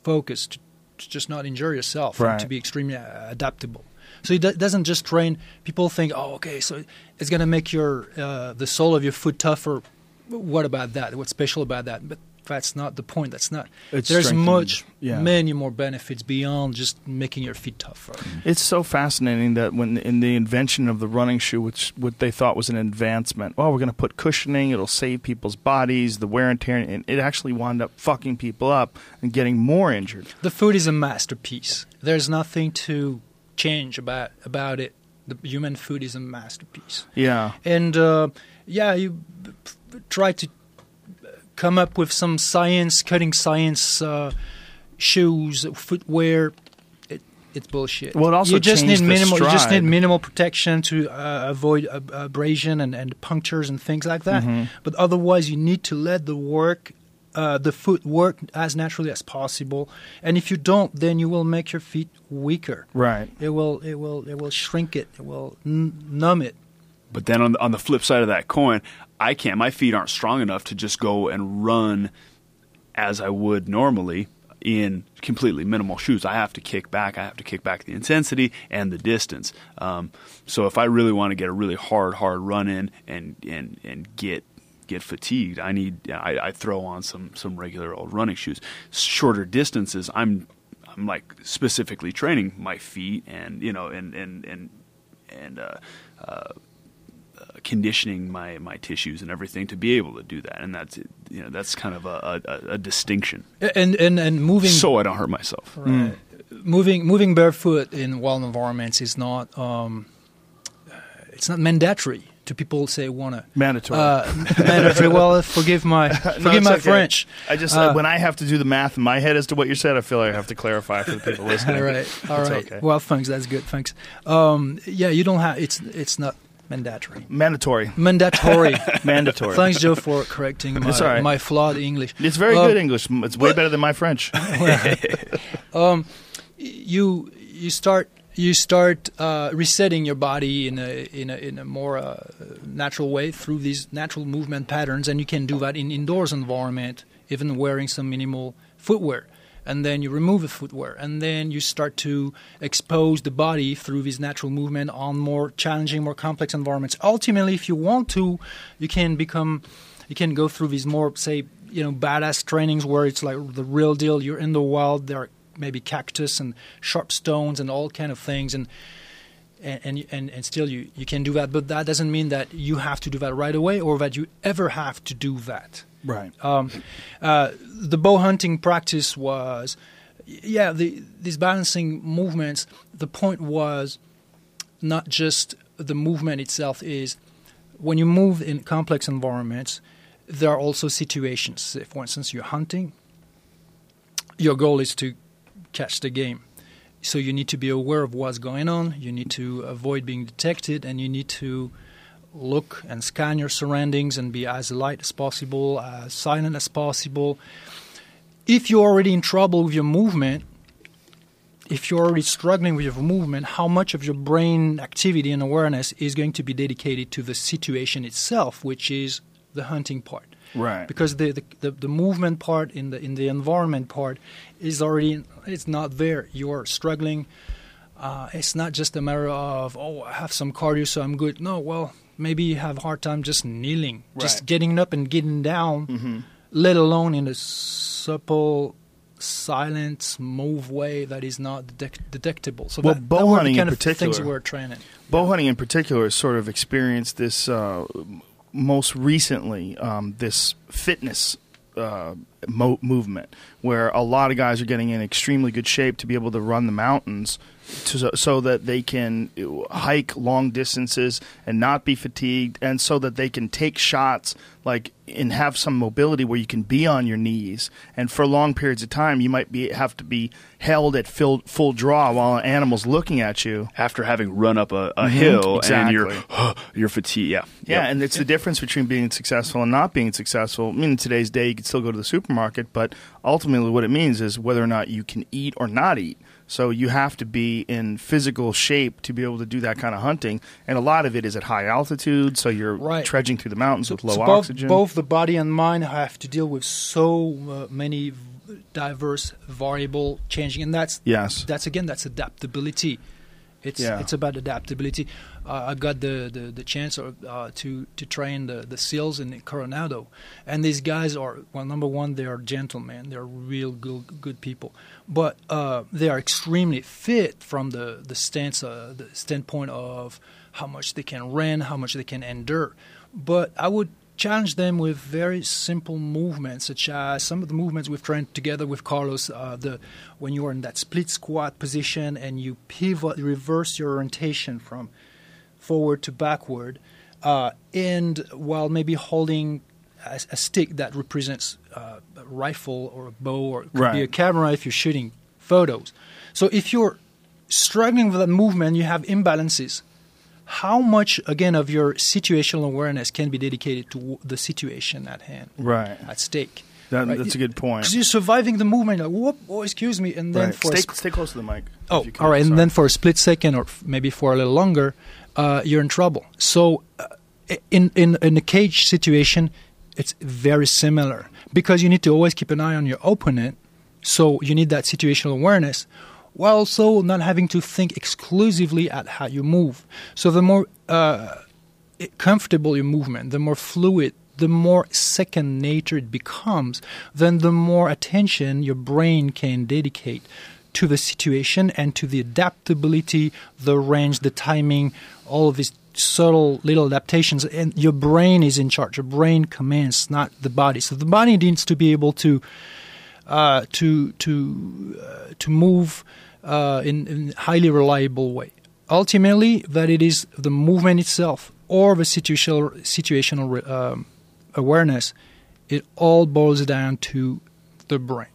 focused to just not injure yourself Right. and to be extremely uh, adaptable. So it do- doesn't just train. People think, oh, okay, so it's going to make your uh, the sole of your foot tougher. What about that? What's special about that? But that's not the point. That's not. It's There's much, yeah. many more benefits beyond just making your feet tougher. It's so fascinating that when in the invention of the running shoe, which what they thought was an advancement, well, we're going to put cushioning, it'll save people's bodies, the wear and tear, and it actually wound up fucking people up and getting more injured. The foot is a masterpiece. There's nothing to change about about it. The human foot is a masterpiece. Yeah. and uh, yeah, you try to come up with some science, cutting science uh, shoes, footwear. It, it's bullshit. Well, it also you just need minimal. You just need minimal protection to uh, avoid ab- abrasion and, and punctures and things like that. Mm-hmm. But otherwise, you need to let the work. Uh, the foot work as naturally as possible, and if you don't, then you will make your feet weaker. Right. It will, it will, it will shrink it. It will n- numb it. But then on the, on the flip side of that coin, I can't. My feet aren't strong enough to just go and run as I would normally in completely minimal shoes. I have to kick back. I have to kick back the intensity and the distance. Um, so if I really want to get a really hard, hard run in and and and get get fatigued, I need I, I throw on some some regular old running shoes. Shorter distances, I'm I'm like specifically training my feet and you know and and and and uh, uh, conditioning my, my tissues and everything to be able to do that, and that's you know that's kind of a, a, a distinction. And and and moving So I don't hurt myself. Right. Moving moving barefoot in wild environments is not um, it's not mandatory to people say wanna Mandatory. uh, mandatory. Well, forgive my forgive it's my okay. French. I just Uh, when I have to do the math in my head as to what you said, I feel like I have to clarify for the people listening. All right, all right. okay. Well, thanks. That's good. Thanks. Um, yeah, you don't have it's it's not mandatory. Mandatory. Mandatory. Mandatory. thanks, Joe, for correcting my right. my flawed English. It's very Uh, good English. It's way better than my French. you you start you start uh, resetting your body in a in a in a more uh, natural way through these natural movement patterns, and you can do that in indoors environment, even wearing some minimal footwear. And then you remove the footwear, and then you start to expose the body through this natural movement on more challenging, more complex environments. Ultimately, if you want to, you can become, you can go through these more, say, you know badass trainings where it's like the real deal. You're in the wild. There are maybe cactus and sharp stones and all kind of things and. And, and and still you, you can do that, but that doesn't mean that you have to do that right away or that you ever have to do that. Right. Um, uh, the bow hunting practice was, yeah, the, these balancing movements. The point was not just the movement itself. Is when you move in complex environments, there are also situations. If, for instance, you're hunting, your goal is to catch the game. So you need to be aware of what's going on. You need to avoid being detected, and you need to look and scan your surroundings and be as light as possible, as silent as possible. If you're already in trouble with your movement, if you're already struggling with your movement, how much of your brain activity and awareness is going to be dedicated to the situation itself, which is the hunting part? Right. Because the, the, the, the movement part in the in the environment part is already it's not there. You're struggling. Uh, it's not just a matter of oh I have some cardio so I'm good. No, well maybe you have a hard time just kneeling, just getting up and getting down, let alone in a supple, silent, smooth way that is not detect- detectable. So Well, that, bow that hunting in of things particular- we're training. Bow hunting in particular has sort of experienced this uh, most recently, um, this fitness uh, mo- movement, where a lot of guys are getting in extremely good shape to be able to run the mountains, to, so, that they can uh, hike long distances and not be fatigued, and so that they can take shots like and have some mobility where you can be on your knees, and for long periods of time you might be have to be held at full full draw while an animal's looking at you. After having run up a, a Mhm, hill and you're exactly. you're fatigued. Yeah. Yeah, Yep. and it's the difference between being successful and not being successful. I mean, in today's day, you can still go to the supermarket, but ultimately, what it means is whether or not you can eat or not eat. So you have to be in physical shape to be able to do that kind of hunting, and a lot of it is at high altitude. So you're Right. trudging through the mountains with low so both, oxygen. both the body and mind have to deal with so uh, many diverse variable changing, and that's yes, that's again that's adaptability. It's Yeah. it's about adaptability. Uh, I got the the, the chance uh, to to train the the SEALs in Coronado, and these guys are well. Number one, they are gentlemen. They're real good good people, but uh, they are extremely fit from the the stance uh, the standpoint of how much they can run, how much they can endure. But I would challenge them with very simple movements, such as some of the movements we've trained together with Carlos. Uh, the when you are in that split squat position and you pivot, reverse your orientation from forward to backward, uh, and while maybe holding a, a stick that represents uh, a rifle or a bow or could be a camera if you're shooting photos. So if you're struggling with that movement, you have imbalances. How much again of your situational awareness can be dedicated to w- the situation at hand, right. at stake? That, right. That's a good point. Because you're surviving the movement, like whoop, oh, excuse me, and then Right. for a Stay, sp- stay close to the mic. Oh, if you can. all right. And then for a split second, or f- maybe for a little longer, uh, you're in trouble. So, uh, in in in a cage situation, it's very similar because you need to always keep an eye on your opponent. So you need that situational awareness, while also not having to think exclusively at how you move. So the more uh, comfortable your movement, the more fluid, the more second nature it becomes, then the more attention your brain can dedicate to the situation and to the adaptability, the range, the timing, all of these subtle little adaptations. And your brain is in charge. Your brain commands, not the body. So the body needs to be able to uh, to to uh, to move uh, in, in highly reliable way. Ultimately, that it is the movement itself or the situational situational um, awareness. It all boils down to the brain.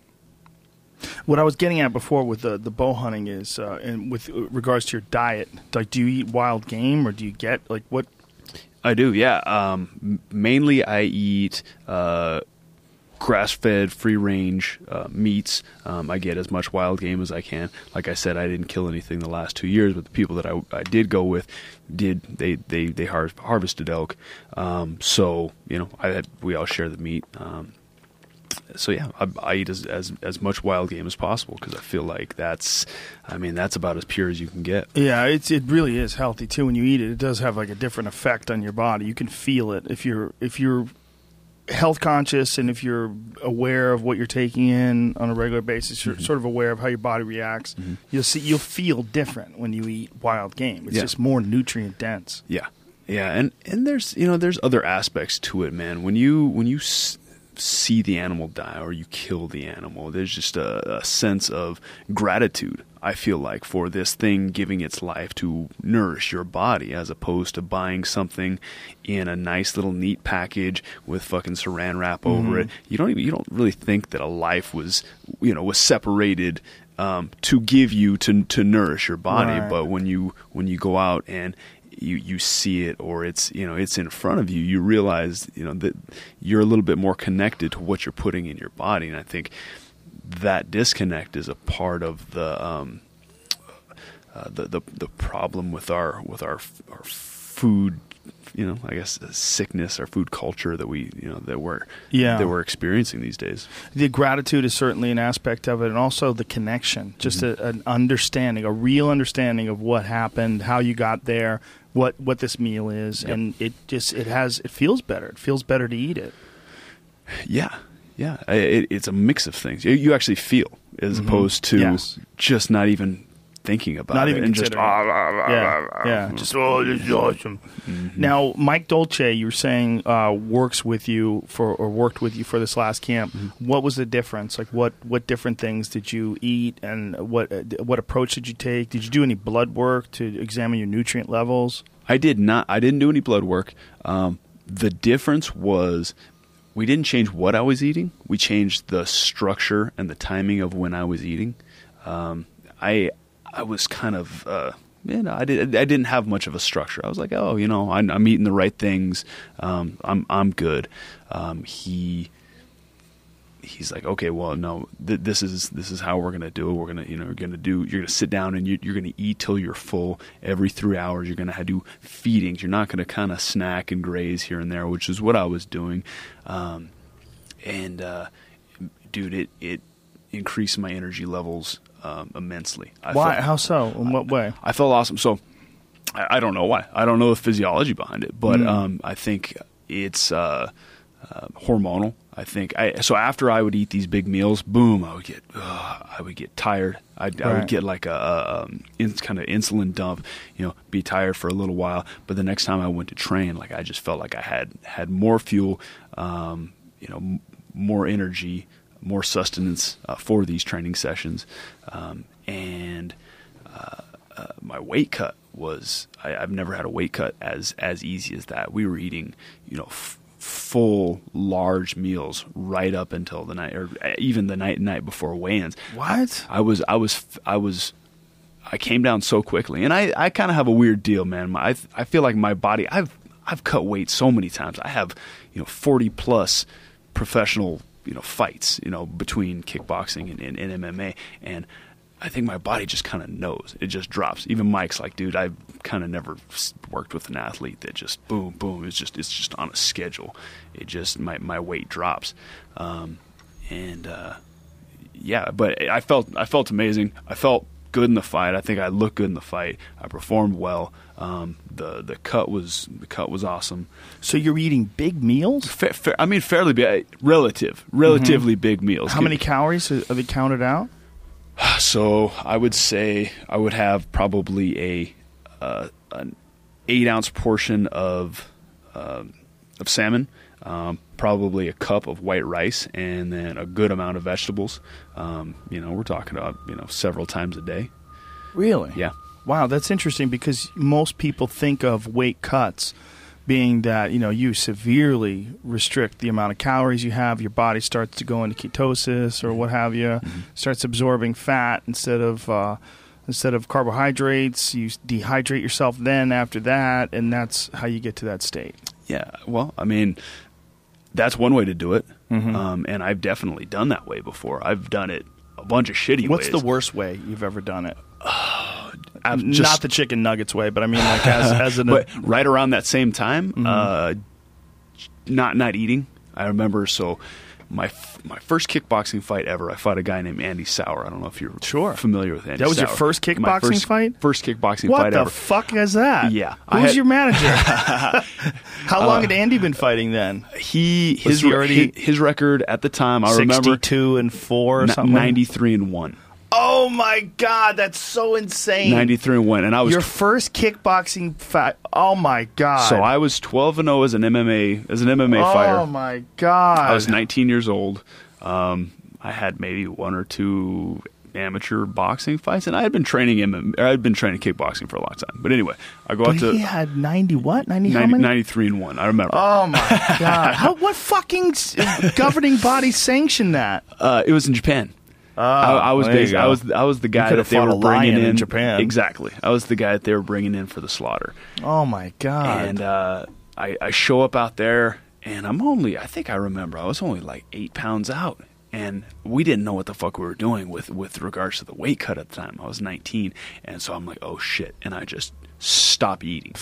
What I was getting at before with the, the bow hunting is, uh, and with regards to your diet, like, do you eat wild game or do you get like what? I do, yeah. Um, mainly, I eat uh, grass-fed, free-range uh, meats. Um, I get as much wild game as I can. Like I said, I didn't kill anything the last two years, but the people that I, I did go with did. They they they har- harvested elk. Um, so you know, I we all share the meat. Um, so yeah, I, I eat as, as as much wild game as possible because I feel like that's, I mean, that's about as pure as you can get. Yeah, it's it really is healthy too. When you eat it, it does have like a different effect on your body. You can feel it if you're if you're health conscious and if you're aware of what you're taking in on a regular basis, Mm-hmm. you're sort of aware of how your body reacts. You'll see you'll feel different when you eat wild game. It's Yeah. just more nutrient dense. Yeah, yeah, and and there's you know there's other aspects to it, man. When you when you s- see the animal die or you kill the animal, there's just a, a sense of gratitude. I feel like for this thing giving its life to nourish your body, as opposed to buying something in a nice little neat package with fucking Saran wrap over it. You don't even you don't really think that a life was you know was separated um, to give you to to nourish your body, Right. but when you when you go out and you you see it or it's you know it's in front of you you realize you know that you're a little bit more connected to what you're putting in your body and i think that disconnect is a part of the um uh, the, the the problem with our with our our food you know i guess uh, sickness our food culture that we you know that we're Yeah. that we're experiencing these days The gratitude is certainly an aspect of it, and also the connection, just Mm-hmm. a, an understanding, a real understanding of what happened, how you got there, what what this meal is, Yep. and it just it has it feels better. It feels better to eat it. Yeah, yeah. It, it's a mix of things. You, you actually feel as opposed to Mm-hmm. Yes. just not even thinking about Not it even and just considering. ah, ah, ah, yeah, ah, ah. yeah. Just oh, this is awesome. Now, Mike Dolce, you were saying uh, works with you for or worked with you for this last camp. What was the difference? Like, what what different things did you eat, and what uh, what approach did you take? Did you do any blood work to examine your nutrient levels? I did not. I didn't do any blood work. Um, the difference was we didn't change what I was eating. We changed the structure and the timing of when I was eating. Um, I I was kind of uh, you know I did I didn't have much of a structure. I was like, oh, you know, I'm, I'm eating the right things. Um, I'm I'm good. Um, he he's like, okay, well, no, th- this is this is how we're gonna do it. We're gonna, you know, we're gonna do. You're gonna sit down and you, you're gonna eat till you're full. Every three hours, you're gonna have do feedings. You're not gonna kind of snack and graze here and there, which is what I was doing. Um, and uh, dude, it it increased my energy levels um, immensely. I Why? felt- How so? In what way? I felt awesome. So I, I don't know why. I don't know the physiology behind it, but um, I think it's uh, uh, hormonal. I think I so after I would eat these big meals, boom, I would get uh, I would get tired. I'd, I would get like a, a um, in, kind of insulin dump, you know, be tired for a little while. But the next time I went to train, like I just felt like I had had more fuel, um, you know, m- more energy, more sustenance uh, for these training sessions, um, and uh, my weight cut was I, I've never had a weight cut as as easy as that. We were eating, you know, f- full large meals right up until the night, or uh, even the night night before weigh-ins. What? I was I was I was I came down so quickly, and I I kind of have a weird deal, man. My, I I feel like my body I've I've cut weight so many times. I have you know forty plus professional you know fights you know between kickboxing and, and, and MMA, and I think my body just kind of knows. It just drops. Even Mike's like, dude, I've kind of never worked with an athlete that just boom, boom. It's just it's just on a schedule. It just my my weight drops, um, and uh, yeah. But I felt I felt amazing. I felt good in the fight. I think I looked good in the fight. I performed well. Um, the the cut was the cut was awesome. So you're eating big meals? Fa- fa- I mean, fairly big, relative, relatively big meals. How many calories are they counted out? So I would say I would have probably a uh, an eight ounce portion of um, of salmon, um, probably a cup of white rice, and then a good amount of vegetables. Um, you know, we're talking about you know several times a day. Really? Yeah. Wow, that's interesting because most people think of weight cuts being that you know you severely restrict the amount of calories you have. Your body starts to go into ketosis or what have you, starts absorbing fat instead of uh, instead of carbohydrates. You dehydrate yourself then after that, and that's how you get to that state. Yeah, well, I mean, that's one way to do it, um, and I've definitely done that way before. I've done it a bunch of shitty ways. What's ways. the worst way you've ever done it? I've Not the chicken nuggets way, but I mean like as as an but right around that same time, Mm-hmm. uh, not not eating. I remember so my f- my first kickboxing fight ever. I fought a guy named Andy Souwer. I don't know if you're Sure. familiar with Andy. That was your Souwer. first My kickboxing first- fight? First kickboxing What fight ever. What the fuck is that? Yeah. Who's had- your manager? How long had Andy been fighting then? he his he already- his, his record at the time I remember two and four or n- something. 93 and 1. Oh my god, that's so insane. 93 and 1 and I was Your first kickboxing fight. Oh my god. so I was 12 and 0 as an MMA as an MMA Oh fighter. Oh my god. I was 19 years old. Um, I had maybe one or two amateur boxing fights, and I had been training MMA, I had been training kickboxing for a long time. But anyway, I go But out to he had ninety what? Ninety how 90, many? 93 and one. I remember. Oh my god! How, what fucking governing body sanctioned that? Uh, it was in Japan. I, I was Oh, based, go. I was I was the guy that they were bringing in, in Japan. Exactly, I was the guy that they were bringing in for the slaughter. Oh my god! and uh, I, I show up out there, and I'm only, I think I remember, I was only like eight pounds out. And we didn't know what the fuck we were doing with, with regards to the weight cut at the time. I was 19. And so I'm like, oh shit. And I just stop eating.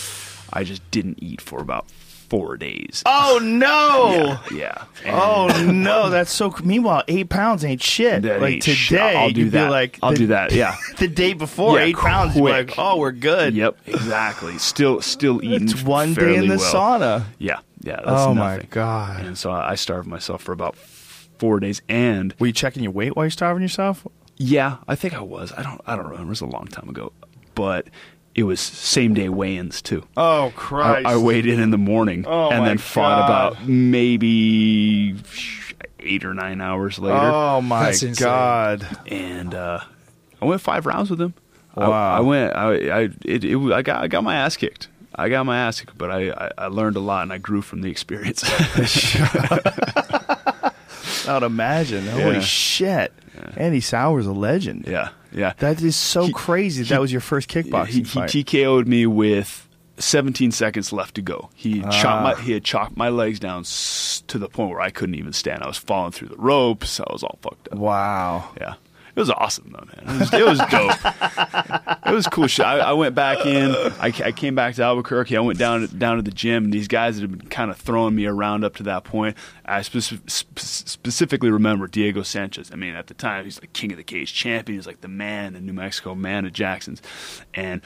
I just didn't eat for about four days. oh no! Yeah. yeah. Oh no! That's so. Meanwhile, eight pounds ain't shit. that like ain't today, shit. I'll do you'd that. Be like, I'll the- do that. Yeah. The day before, Yeah, eight pounds. You'd be like, oh, we're good. Yep. Exactly. Still, still eating. It's one day in the well. sauna. Yeah. Yeah. That's Oh, my. God. And so I starved myself for about four days. And Were you checking your weight while you're starving yourself? Yeah, I think I was. I don't. I don't remember. It was a long time ago, but it was same day weigh-ins too. Oh I, Christ! I weighed in in the morning Oh, and then fought God. about maybe eight or nine hours later, Oh my That's god! and uh, I went five rounds with him. I- Wow. I, went. I. I. It, it, I got. I got my ass kicked. I got my ass kicked, but I, I, I learned a lot and I grew from the experience. I'd imagine. Holy Yeah. shit! Andy Souwer's a legend. yeah, yeah. That is so He- crazy. that was your first kickboxing he, he fight. TKO'd me with 17 seconds left to go. He Ah. chopped my he had chopped my legs down s- to the point where I couldn't even stand. I was falling through the ropes. I was all fucked up. wow. Yeah. It was awesome though, man. It was, it was dope. it was cool shit. I, I went back in. I, I came back to Albuquerque. I went down down to the gym. And these guys that had been kind of throwing me around up to that point. I speci- sp- specifically remember Diego Sanchez. I mean, at the time he's like king of the cage champion. He's like the man in New Mexico, man at Jackson's, and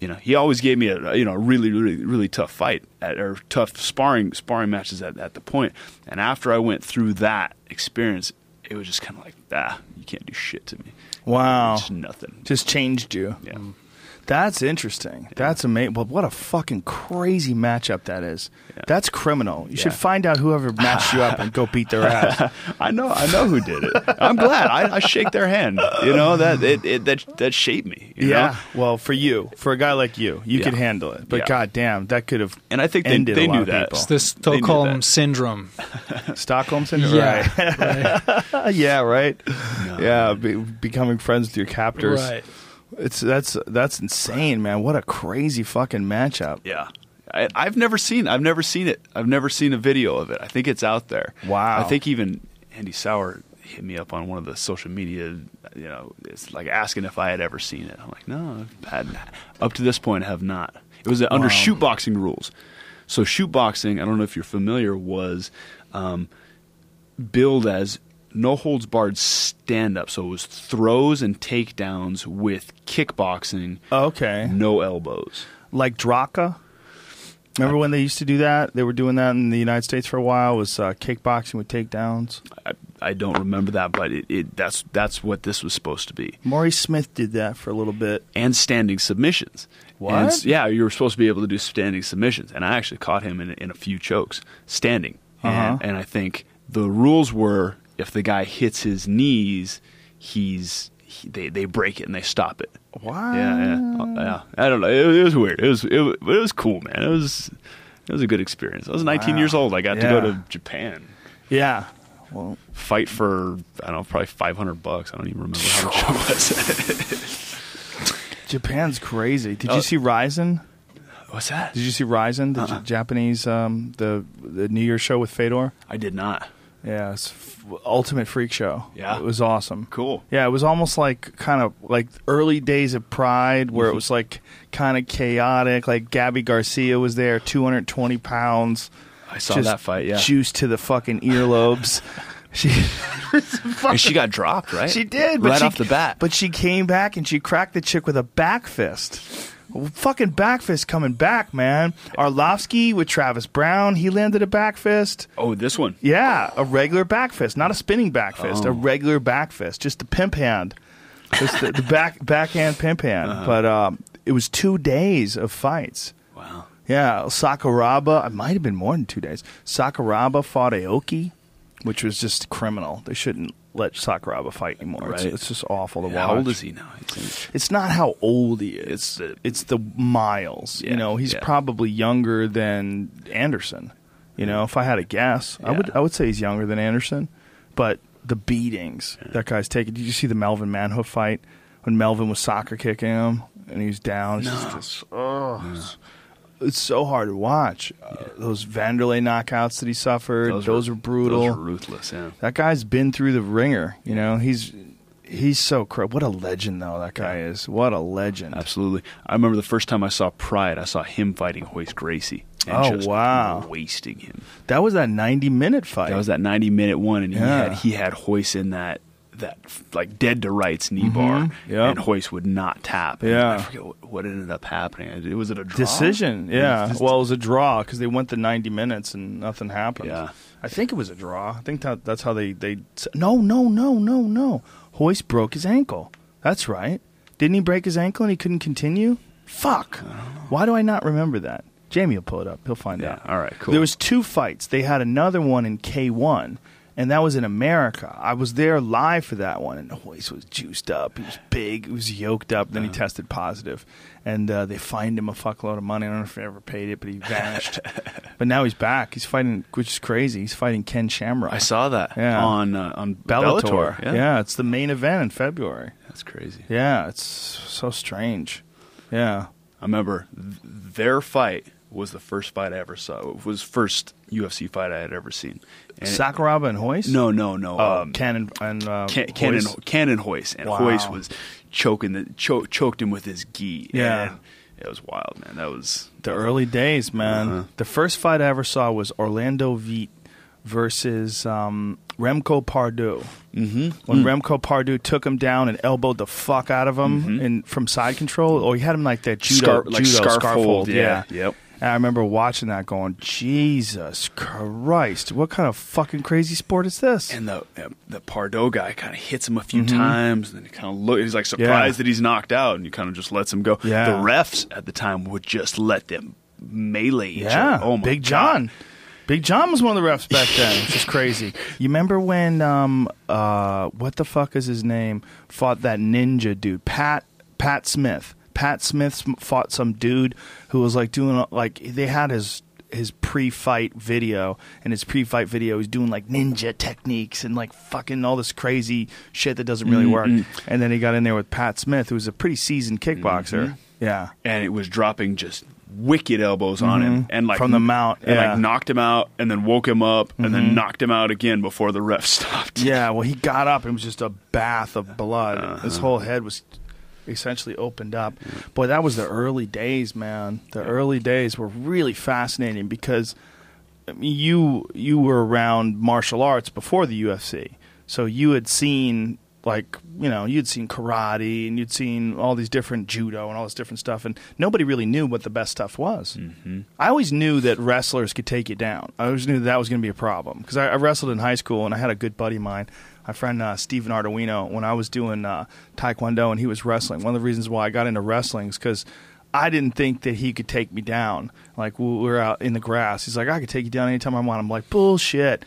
you know he always gave me a you know really really really tough fight at, or tough sparring sparring matches at, at the point. And after I went through that experience, it was just kind of like ah, you can't do shit to me. Wow. Just nothing. Just changed you. Yeah. That's interesting. That's amazing. But what a fucking crazy matchup that is. Yeah. That's criminal. You should find out whoever matched you up and go beat their ass. I know, I know who did it. I'm glad. I, I shake their hand. You know that it, it that that shaped me. you yeah. know? Well, for you, for a guy like you, you Yeah. could handle it. But Yeah. goddamn, that could have And I think they, ended they a knew of that. people. It's the They knew Stockholm that. syndrome. Stockholm syndrome. Yeah, Right. yeah. Right. Yeah. Be, becoming friends with your captors. right. It's that's that's insane, man. What a crazy fucking matchup. Yeah. I, I've never seen. I've never seen it. I've never seen a video of it. I think it's out there. Wow. I think even Andy Souwer hit me up on one of the social media. You know, it's like asking if I had ever seen it. I'm like, no, I've had up to this point, I have not. It was under Wow. shoot boxing rules. So shoot boxing, I don't know if you're familiar, was um, billed as no holds barred stand up. So it was throws and takedowns with kickboxing, Okay. no elbows. Like Draka. Remember when they used to do that? They were doing that in the United States for a while. Was uh, kickboxing with takedowns? I, I don't remember that, but it, it that's that's what this was supposed to be. Maurice Smith did that for a little bit. And standing submissions. What? And yeah, you were supposed to be able to do standing submissions, and I actually caught him in, in a few chokes standing. Uh-huh. And, and I think the rules were if the guy hits his knees, he's he, they they break it and they stop it. Wow. Yeah, yeah, yeah. I don't know. It, it was weird. It was it, was- it was cool, man. It was it was a good experience. I was 19 Wow. years old. I got to go to Japan. Yeah. Well, fight for I don't know, probably five hundred bucks. I don't even remember how much it was. Japan's crazy. Did Oh. you see Rizin? What's that? Did you see Rizin, the Uh-uh. J- Japanese um, the the New Year's show with Fedor? I did not. Yeah, it's f- ultimate freak show. Yeah? it was awesome. Cool. Yeah, it was almost like kind of like early days of Pride, where Mm-hmm. it was like kind of chaotic. Like Gabi Garcia was there, two hundred twenty pounds. I saw just that fight. Yeah. juice to the fucking earlobes. She and she got dropped, right? She did, but right she, off the bat. But she came back and she cracked the chick with a back fist. Fucking back fist coming back, man. Arlovsky with Travis Browne, he landed a back fist. oh, this one. Yeah, a regular back fist, not a spinning back fist, a Oh. regular back fist, just the pimp hand, just the, the back backhand pimp hand. Uh-huh. But um, it was two days of fights. Wow. Yeah, Sakuraba. It might have been more than two days. Sakuraba fought Aoki, which was just criminal. They shouldn't let Sakuraba fight anymore. It's, Right. it's just awful to watch. How old is he now? It's not how old he is. It's the- it's the miles. Yeah, you know, he's yeah. probably younger than Anderson. You know, if I had a guess, I would I would say he's younger than Anderson. But the beatings that guy's taking. Did you see the Melvin Manhoof fight when Melvin was soccer kicking him and he was down? It's just this- oh, it's- so hard to watch. Uh, those Vanderlei knockouts that he suffered, those, were, brutal. Those were ruthless. Yeah. That guy's been through the ringer. You know, he's he's so cra- what a legend though. That guy is what a legend. Absolutely. I remember the first time I saw Pride, I saw him fighting Hoist Gracie. And Oh, just wow. wasting him. That was that ninety minute fight. That was that ninety minute one, and he had he had Hoist in that that like dead to rights knee mm-hmm. bar, Yep. and Hoist would not tap. And Yeah. I forget what, what ended up happening. It was it a draw? decision. Yeah. Just- Well, it was a draw because they went the ninety minutes and nothing happened. Yeah. I think it was a draw. I think that that's how they they. No, no, no, no, no. Hoist broke his ankle. That's right. Didn't he break his ankle and he couldn't continue? Fuck. Why do I not remember that? Jamie will pull it up. He'll find Yeah, out. all right, cool. There was two fights. They had another one in K1, and that was in America. I was there live for that one, and the Hoist was juiced up. He was big. He was yoked up. Then he tested positive, and uh, they fined him a fuckload of money. I don't know if he ever paid it, but he vanished. but now he's back. He's fighting, which is crazy. He's fighting Ken Shamrock. I saw that Yeah. on uh, on Bellator. Bellator. Yeah. it's the main event in February. that's crazy. Yeah, it's so strange. Yeah. I remember th- their fight was the first fight I ever saw. It was first UFC fight I had ever seen. And Sakuraba and Hoist? no, no, no. Oh, um, Ken and, uh, Ken, Hoist? and, Ken Hoist, and Wow. Hoist was choking the cho- choked him with his gi. Yeah. and it was wild, man. That was The early days, man. Uh-huh. The first fight I ever saw was Orlando Wiet versus um, Remco Pardoel. Mm-hmm. When Remco Pardoel took him down and elbowed the fuck out of him in, from side control, or he had him like that judo, Scar- like judo scarf scarf hold, hold. yeah. Yep. And I remember watching that, going, "Jesus Christ, what kind of fucking crazy sport is this?" And the the Pardoel guy kind of hits him a few times, and then he kind of look. He's like Mm-hmm. Yeah. surprised that he's knocked out, and he kind of just lets him go. Yeah. The refs at the time would just let them melee each Yeah, other. Oh my Big God. John. Big John was one of the refs back then, which is crazy. You remember when um uh what the fuck is his name fought that ninja dude, Pat Pat Smith. Pat Smith fought some dude who was like doing like they had his his pre-fight video and his pre-fight video he's doing like ninja techniques and like fucking all this crazy shit that doesn't really work. And then he got in there with Pat Smith who's a pretty seasoned kickboxer. Yeah. and it was dropping just wicked elbows on him, and like Mm-hmm. From the mount, and yeah. Mm-hmm. like knocked him out, and then woke him up, and then knocked him out again before the ref stopped. Yeah, well, he got up. It was just a bath of blood. Uh-huh. His whole head was essentially opened up. Boy, that was the early days, man. The early days were really fascinating because I mean, you you were around martial arts before the UFC, so you had seen like you know you'd seen karate and you'd seen all these different judo and all this different stuff, and nobody really knew what the best stuff was. Mm-hmm. I always knew that wrestlers could take you down. I always knew that, that was going to be a problem because I, I wrestled in high school and I had a good buddy of mine, my friend uh, Steven Arduino, when I was doing uh, taekwondo and he was wrestling. One of the reasons why I got into wrestling is because I didn't think that he could take me down. Like we were out in the grass. He's like, I could take you down anytime I want. I'm like, bullshit.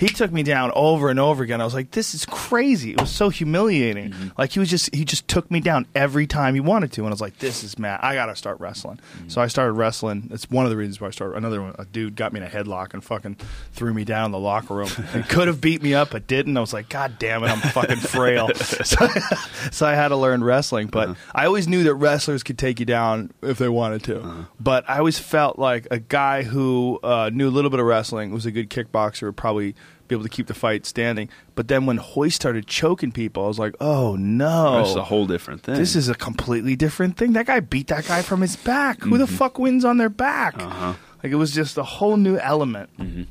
He took me down over and over again. I was like, this is crazy. It was so humiliating. Mm-hmm. Like he was just he just took me down every time he wanted to, and I was like, this is mad. I gotta start wrestling. Mm-hmm. So I started wrestling. It's one of the reasons why I started. Another one, a dude got me in a headlock and fucking threw me down in the locker room. He could have beat me up, but didn't. I was like, God damn it, I'm fucking frail. so, so I had to learn wrestling. But uh-huh. I always knew that wrestlers could take you down if they wanted to. Uh-huh. But I always felt like a guy who uh, knew a little bit of wrestling was a good kickboxer would probably be able to keep the fight standing. But then when Hoist started choking people, I was like, oh no. It's a whole different thing. This is a completely different thing. That guy beat that guy from his back. Who the mm-hmm. fuck wins on their back? Uh-huh. Like it was just a whole new element. Mm-hmm.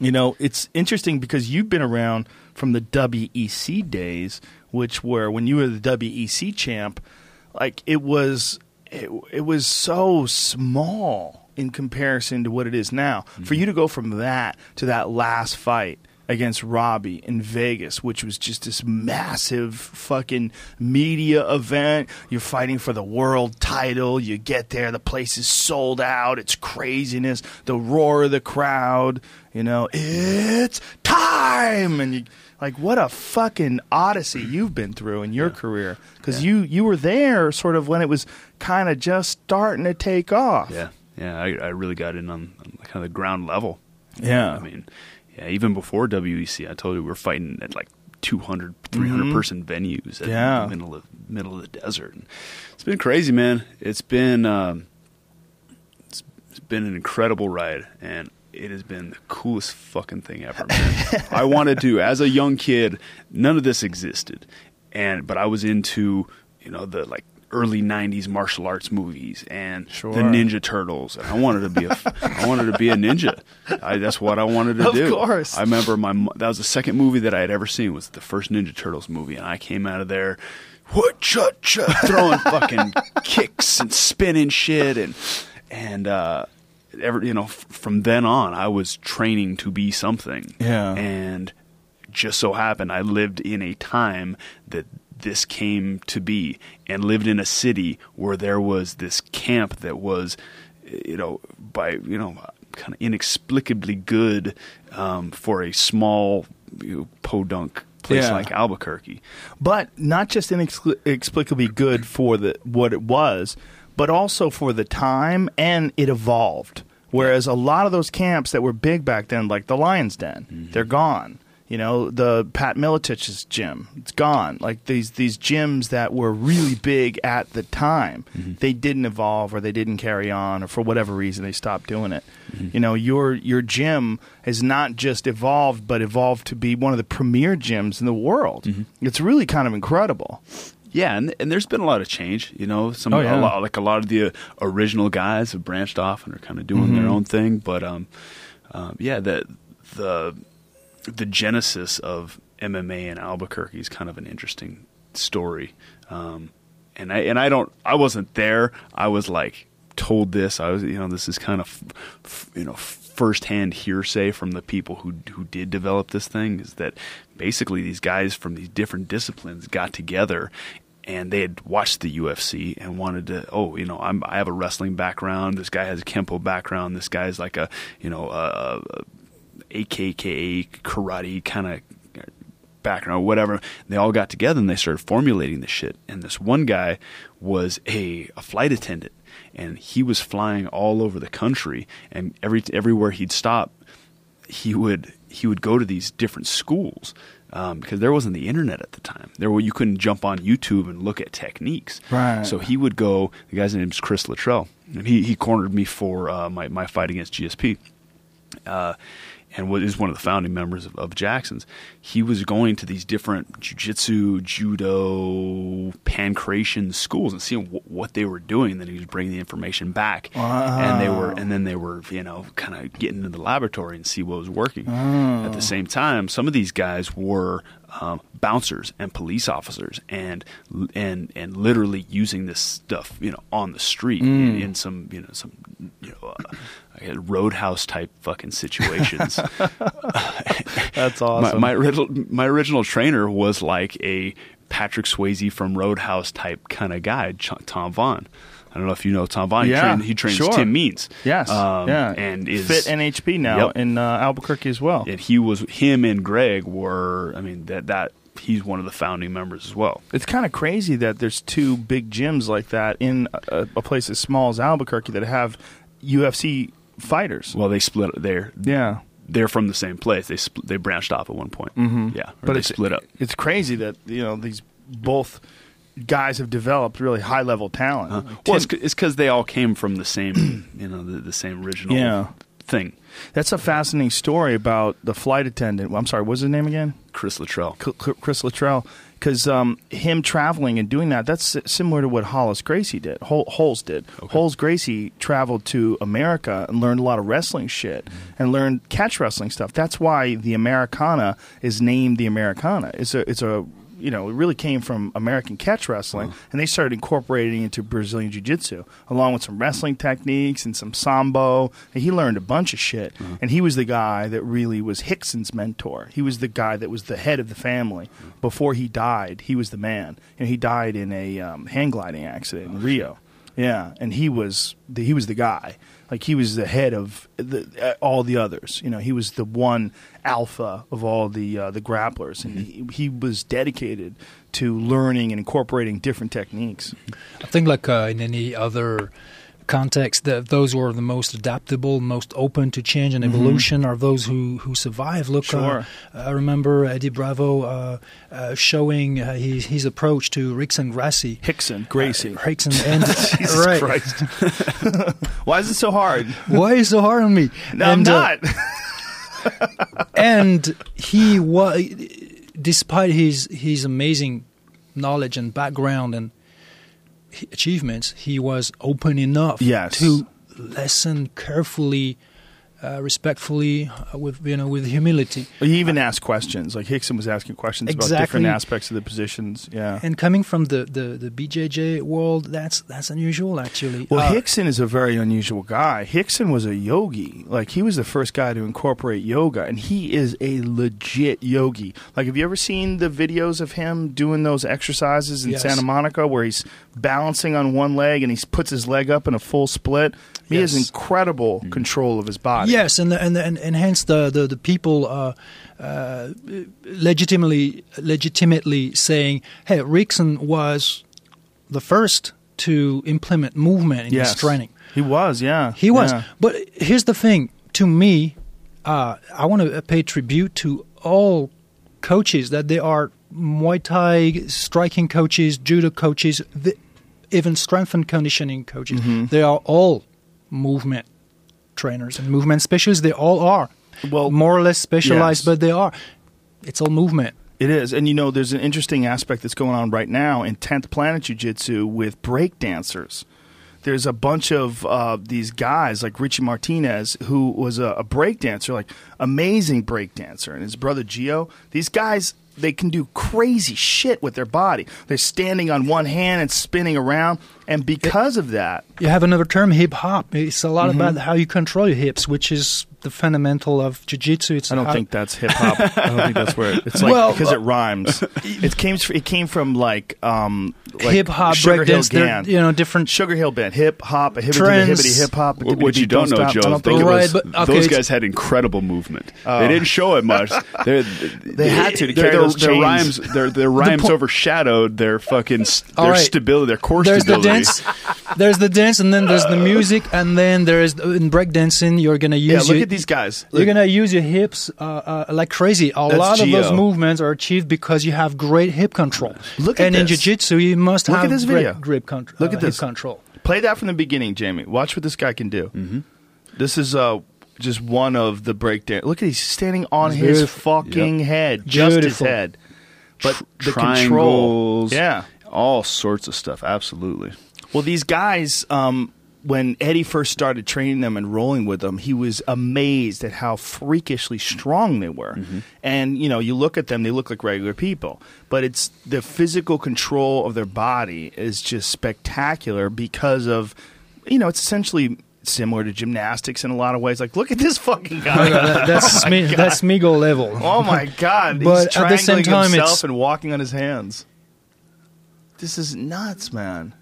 You know, it's interesting because you've been around from the WEC days, which were when you were the WEC champ. Like it was, it, it was so small in comparison to what it is now. For mm-hmm. you to go from that to that last fight against Robbie in Vegas, which was just this massive fucking media event. You're fighting for the world title. You get there, the place is sold out. It's craziness. The roar of the crowd. You know, it's time, and you like what a fucking odyssey you've been through in your career because you you were there sort of when it was kind of just starting to take off. Yeah, yeah. I, I really got in on, on kind of the ground level. Yeah. I mean, yeah. Even before WEC, I told you we were fighting at like 200, 300 person venues at Mm-hmm. Yeah. the middle of middle of the desert. And it's been crazy, man. It's been um, it's, it's been an incredible ride, and it has been the coolest fucking thing ever. Man. I wanted to, as a young kid, none of this existed, and but I was into you know the like early '90s martial arts movies and Sure. the Ninja Turtles, and I wanted to be a I wanted to be a ninja. I, that's what I wanted to Of do. Of course. I remember my that was the second movie that I had ever seen was the first Ninja Turtles movie, and I came out of there. What cha cha throwing fucking kicks and spinning shit and and uh ever you know f- from then on I was training to be something. Yeah. And just so happened I lived in a time that this came to be and lived in a city where there was this camp that was you know by you know kind of inexplicably good um, for a small you know, podunk place Yeah. like Albuquerque. but not just inexplicably good for the what it was, but also for the time, and it evolved. Whereas a lot of those camps that were big back then, like the Lions Den, they're gone. You know, the Pat Miletich's gym, it's gone. Like these these gyms that were really big at the time, they didn't evolve or they didn't carry on, or for whatever reason they stopped doing it. You know, your your gym has not just evolved, but evolved to be one of the premier gyms in the world. It's really kind of incredible. Yeah, and and there's been a lot of change. You know, some Oh, yeah. a lot, like a lot of the uh, original guys have branched off and are kind of doing their own thing. But um, um, yeah, the the the genesis of MMA in Albuquerque is kind of an interesting story. Um, and I and I don't I wasn't there. I was like told this. I was you know this is kind of f- you know firsthand hearsay from the people who who did develop this thing is that basically these guys from these different disciplines got together and they had watched the UFC and wanted to oh you know I'm I have a wrestling background this guy has a kempo background this guy's like a you know a, a AKKA karate kind of background or whatever. They all got together and they started formulating this shit. And this one guy was a, a flight attendant and he was flying all over the country and every everywhere he'd stop he would he would go to these different schools um, because there wasn't the internet at the time. There were you couldn't jump on YouTube and look at techniques. Right. So he would go. The guy's name is Chris Luttrell, and he he cornered me for uh, my my fight against GSP uh, and is one of the founding members of, of Jackson's, he was going to these different jujitsu, judo, pankration schools and seeing w- what they were doing. And then he was bringing the information back, and they were, and then they were, you know, kind of getting into the laboratory and see what was working. At the same time, some of these guys were um, bouncers and police officers, and and and literally using this stuff, you know, on the street in, in some, you know, some, you know. Uh, roadhouse type fucking situations. That's my, awesome. my original my original trainer was like a Patrick Swayze from Roadhouse type kind of guy, Ch- Tom Vaughn. I don't know if you know Tom Vaughn. He, Yeah, trained, he trains sure. Tim Means. yes, Um, yeah, and is FIT NHB now Yep. in uh, Albuquerque as well. and he was him and Greg were. I mean that that he's one of the founding members as well. It's kind of crazy that there's two big gyms like that in a, a place as small as Albuquerque that have UFC fighters. Well, they split. They're yeah, they're from the same place. They spl- they branched off at one point. Mm-hmm. Yeah, but they split up. It's crazy that you know these both guys have developed really high level talent. Like Well, it's because they all came from the same, you know, the, the same original Yeah. thing. That's a fascinating story about the flight attendant. I'm sorry, what's his name again? Chris Luttrell. Cl- Chris Luttrell. Because um, him traveling and doing that, that's similar to what Hollis Gracie did. Hol- Holes did. Holes Gracie traveled to America and learned a lot of wrestling shit and learned catch wrestling stuff. That's why the Americana is named the Americana. It's a it's a you know, it really came from American catch wrestling, and they started incorporating into Brazilian Jiu Jitsu, along with some wrestling techniques and some sambo. And he learned a bunch of shit, and he was the guy that really was Hickson's mentor. He was the guy that was the head of the family. Before he died, he was the man. And he died in a um, hang gliding accident in Rio. Yeah, and he was the, he was the guy. Like he was the head of the, uh, all the others. You know, he was the one alpha of all the uh, the grapplers, and he, he was dedicated to learning and incorporating different techniques. I think, like uh, in any other context, that those who are the most adaptable, most open to change and evolution are those who, who survive. Look, Mm-hmm. Sure. uh, I remember Eddie Bravo uh, uh, showing uh, his, his approach to Rickson Gracie. Hickson, Gracie. Rickson and Jesus. Christ! Why is it so hard? Why is it so hard on me? No, I'm And, uh, not. and he was, despite his his amazing knowledge and background and achievements, he was open enough Yes. to listen carefully, uh, respectfully, uh, with you know with humility. he even asked questions. Like Hickson was asking questions about different aspects of the positions. Yeah. And coming from the, the, the BJJ world, that's that's unusual actually. Well, Uh, Hickson is a very unusual guy. Hickson was a yogi. Like he was the first guy to incorporate yoga, and he is a legit yogi. Like, have you ever seen the videos of him doing those exercises in Yes. Santa Monica where he's balancing on one leg and he puts his leg up in a full split? He has Yes. incredible control of his body. Yes, and and and, and hence the the, the people uh, uh, legitimately legitimately saying, "Hey, Rickson was the first to implement movement in Yes. his training. He was, yeah. He was." Yeah. But here's the thing: to me, uh, I want to pay tribute to all coaches that they are Muay Thai striking coaches, judo coaches, the, even strength and conditioning coaches. Mm-hmm. They are all movement trainers and movement specialists. They all are. Well, more or less specialized, yes. but they are. It's all movement. It is. And you know, there's an interesting aspect that's going on right now in 10th Planet Jiu Jitsu with break dancers. There's a bunch of uh, these guys like Richie Martinez, who was a, a break dancer, like amazing break dancer, and his brother Gio. These guys, they can do crazy shit with their body. They're standing on one hand and spinning around, and because of that, You have another term, hip hop. It's a lot Mm-hmm. about how you control your hips, which is the fundamental of jiu-jitsu. It's I don't how- think that's hip hop. I don't think that's where it, it's like Well, because uh, it rhymes. It came it came from like um like hip hop, Sugar Hill breakdance. Gang. you know different. Sugar Hill Band, hip hop, a hibbity Trends. hibbity hip hop. What, what you don't know, Joe, I don't think those, it was, but- okay, those guys had incredible movement. They didn't show it much. They're, They had to to their, carry their, their rhymes. Their, their rhymes po- overshadowed their fucking their right. stability, their core There's the stability. Dance, there's the dance, and then there's the music, and then there's in breakdancing. You're gonna use. yeah, look your, at these guys. You're Look. gonna use your hips uh, uh, like crazy. A That's lot of those movements are achieved because you have great hip control. Look at this. and in this. jiu-jitsu, you must Look at have this great video. grip control. Look at uh, hip this. control. Play that from the beginning, Jamie. Watch what this guy can do. Mm-hmm. This is uh just one of the breakdance. Look at he's standing on his Beautiful. fucking head, just his head. But the Triangles. control, yeah. all sorts of stuff. Absolutely. Well, these guys, um, when Eddie first started training them and rolling with them, he was amazed at how freakishly strong they were. And you know, you look at them; they look like regular people, but it's the physical control of their body is just spectacular because of, you know, it's essentially similar to gymnastics in a lot of ways. Like, look at this fucking guy. That- that's Oh my Sme- God. that's Smeagol level. Oh my god! But He's at the same time, himself it's- and walking on his hands. This is nuts, man.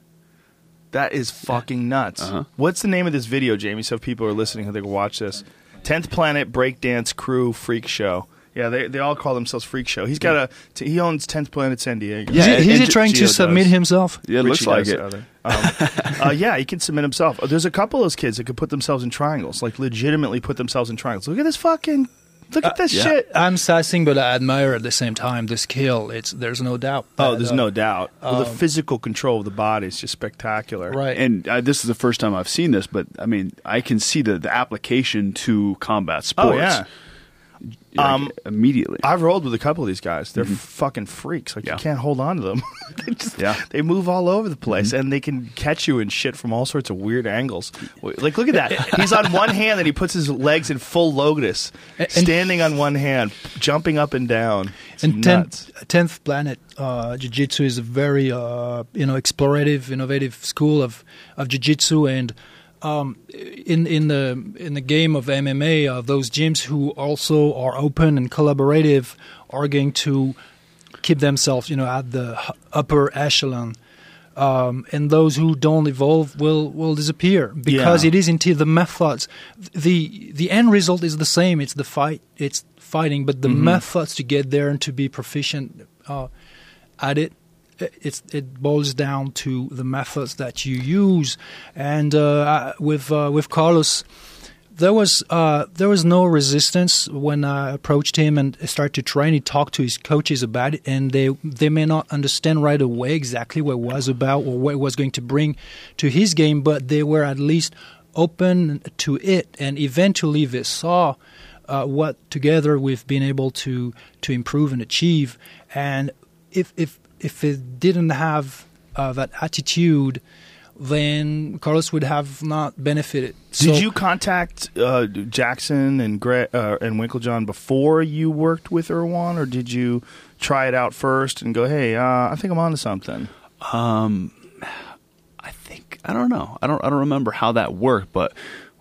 That is fucking nuts. Uh-huh. What's the name of this video, Jamie? So if people are listening, who they can watch this. Tenth Planet Breakdance Crew Freak Show. Yeah, they they all call themselves Freak Show. He's got a t- he owns Tenth Planet San Diego. Yeah, Is he, is he trying Gio to submit does. himself? Yeah, it looks like it. Um, uh, yeah, he can submit himself. There's a couple of those kids that could put themselves in triangles, like legitimately put themselves in triangles. Look at this fucking Look at this yeah. shit. I'm sassing, but I admire at the same time the skill. It's there's no doubt. Oh, there's uh, no doubt. Well, the um, physical control of the body is just spectacular. right. and uh, this is the first time I've seen this, but I mean, I can see the, the application to combat sports. Oh yeah. Like, Um, immediately. I've rolled with a couple of these guys. They're fucking freaks. Like Yeah. you can't hold on to them. they just Yeah. they move all over the place and they can catch you and shit from all sorts of weird angles. Like look at that. He's on one hand and he puts his legs in full lotus, And- standing on one hand, jumping up and down. It's and nuts. tenth, tenth planet uh, jiu-jitsu is a very uh, you know explorative innovative school of, of jiu-jitsu and um, in in the in the game of MMA uh, those gyms who also are open and collaborative are going to keep themselves you know at the upper echelon um, and those who don't evolve will will disappear because Yeah. it is indeed the methods. the The end result is the same. It's the fight. It's fighting, but the methods to get there and to be proficient uh, at it. It's it boils down to the methods that you use, and uh, with uh, with Carlos, there was uh, there was no resistance when I approached him and started to train. He talked to his coaches about it, and they they may not understand right away exactly what it was about or what it was going to bring to his game, but they were at least open to it, and eventually they saw uh, what together we've been able to to improve and achieve. And if if if it didn't have uh, that attitude, then Carlos would have not benefited. Did So- you contact uh, Jackson and Gre- uh, and Winkeljohn before you worked with Erwan, or did you try it out first and go, "Hey, uh, I think I'm onto something"? Um, I think I don't know. I don't I don't remember how that worked, but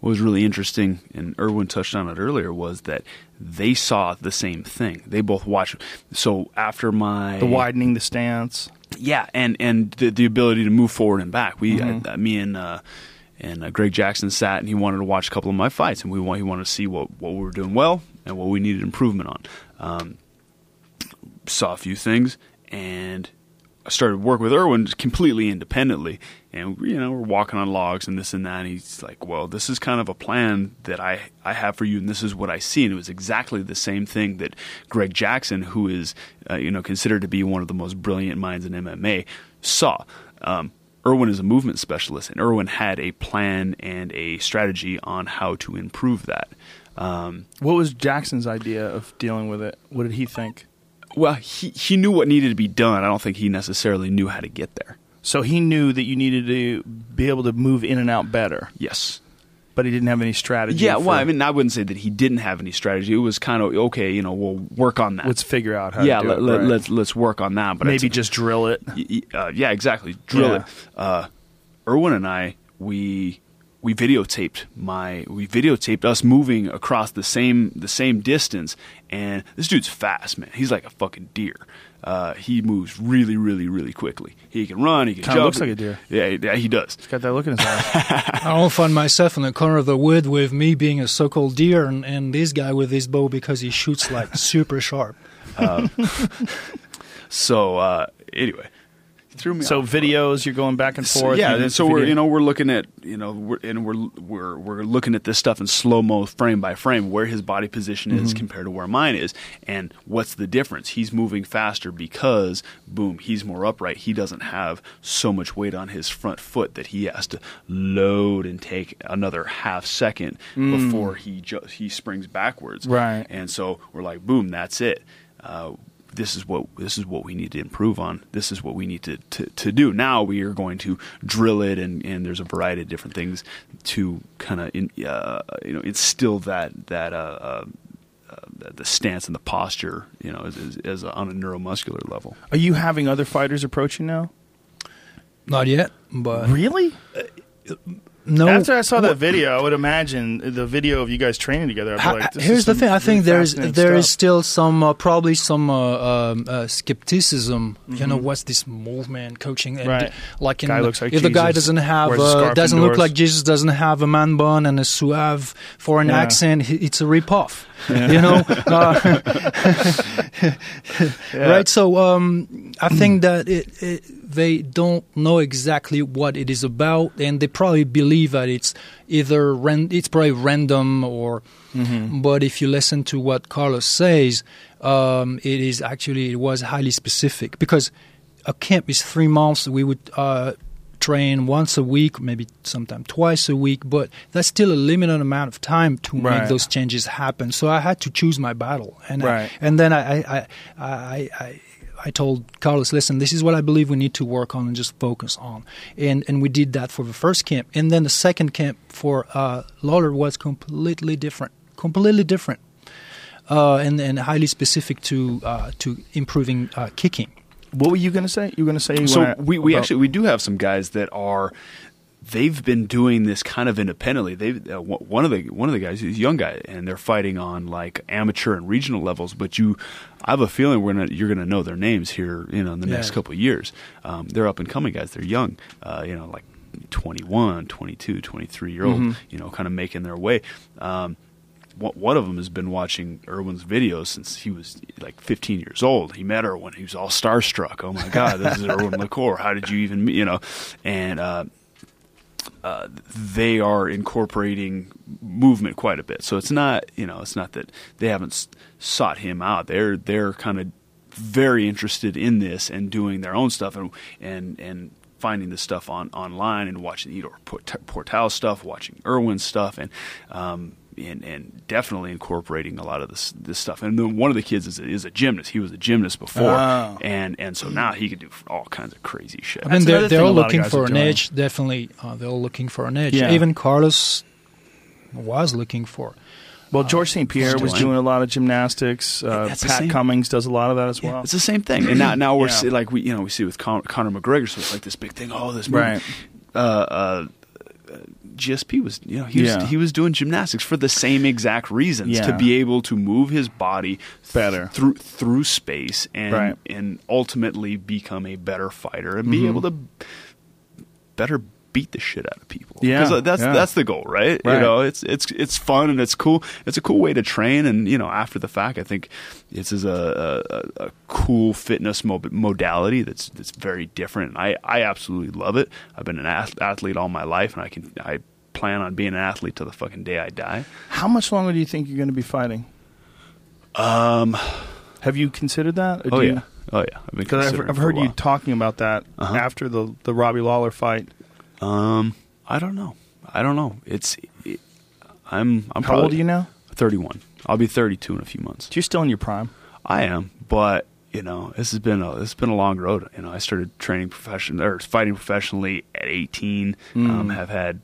what was really interesting, and Erwan touched on it earlier, was that they saw the same thing. They both watched. So after my The widening the stance. yeah, and and the, the ability to move forward and back. We, Mm-hmm. uh, me and uh, and uh, Greg Jackson sat, and he wanted to watch a couple of my fights, and we want he wanted to see what what we were doing well and what we needed improvement on. Um, saw a few things, and I started work with Erwan completely independently, and you know we're walking on logs and this and that. And he's like, "Well, this is kind of a plan that I I have for you, and this is what I see." And it was exactly the same thing that Greg Jackson, who is uh, you know considered to be one of the most brilliant minds in MMA, saw. Um, Erwan is a movement specialist, and Erwan had a plan and a strategy on how to improve that. Um, What was Jackson's idea of dealing with it? What did he think? well, he he knew what needed to be done. I don't think he necessarily knew how to get there. So he knew that you needed to be able to move in and out better, Yes. but he didn't have any strategy. Yeah, well, I mean, I wouldn't say that he didn't have any strategy. It was kind of okay, you know, we'll work on that. let's figure out how. yeah, to do let, it, let, right. let's let's work on that. But maybe just drill it. uh, yeah, exactly. Drill Yeah. it. Uh, Erwan and I, we we videotaped my we videotaped us moving across the same the same distance, and this dude's fast, man. He's like a fucking deer. Uh, he moves really, really, really quickly. He can run. He can Kinda jump. looks like a deer. Yeah, he- yeah, he does. He's got that look in his eye. I don't find myself in the corner of the wood with me being a so-called deer and, and this guy with his bow because he shoots like super sharp. So uh, anyway, he threw me. so off. videos, you're going back and So, forth. yeah, and so we're video- you know we're looking at you know we're, and we're we're we're looking at this stuff in slow mo, frame by frame, where his body position is Mm-hmm. compared to where mine is, and what's the difference? He's moving faster because boom, he's more upright. He doesn't have so much weight on his front foot that he has to load and take another half second before he ju- he springs backwards. Mm. Right. and so we're like, boom, that's it. Uh, this is what this is what we need to improve on. This is what we need to, to, to do. Now we are going to drill it, and, and there's a variety of different things to kind of in, uh, you know instill that that uh, uh, uh, the stance and the posture, you know, as, as, as on a neuromuscular level. Are you having other fighters approach you now? Not yet, but Really? No. After I saw that video, I would imagine the video of you guys training together. I'd be like, this here's is the thing. I think really there's there is still some uh, probably some uh, um, uh, skepticism. You know, what's this movement coaching? And Mm-hmm. Right. Like, in Guy the- looks like if the guy doesn't have uh, doesn't look like Jesus, doesn't have a man bun and a suave foreign Yeah. accent, it's a ripoff. You know, uh, right? So um, I think that it, it they don't know exactly what it is about, and they probably believe that it's either ran- it's probably random or. But if you listen to what Carlos says, um, it is actually it was highly specific because a camp is three months. We would uh, train once a week, maybe sometime twice a week, but that's still a limited amount of time to Right. make those changes happen. So I had to choose my battle, and I- and then I I, I I I I told Carlos, listen, this is what I believe we need to work on and just focus on, and and we did that for the first camp, and then the second camp for uh, Lawler was completely different, completely different, uh, and and highly specific to uh, to improving uh, kicking. What were you going to say? You were going to say so we, we about- actually we do have some guys that are they've been doing this kind of independently. They uh, one of the one of the guys is a young guy, and they're fighting on like amateur and regional levels. But you, I have a feeling we're gonna you're gonna know their names here, you know, in the next couple of years. Um, they're up and coming guys. They're young, uh, you know, like 21, 22, 23 year old, you know, kind of making their way. Um, one one of them has been watching Erwan's videos since he was like 15 years old. He met Erwan. He was all starstruck. Oh my God, this is Erwan Le Corre. How did you even meet? You know, and uh, uh, they are incorporating movement quite a bit. So it's not, you know, it's not that they haven't sought him out. They're they're kind of very interested in this and doing their own stuff and and and finding the stuff on online and watching Ido Port- Portal stuff, watching Erwan stuff, and um, and and definitely incorporating a lot of this this stuff. And then one of the kids is a, is a gymnast. He was a gymnast before, Oh. and and so now he can do all kinds of crazy shit. I That's mean, they're, they're all a lot of looking for an doing. edge. Definitely, uh, they're all looking for an edge. Yeah. Even Carlos was looking for. Well, George St. Pierre was doing a lot of gymnastics. Uh, Pat. Cummings does a lot of that as Yeah, well. it's the same thing. And now, now we're Yeah. see, like we, you know, we see with Con- Conor McGregor, so it's like this big thing. Oh, this movie. Right. Uh, uh, GSP was, you know, he was Yeah. he was doing gymnastics for the same exact reasons to be able to move his body th- Better. through through space and Right. and ultimately become a better fighter and Mm-hmm. be able to better beat the shit out of people. Yeah, uh, that's yeah. that's the goal, right? Right. You know, it's it's it's fun and it's cool. It's a cool way to train, and you know, after the fact, I think this is a a, a cool fitness mo- modality that's that's very different. And I I absolutely love it. I've been an ath- athlete all my life, and I can I plan on being an athlete till the fucking day I die. How much longer do you think you're going to be fighting? Um. Have you considered that? Or Oh do you- yeah. Oh yeah. Because I've, I've heard you talking about that Uh-huh. after the the Robbie Lawler fight. Um. I don't know. I don't know. It's. It, I'm. I'm How old are you now? 31. I'll be 32 in a few months. You're still in your prime. I am, but you know, this has been a this has been a long road. You know, I started training profession or fighting professionally at 18. Mm. Um, have had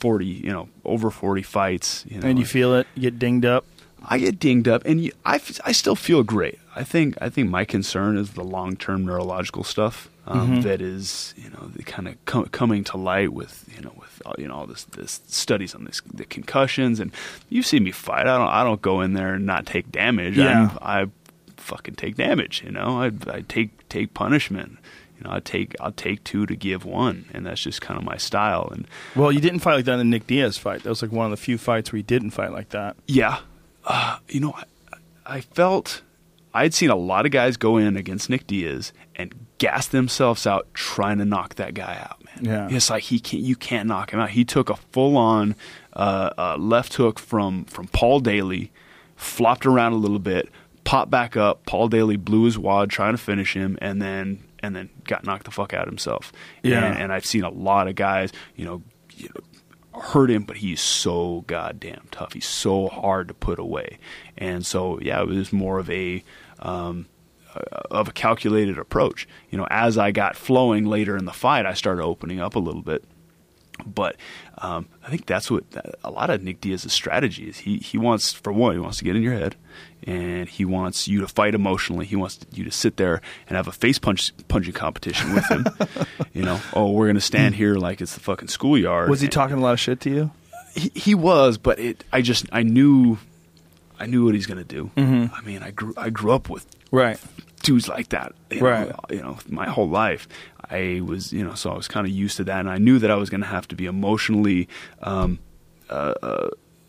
40, you know, over 40 fights. You know, and you feel it, you get dinged up. I get dinged up, and you, I, I still feel great. I think I think my concern is the long term neurological stuff um, Mm-hmm. that is you know the kind of com- coming to light with you know with uh, you know all this this studies on this the concussions and you see me fight. I don't I don't go in there and not take damage. Yeah. I'm, I fucking take damage. You know I I take take punishment. You know I take I'll take two to give one, and that's just kind of my style. And Well, you didn't fight like that in the Nick Diaz fight. That was like one of the few fights where you didn't fight like that. Yeah. Uh, you know, I, I felt I'd seen a lot of guys go in against Nick Diaz and gas themselves out trying to knock that guy out, man. Yeah. It's like he can't, you can't knock him out. He took a full on uh, uh, left hook from, from Paul Daley, flopped around a little bit, popped back up. Paul Daley blew his wad trying to finish him, and then and then got knocked the fuck out himself. Yeah. And, and I've seen a lot of guys, you know, you know hurt him, but he's so goddamn tough. He's so hard to put away. And so, yeah, it was more of a um, of a calculated approach. You know, as I got flowing later in the fight, I started opening up a little bit. But um, I think that's what a lot of Nick Diaz's strategy is. He he wants, for one, he wants to get in your head, and he wants you to fight emotionally. He wants you to sit there and have a face punch punching competition with him. you know, oh, we're gonna stand here like it's the fucking schoolyard. Was he And- talking a lot of shit to you? he, he was, but it. I just I knew, I knew what he's gonna do. Mhm. I mean, I grew I grew up with Right. dudes like that. You Right. Know, you know, my whole life. I was, you know, so I was kind of used to that, and I knew that I was going to have to be emotionally, um,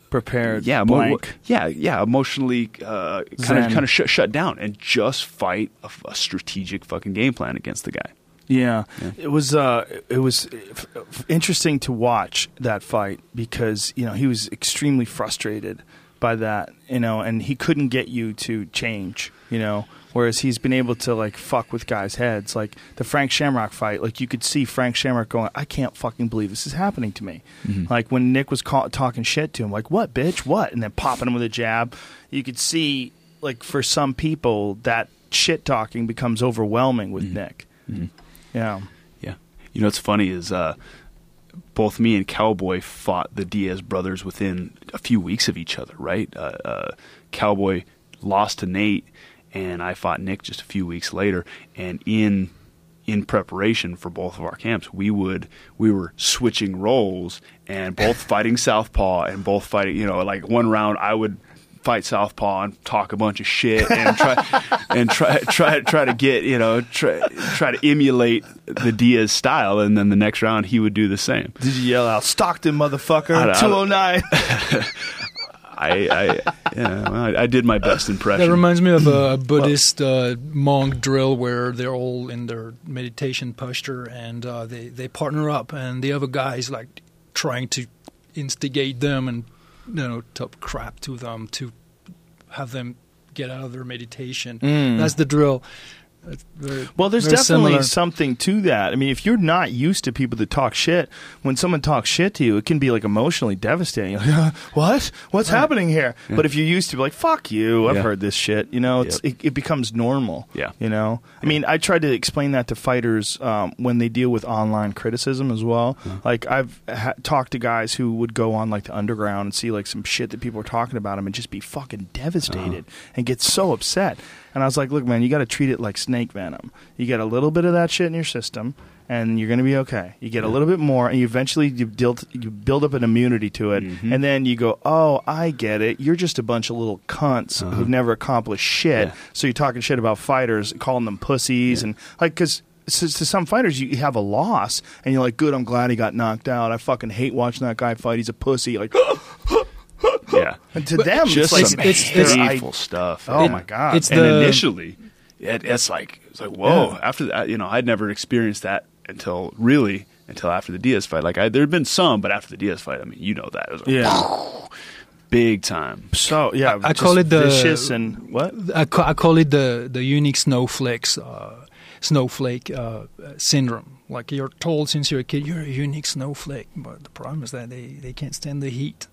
Prepared. yeah, mo- yeah, yeah, emotionally, uh, kind of, kind of shut down, and just fight a, a strategic fucking game plan against the guy. Yeah. it was uh, it was f- interesting to watch that fight because you know he was extremely frustrated by that, you know, and he couldn't get you to change, you know. Whereas he's been able to like fuck with guys' heads, like the Frank Shamrock fight. Like you could see Frank Shamrock going, "I can't fucking believe this is happening to me." Mm-hmm. Like when Nick was ca- talking shit to him, like "What, bitch? What?" and then popping him with a jab. You could see, like for some people, that shit talking becomes overwhelming with mm-hmm. Nick. Mm-hmm. Yeah. Yeah. You know what's funny is uh, both me and Cowboy fought the Diaz brothers within a few weeks of each other, right? Uh, uh, Cowboy lost to Nate, and I fought Nick just a few weeks later. And in in preparation for both of our camps, we would we were switching roles and both fighting southpaw and both fighting. You know, like one round I would fight southpaw and talk a bunch of shit and try and try try try to get you know try try to emulate the Diaz style, and then the next round he would do the same. Did you yell out Stockton, motherfucker? I- I- Two oh nine. I I, yeah, well, I, I did my best impression. That reminds me of a Buddhist uh, monk drill where they're all in their meditation posture and uh, they they partner up, and the other guy is like trying to instigate them and you know talk crap to them to have them get out of their meditation. Mm. That's the drill. Very- Well, there's definitely similar. something to that. I mean, if you're not used to people that talk shit, when someone talks shit to you, it can be like emotionally devastating. Like, what? What's happening here? But if you're used to be like, fuck you, I've Yeah. heard this shit. You know, it's Yep. it, it becomes normal. Yeah. You know, I mean, I try to explain that to fighters um, when they deal with online criticism as well. Like I've ha- talked to guys who would go on like the underground and see like some shit that people are talking about them and just be fucking devastated and get so upset. And I was like, look, man, you got to treat it like snake venom. You get a little bit of that shit in your system, and you're going to be okay. You get a little bit more, and you eventually you build you build up an immunity to it, mm-hmm. and then you go, oh, I get it. You're just a bunch of little cunts uh-huh. who've never accomplished shit. Yeah. So you're talking shit about fighters, calling them pussies, and like because. To to some fighters, you have a loss, and you're like, "Good, I'm glad he got knocked out. I fucking hate watching that guy fight. He's a pussy." Like, yeah, and to them, just it's some like it's- it's- hateful stuff. Oh And- my god! it's and the- initially, it, it's like it's like whoa. Yeah. After that, you know, I'd never experienced that until really until after the Diaz fight. Like I, there had been some, but after the Diaz fight, I mean, you know that it was like, yeah. big time. So yeah, I just call it the- vicious and what? I, ca- I call it the the unique snowflakes uh, snowflake uh, syndrome. Like you're told since you're a kid, you're a unique snowflake, but the problem is that they, they can't stand the heat.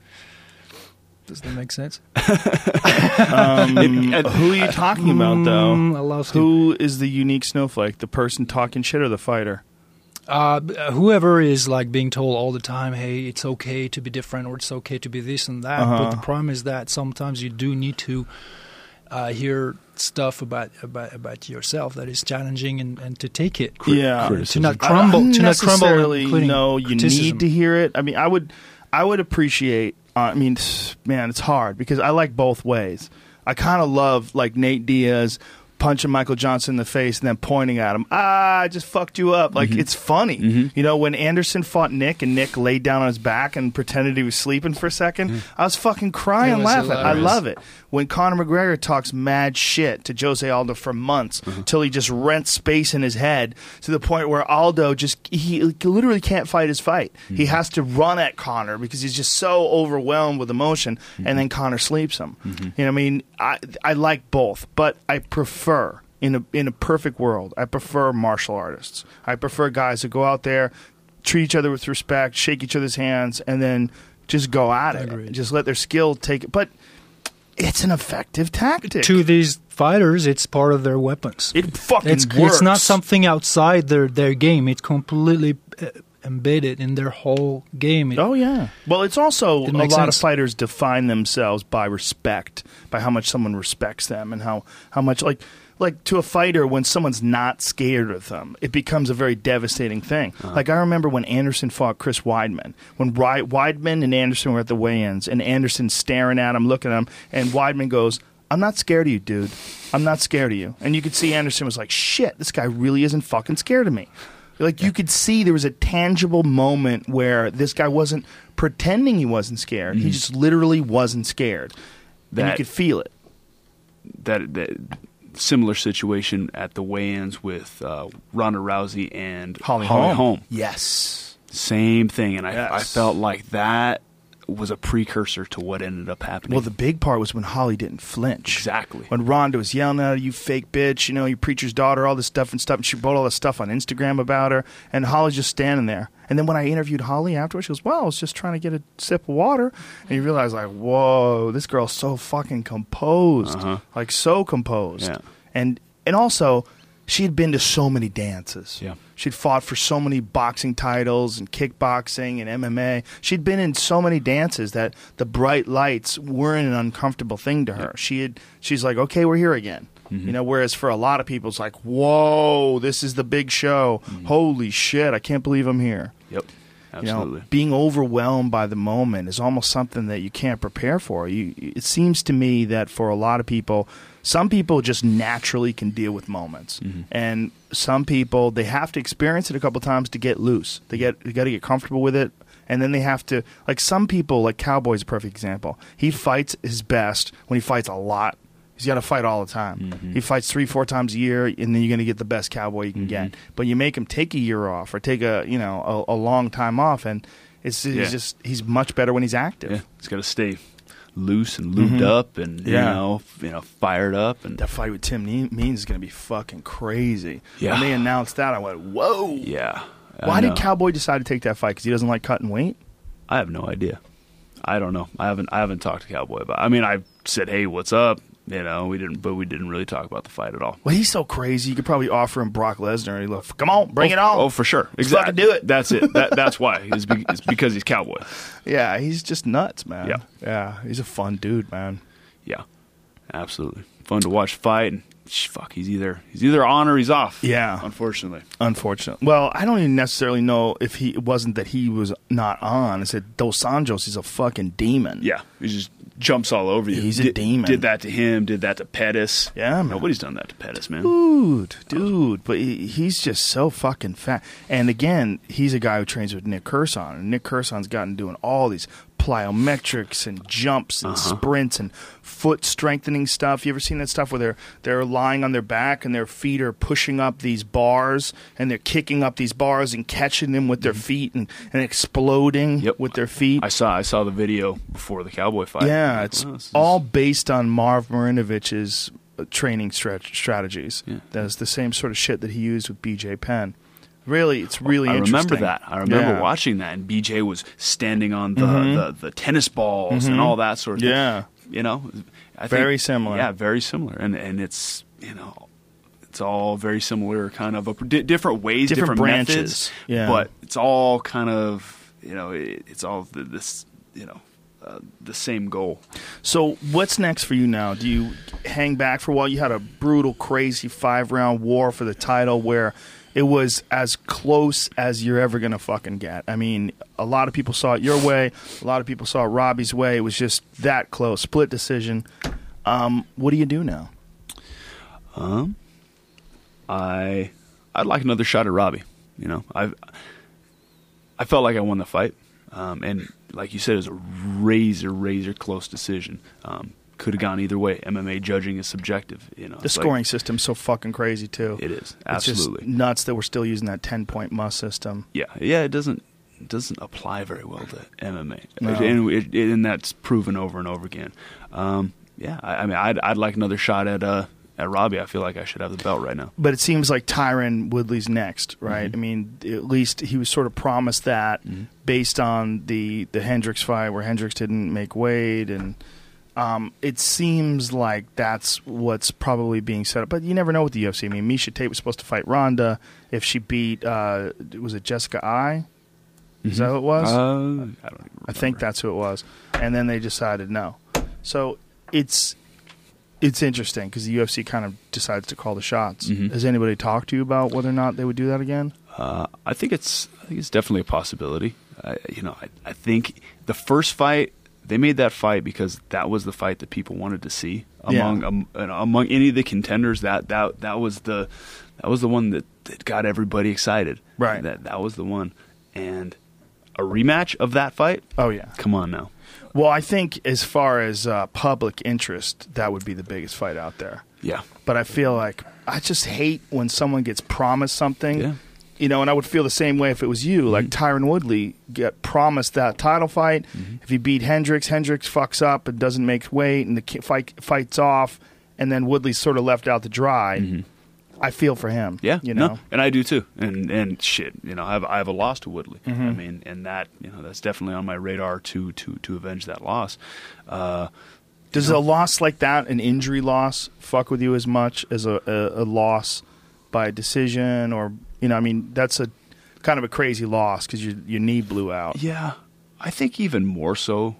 Does that make sense? Um, who are you talking about though? Mm, I love to. Who is the unique snowflake? The person talking shit or the fighter? Uh, uh, whoever is like being told all the time, "Hey, it's okay to be different," or "It's okay to be this and that." Uh-huh. But the problem is that sometimes you do need to uh, hear stuff about about about yourself that is challenging and, and to take it. Yeah. to not crumble, don't to not crumble. necessarily including know you criticism. need to hear it. I mean, I would, I would appreciate. I mean, man, it's hard because I like both ways. I kind of love like Nate Diaz punching Michael Johnson in the face and then pointing at him. Ah, I just fucked you up. Like mm-hmm. it's funny. Mm-hmm. You know, when Anderson fought Nick and Nick laid down on his back and pretended he was sleeping for a 2nd mm. I was fucking crying, was laughing. I love it. When Conor McGregor talks mad shit to Jose Aldo for months mm-hmm. till he just rents space in his head to the point where Aldo just he literally can't fight his fight. He has to run at Conor because he's just so overwhelmed with emotion, and then Conor sleeps him. You know, I mean, I I like both, but I prefer in a in a perfect world, I prefer martial artists. I prefer guys who go out there, treat each other with respect, shake each other's hands, and then just go at it. Agreed. Just let their skill take it. But it's an effective tactic. to these fighters, it's part of their weapons. it fucking It's works. it's not something outside their their game. It's completely uh, embedded in their whole game. It- Oh yeah. Well, it's also It a lot makes of fighters define themselves by respect, by how much someone respects them, and how how much like like to a fighter when someone's not scared of them, it becomes a very devastating thing. Uh-huh. Like I remember when Anderson fought Chris Weidman, when Ri- Weidman and Anderson were at the weigh-ins, and Anderson staring at him, looking at him, and Weidman goes. I'm not scared of you, dude. I'm not scared of you. And you could see Anderson was like, shit, this guy really isn't fucking scared of me. Like you could see there was a tangible moment where this guy wasn't pretending he wasn't scared. He just literally wasn't scared. and you That- could feel it. That that similar situation at the weigh-ins with uh, Ronda Rousey and Holly, Holm. Yes. Same thing, and I, I Yes. felt like that was a precursor to what ended up happening. Well, the big part was when Holly didn't flinch. Exactly. When Ronda was yelling at her, you fake bitch, you know, you preacher's daughter, all this stuff and stuff. And she wrote all this stuff on Instagram about her. And Holly's just standing there. And then when I interviewed Holly afterwards, she goes, Well, I was just trying to get a sip of water. And you realize, like, whoa, this girl's so fucking composed. Uh-huh. Like, so composed. Yeah. And, and also, she had been to so many dances. Yeah. She'd fought for so many boxing titles and kickboxing and MMA. She'd been in so many dances that the bright lights weren't an uncomfortable thing to her. She had she's like, "Okay, we're here again." Mm-hmm. You know, whereas for a lot of people it's like, "Whoa, this is the big show. Mm-hmm. Holy shit, I can't believe I'm here." Yep. You Absolutely. know, being overwhelmed by the moment is almost something that you can't prepare for. You, it seems to me that for a lot of people, some people just naturally can deal with moments, Mm-hmm. and some people they have to experience it a couple times to get loose. They get they got to get comfortable with it, and then they have to like some people like Cowboy's a perfect example. He fights his best when he fights a lot. He's got to fight all the time. Mm-hmm. He fights three, four times a year, and then you're going to get the best cowboy you can get. But you make him take a year off or take a you know a, a long time off, and it's he's Yeah. just he's much better when he's active. yeah. It's got to stay loose and lubed up and you Mm-hmm. Know, you know, fired up and That fight with Tim Means is going to be fucking crazy. Yeah. When they announced that, I went, "Whoa!" yeah. I Why did. Cowboy decide to take that fight? Because he doesn't like cutting weight. I have no idea. I don't know. I haven't I haven't talked to Cowboy about. I mean, I said, "Hey, what's up?" You know, we didn't, but we didn't really talk about the fight at all. Well, he's so crazy. You could probably offer him Brock Lesnar. He look, come on, bring oh, it on. Oh, for sure. Exactly. do it. That's it. That, that's why. It's, be, it's because he's Cowboy. Yeah, he's just nuts, man. Yeah. yeah, he's a fun dude, man. Yeah, absolutely. Fun to watch fight. And sh- fuck, he's either he's either on or he's off. Yeah. unfortunately. Unfortunately. Well, I don't even necessarily know if he it wasn't that he was not on. I said Dos Anjos is a fucking demon. Yeah, he's just jumps all over you. He's a did, demon. Did that to him. Did that to Pettis. Yeah, man. nobody's done that to Pettis, man. Dude, dude, but he, he's just so fucking fat. And again, he's a guy who trains with Nick Curson, and Nick Curson's gotten doing all these plyometrics and jumps and sprints and foot strengthening stuff. You ever seen that stuff where they're they're lying on their back and their feet are pushing up these bars and they're kicking up these bars and catching them with their feet and, and exploding Yep. with their feet. I saw I saw the video before the Cowboy fight. Yeah, it's this is- all based on Marv Marinovich's uh, training strat- strategies. Yeah. That's the same sort of shit that he used with BJ Penn. Really, it's really interesting. I remember that. I remember Yeah. Mm-hmm. watching that, and BJ was standing on the the, the tennis balls and all that sort of Yeah. thing. You know, I Very think- similar. Yeah, very similar, and and it's you know. It's all very similar, kind of a, di- different ways, Different different, branches. methods, Yeah. but it's all kind of you know, it, it's all this you know, uh, the same goal. So, what's next for you now? Do you hang back for a while? You had a brutal, crazy five round war for the title where it was as close as you're ever going to fucking get. I mean, a lot of people saw it your way, a lot of people saw it Robbie's way. It was just that close, split decision. Um, what do you do now? Um, I I'd like another shot at Robbie. You know, I I felt like I won the fight, um, and like you said, it was a razor razor close decision. Um, could have gone either way. MMA judging is subjective. You know, The It's like- scoring system's so fucking crazy too. It is It's just absolutely. nuts that we're still using that ten point must system. yeah, yeah. It doesn't it doesn't apply very well to MMA, No. and, it, and that's proven over and over again. Um, yeah, I, I mean, I'd I'd like another shot at uh at Robbie. I feel like I should have the belt right now. But it seems like Tyron Woodley's next, right? Mm-hmm. I mean, at least he was sort of promised that based on the the Hendricks fight where Hendricks didn't make weight, and um, it seems like that's what's probably being set up. But you never know with the UFC. I mean, Miesha Tate was supposed to fight Ronda if she beat uh, was it Jessica Eye? Is that who it was? Uh, I don't I think that's who it was. And then they decided no. So it's it's interesting because the UFC kind of decides to call the shots. Mhm. Has anybody talked to you about whether or not they would do that again? Uh, I think it's I think it's definitely a possibility. I, you know, I, I think the first fight they made that fight because that was the fight that people wanted to see Yeah. among um, uh, among any of the contenders. That that that was the that was the one that, that got everybody excited. Right. That that was the one, and a rematch of that fight. Oh yeah. Come on now. Well, I think as far as uh, public interest, that would be the biggest fight out there. Yeah. But I feel like I just hate when someone gets promised something. Yeah. You know, and I would feel the same way if it was you. Like Tyron Woodley get promised that title fight. If he beat Hendricks, Hendricks fucks up and doesn't make weight, and the fight fights off, and then Woodley's sort of left out to dry. I feel for him. Yeah, you know. no, and I do too. And and shit, you know, I have I have a loss to Woodley. Mm-hmm. I mean, and that you know that's definitely on my radar to to to avenge that loss. Uh, Does a loss like that, an injury loss, fuck with you as much as a, a, a loss by decision, or you know, I mean, that's a kind of a crazy loss because your your knee blew out. yeah, I think even more so,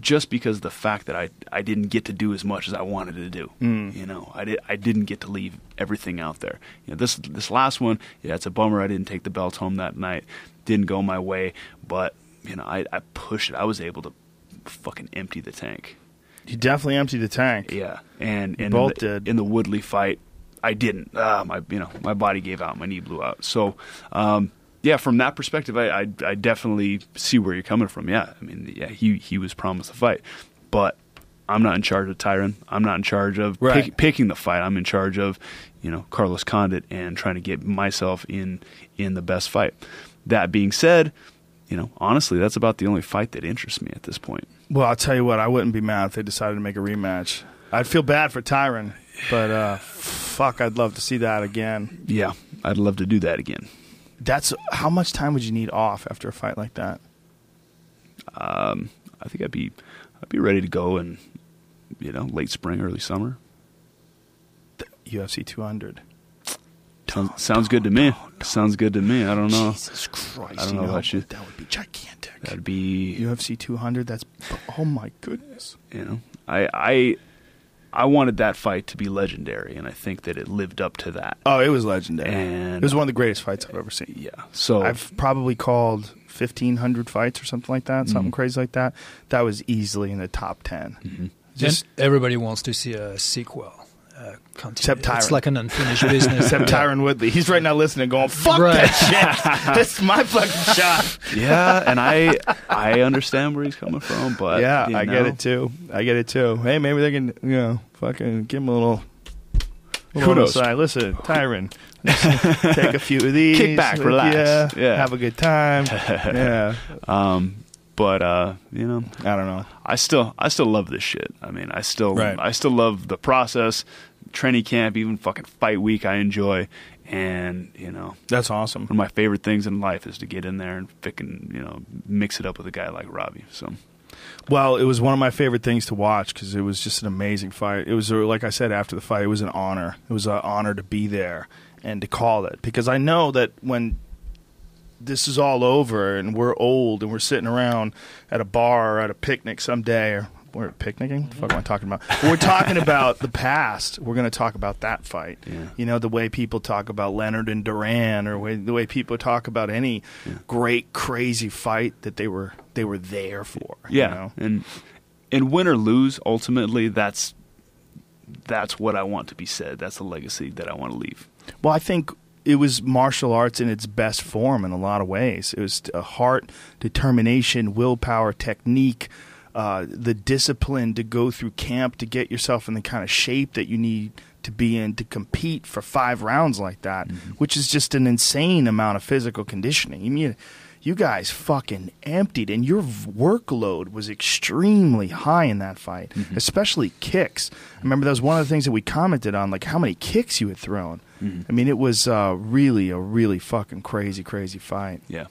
just because of the fact that I I didn't get to do as much as I wanted to do. Mm. You know, I did I didn't get to leave everything out there. You know, this this last one, yeah, it's a bummer. I didn't take the belt home that night. Didn't go my way, but you know, I I pushed it. I was able to fucking empty the tank. You definitely emptied the tank. Yeah, and and both the, did. in the Woodley fight, I didn't. Uh, my you know my body gave out, my knee blew out. So, um, yeah, from that perspective, I, I I definitely see where you're coming from. Yeah, I mean, yeah, he he was promised a fight, but I'm not in charge of Tyron. I'm not in charge of Right. pick, picking the fight. I'm in charge of you know Carlos Condit and trying to get myself in in the best fight. That being said. You know, honestly, that's about the only fight that interests me at this point. Well, I'll tell you what, I wouldn't be mad if they decided to make a rematch. I'd feel bad for Tyron, but uh, fuck, I'd love to see that again. Yeah, I'd love to do that again. That's how much time would you need off after a fight like that? um, I think I'd be I'd be ready to go in you know late spring, early summer. UFC 200. Sounds, sounds good to me. Sounds good to me. I don't know. Jesus Christ! I don't you know about you. That would be gigantic. That'd be UFC 200. That's oh my goodness. you know I I I wanted that fight to be legendary, and I think that it lived up to that. Oh, it was legendary. And- it was one of the greatest fights I've ever seen. Yeah. So I've probably called 1,500 fights or something like that, Mm-hmm. something crazy like that. That was easily in the top 10. Mm-hmm. Just and everybody wants to see a sequel. Continue. Except Tyron. It's like an unfinished business. except Tyron Woodley. He's right now listening, going, "Fuck Right. that shit! this is my fucking shot." yeah, and I I understand where he's coming from, but yeah, you I get it too. I get it too. Hey, maybe they can, you know, fucking give him a little. Who knows? Side. Listen, Tyron, take a few of these. Kick back, relax. Yeah, Yeah. have a good time. yeah, Um, but uh, you know, I don't know. I still I still love this shit. I mean, I still Right. I still love the process, training camp, even fucking fight week. I enjoy, and you know, That's awesome. one of my favorite things in life is to get in there and fucking you know mix it up with a guy like Robbie. So Well, it was one of my favorite things to watch because it was just an amazing fight. It was, like I said after the fight, it was an honor. It was an honor to be there and to call it because I know that when this is all over and we're old and we're sitting around at a bar or at a picnic someday or we're picnicking. What the fuck mm-hmm. am I talking about? We're talking about the past. We're going to talk about that fight. Yeah. You know, the way people talk about Leonard and Duran, or way, the way people talk about any great, crazy fight that they were they were there for. you yeah, know? and and win or lose, ultimately, that's that's what I want to be said. That's the legacy that I want to leave. Well, I think it was martial arts in its best form in a lot of ways. It was a heart, determination, willpower, technique, uh, the discipline to go through camp to get yourself in the kind of shape that you need to be in to compete for five rounds like that, which is just an insane amount of physical conditioning. You mean you guys fucking emptied, and your workload was extremely high in that fight, especially kicks. I remember that was one of the things that we commented on, like how many kicks you had thrown. I mean, it was uh, really a really fucking crazy, crazy fight. Yeah,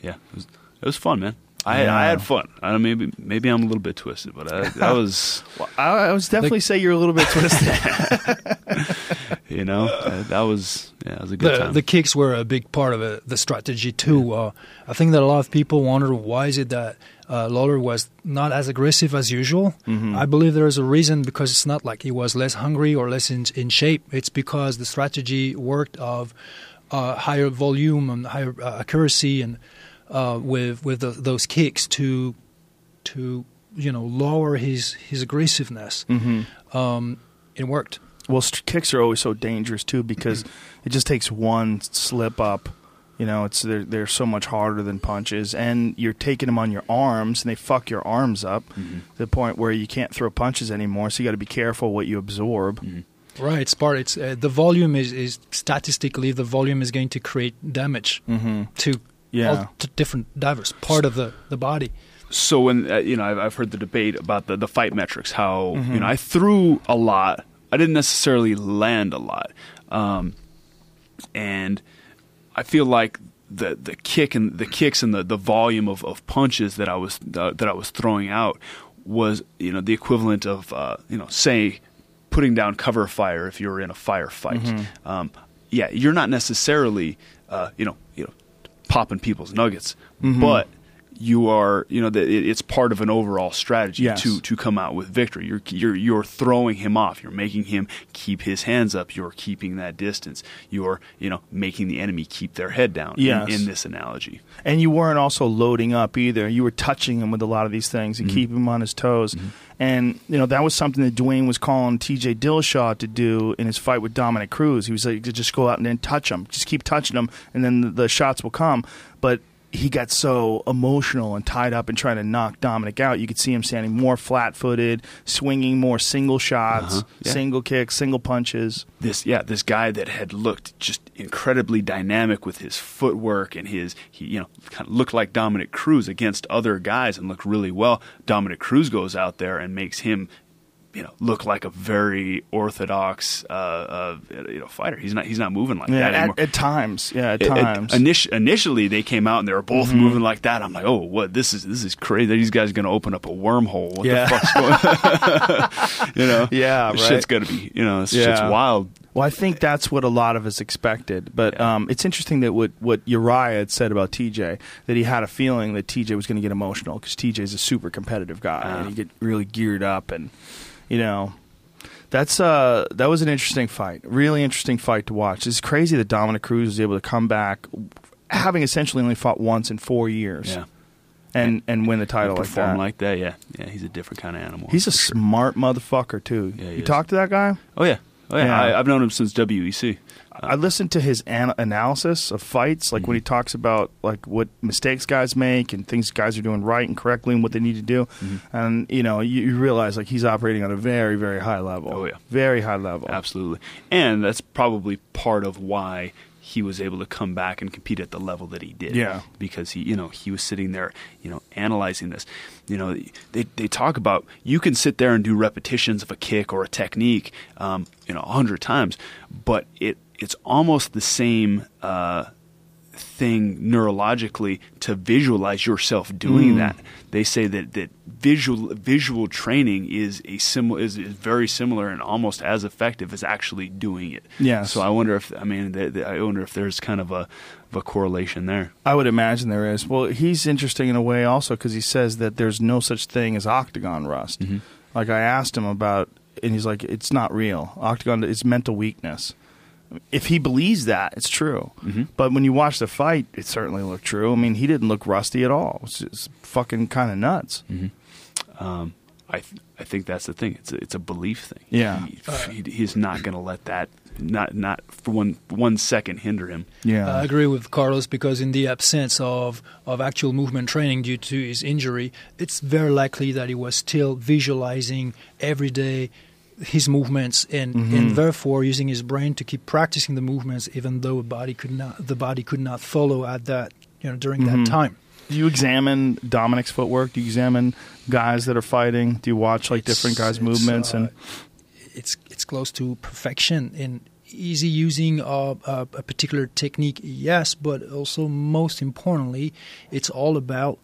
yeah, it was, it was fun, man. I Yeah. I had fun. I don't, maybe maybe I'm a little bit twisted, but I, that was Well, I, I was definitely say you're a little bit twisted. you know uh, that was yeah, it was a good the, time. the kicks were a big part of it, the strategy too. Uh, I think that a lot of people wonder why is it that uh, Lawler was not as aggressive as usual. I believe there is a reason because it's not like he was less hungry or less in, in shape. It's because the strategy worked of uh, higher volume and higher uh, accuracy and uh, with with the, those kicks to to you know lower his his aggressiveness. Um, it worked. Well, st- kicks are always so dangerous too because it just takes one slip up. You know, it's they're they're so much harder than punches, and you're taking them on your arms, and they fuck your arms up to the point where you can't throw punches anymore. So you got to be careful what you absorb. Right, it's part. It's uh, the volume is, is statistically the volume is going to create damage to Yeah. t- different divers, part of the, the body. so when uh, you know I've, I've heard the debate about the, the fight metrics how you know I threw a lot. I didn't necessarily land a lot. Um, and I feel like the the kick and the kicks and the, the volume of, of punches that I was uh, that I was throwing out was you know the equivalent of uh, you know say putting down cover fire if you're in a firefight. Um, yeah you're not necessarily uh, you know popping people's nuggets. Mm-hmm. But you are you know that it's part of an overall strategy Yes. to to come out with victory you're you're you're throwing him off you're making him keep his hands up you're keeping that distance you're you know making the enemy keep their head down in- Yes. in, this analogy And you weren't also loading up either. You were touching him with a lot of these things and mm-hmm. keeping him on his toes. Mm-hmm. And you know that was something that Duane was calling T.J. Dillashaw to do in his fight with Dominick Cruz. He was like just go out and then touch him, just keep touching him, and then the, the shots will come. But he got so emotional and tied up and trying to knock Dominick out. You could see him standing more flat-footed, swinging more single shots, Uh-huh. Yeah. single kicks, single punches. this yeah this guy that had looked just incredibly dynamic with his footwork and his he you know kind of looked like Dominick Cruz against other guys and looked really well Dominick Cruz goes out there and makes him you know look like a very orthodox uh, uh you know fighter he's not he's not moving like Yeah, that anymore at, at times. Yeah, at times. Mm-hmm. initi- initially, they came out and they were both moving like that. I'm like, oh, what? This is this is crazy. These guys are going to open up a wormhole. What Yeah. the fuck's going? you know, Yeah, This right. shit's going to be, you know, Yeah. shit's wild. Well, I think that's what a lot of us expected. But um, it's interesting that what, what Urijah had said about TJ, that he had a feeling that TJ was going to get emotional because TJ is a super competitive guy and he get really geared up. And, you know, that's uh, that was an interesting fight. Really interesting fight to watch. It's crazy that Dominick Cruz was able to come back having essentially only fought once in four years Yeah, and, and win the title like perform that. like that. Yeah, yeah. He's a different kind of animal. He's a sure. smart motherfucker, too. Yeah, you is. talk to that guy? Oh yeah, oh yeah. Yeah. I, I've known him since WEC. I listened to his an- analysis of fights, like when he mm-hmm. talks about like what mistakes guys make and things guys are doing right and correctly and what they need to do, mm-hmm. and you know you, you realize like he's operating on a very very high level. Oh, yeah. very high level. Absolutely. And that's probably part of why he was able to come back and compete at the level that he did. Yeah. Because he, you know, he was sitting there, you know, analyzing this. You know, they they talk about you can sit there and do repetitions of a kick or a technique, um, you know, a hundred times, but it it's almost the same uh, thing neurologically to visualize yourself doing that. They say that, that visual visual training is a similar is, is very similar and almost as effective as actually doing it. Yes. So I wonder if I mean I wonder if there's kind of a of a correlation there. I would imagine there is. Well, he's interesting in a way also because he says that there's no such thing as octagon rust. Mm-hmm. Like I asked him about, and he's like, it's not real. Octagon is mental weakness. If he believes that, it's true. Mm-hmm. But when you watch the fight, it certainly looked true. I mean, he didn't look rusty at all. It's just fucking kind of nuts. Um, I th- I think that's the thing. It's a, it's a belief thing. Yeah. He, he, he's not going to let that not not for one one second hinder him. Yeah. I agree with Carlos because in the absence of, of actual movement training due to his injury, it's very likely that he was still visualizing every day his movements and, and mm-hmm. therefore using his brain to keep practicing the movements even though the body could not the body could not follow at that you know during that mm-hmm. time. Do you examine Dominick's footwork? Do you examine guys that are fighting? Do you watch like different guys' movements uh, and it's it's close to perfection in easy using of a, a particular technique yes but also most importantly it's all about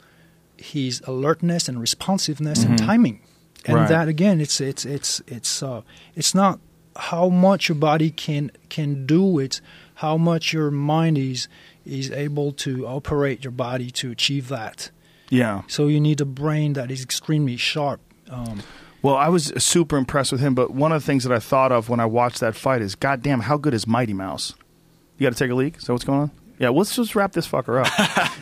his alertness and responsiveness and mm-hmm. timing and. Right. that again it's it's it's it's uh it's not how much your body can can do it how much your mind is is able to operate your body to achieve that yeah? so you need a brain that is extremely sharp um, Well, I was super impressed with him, but one of the things that I thought of when I watched that fight is, goddamn, how good is Mighty Mouse? You got to take a leak. Is that what's going on? Yeah, let's just wrap this fucker up.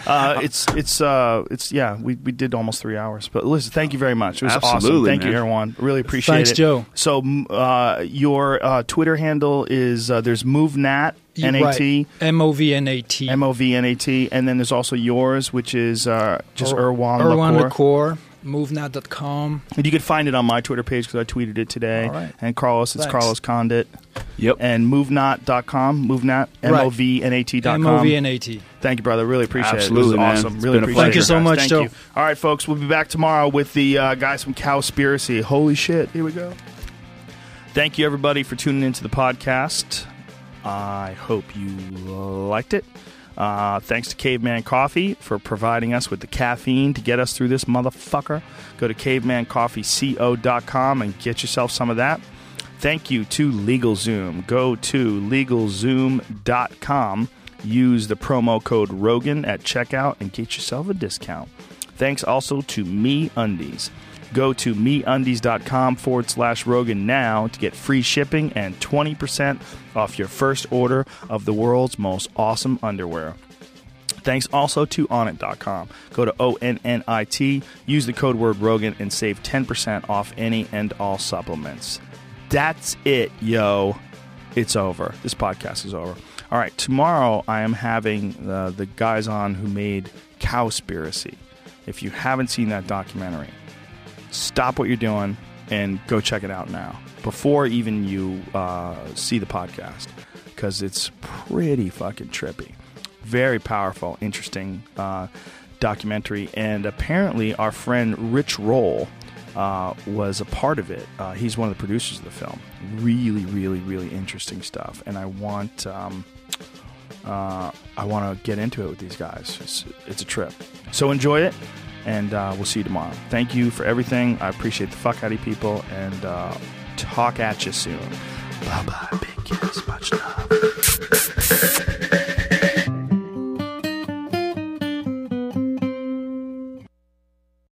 uh, it's it's uh it's yeah, we, we did almost three hours. But listen, thank you very much. It was awesome. Absolutely, Thank you, man. everyone. Really appreciate it. Thanks, it. Joe. So uh, your uh, Twitter handle is uh, there's MovNat N A T Right. M-O-V-N-A-T M O V N A T, and then there's also yours, which is uh, just Erwan Erwan Le Corre. Lacour. MovNat.com. And you can find it on my Twitter page because I tweeted it today. All right. And Carlos, it's Thanks. Carlos Condit. Yep. And movnat.com, movenat, M O V N A T.com. M-O-V-N-A-T. Thank you, brother. Really appreciate Absolutely, it. It man. was awesome. It's really appreciate it. Thank you so guys. much, Thank Joe. you. All right, folks. We'll be back tomorrow with the uh, guys from Cowspiracy. Holy shit. Here we go. Thank you, everybody, for tuning into the podcast. I hope you liked it. Uh, thanks to Caveman Coffee for providing us with the caffeine to get us through this motherfucker. Go to cavemancoffeeco.com and get yourself some of that. Thank you to LegalZoom. Go to legalzoom.com. Use the promo code Rogan at checkout and get yourself a discount. Thanks also to Me Undies. Go to meundies.com forward slash Rogan now to get free shipping and 20% off your first order of the world's most awesome underwear. Thanks also to onnit.com. Go to O N N I T, use the code word Rogan, and save 10% off any and all supplements. That's it, yo. It's over. This podcast is over. All right, tomorrow I am having uh, the guys on who made Cowspiracy. If you haven't seen that documentary, stop what you're doing and go check it out now before even you uh, see the podcast. Because it's pretty fucking trippy. Very powerful interesting uh, documentary. And apparently our friend rich roll uh, was a part of it. Uh, he's one of the producers of the film. Really really really interesting stuff. And i want um, uh, I want to get into it with these guys. It's, it's a trip. So enjoy it, and uh, we'll see you tomorrow. Thank you for everything. I appreciate the fuck out of people, and uh, talk at you soon. Bye bye, big kiss. Much love.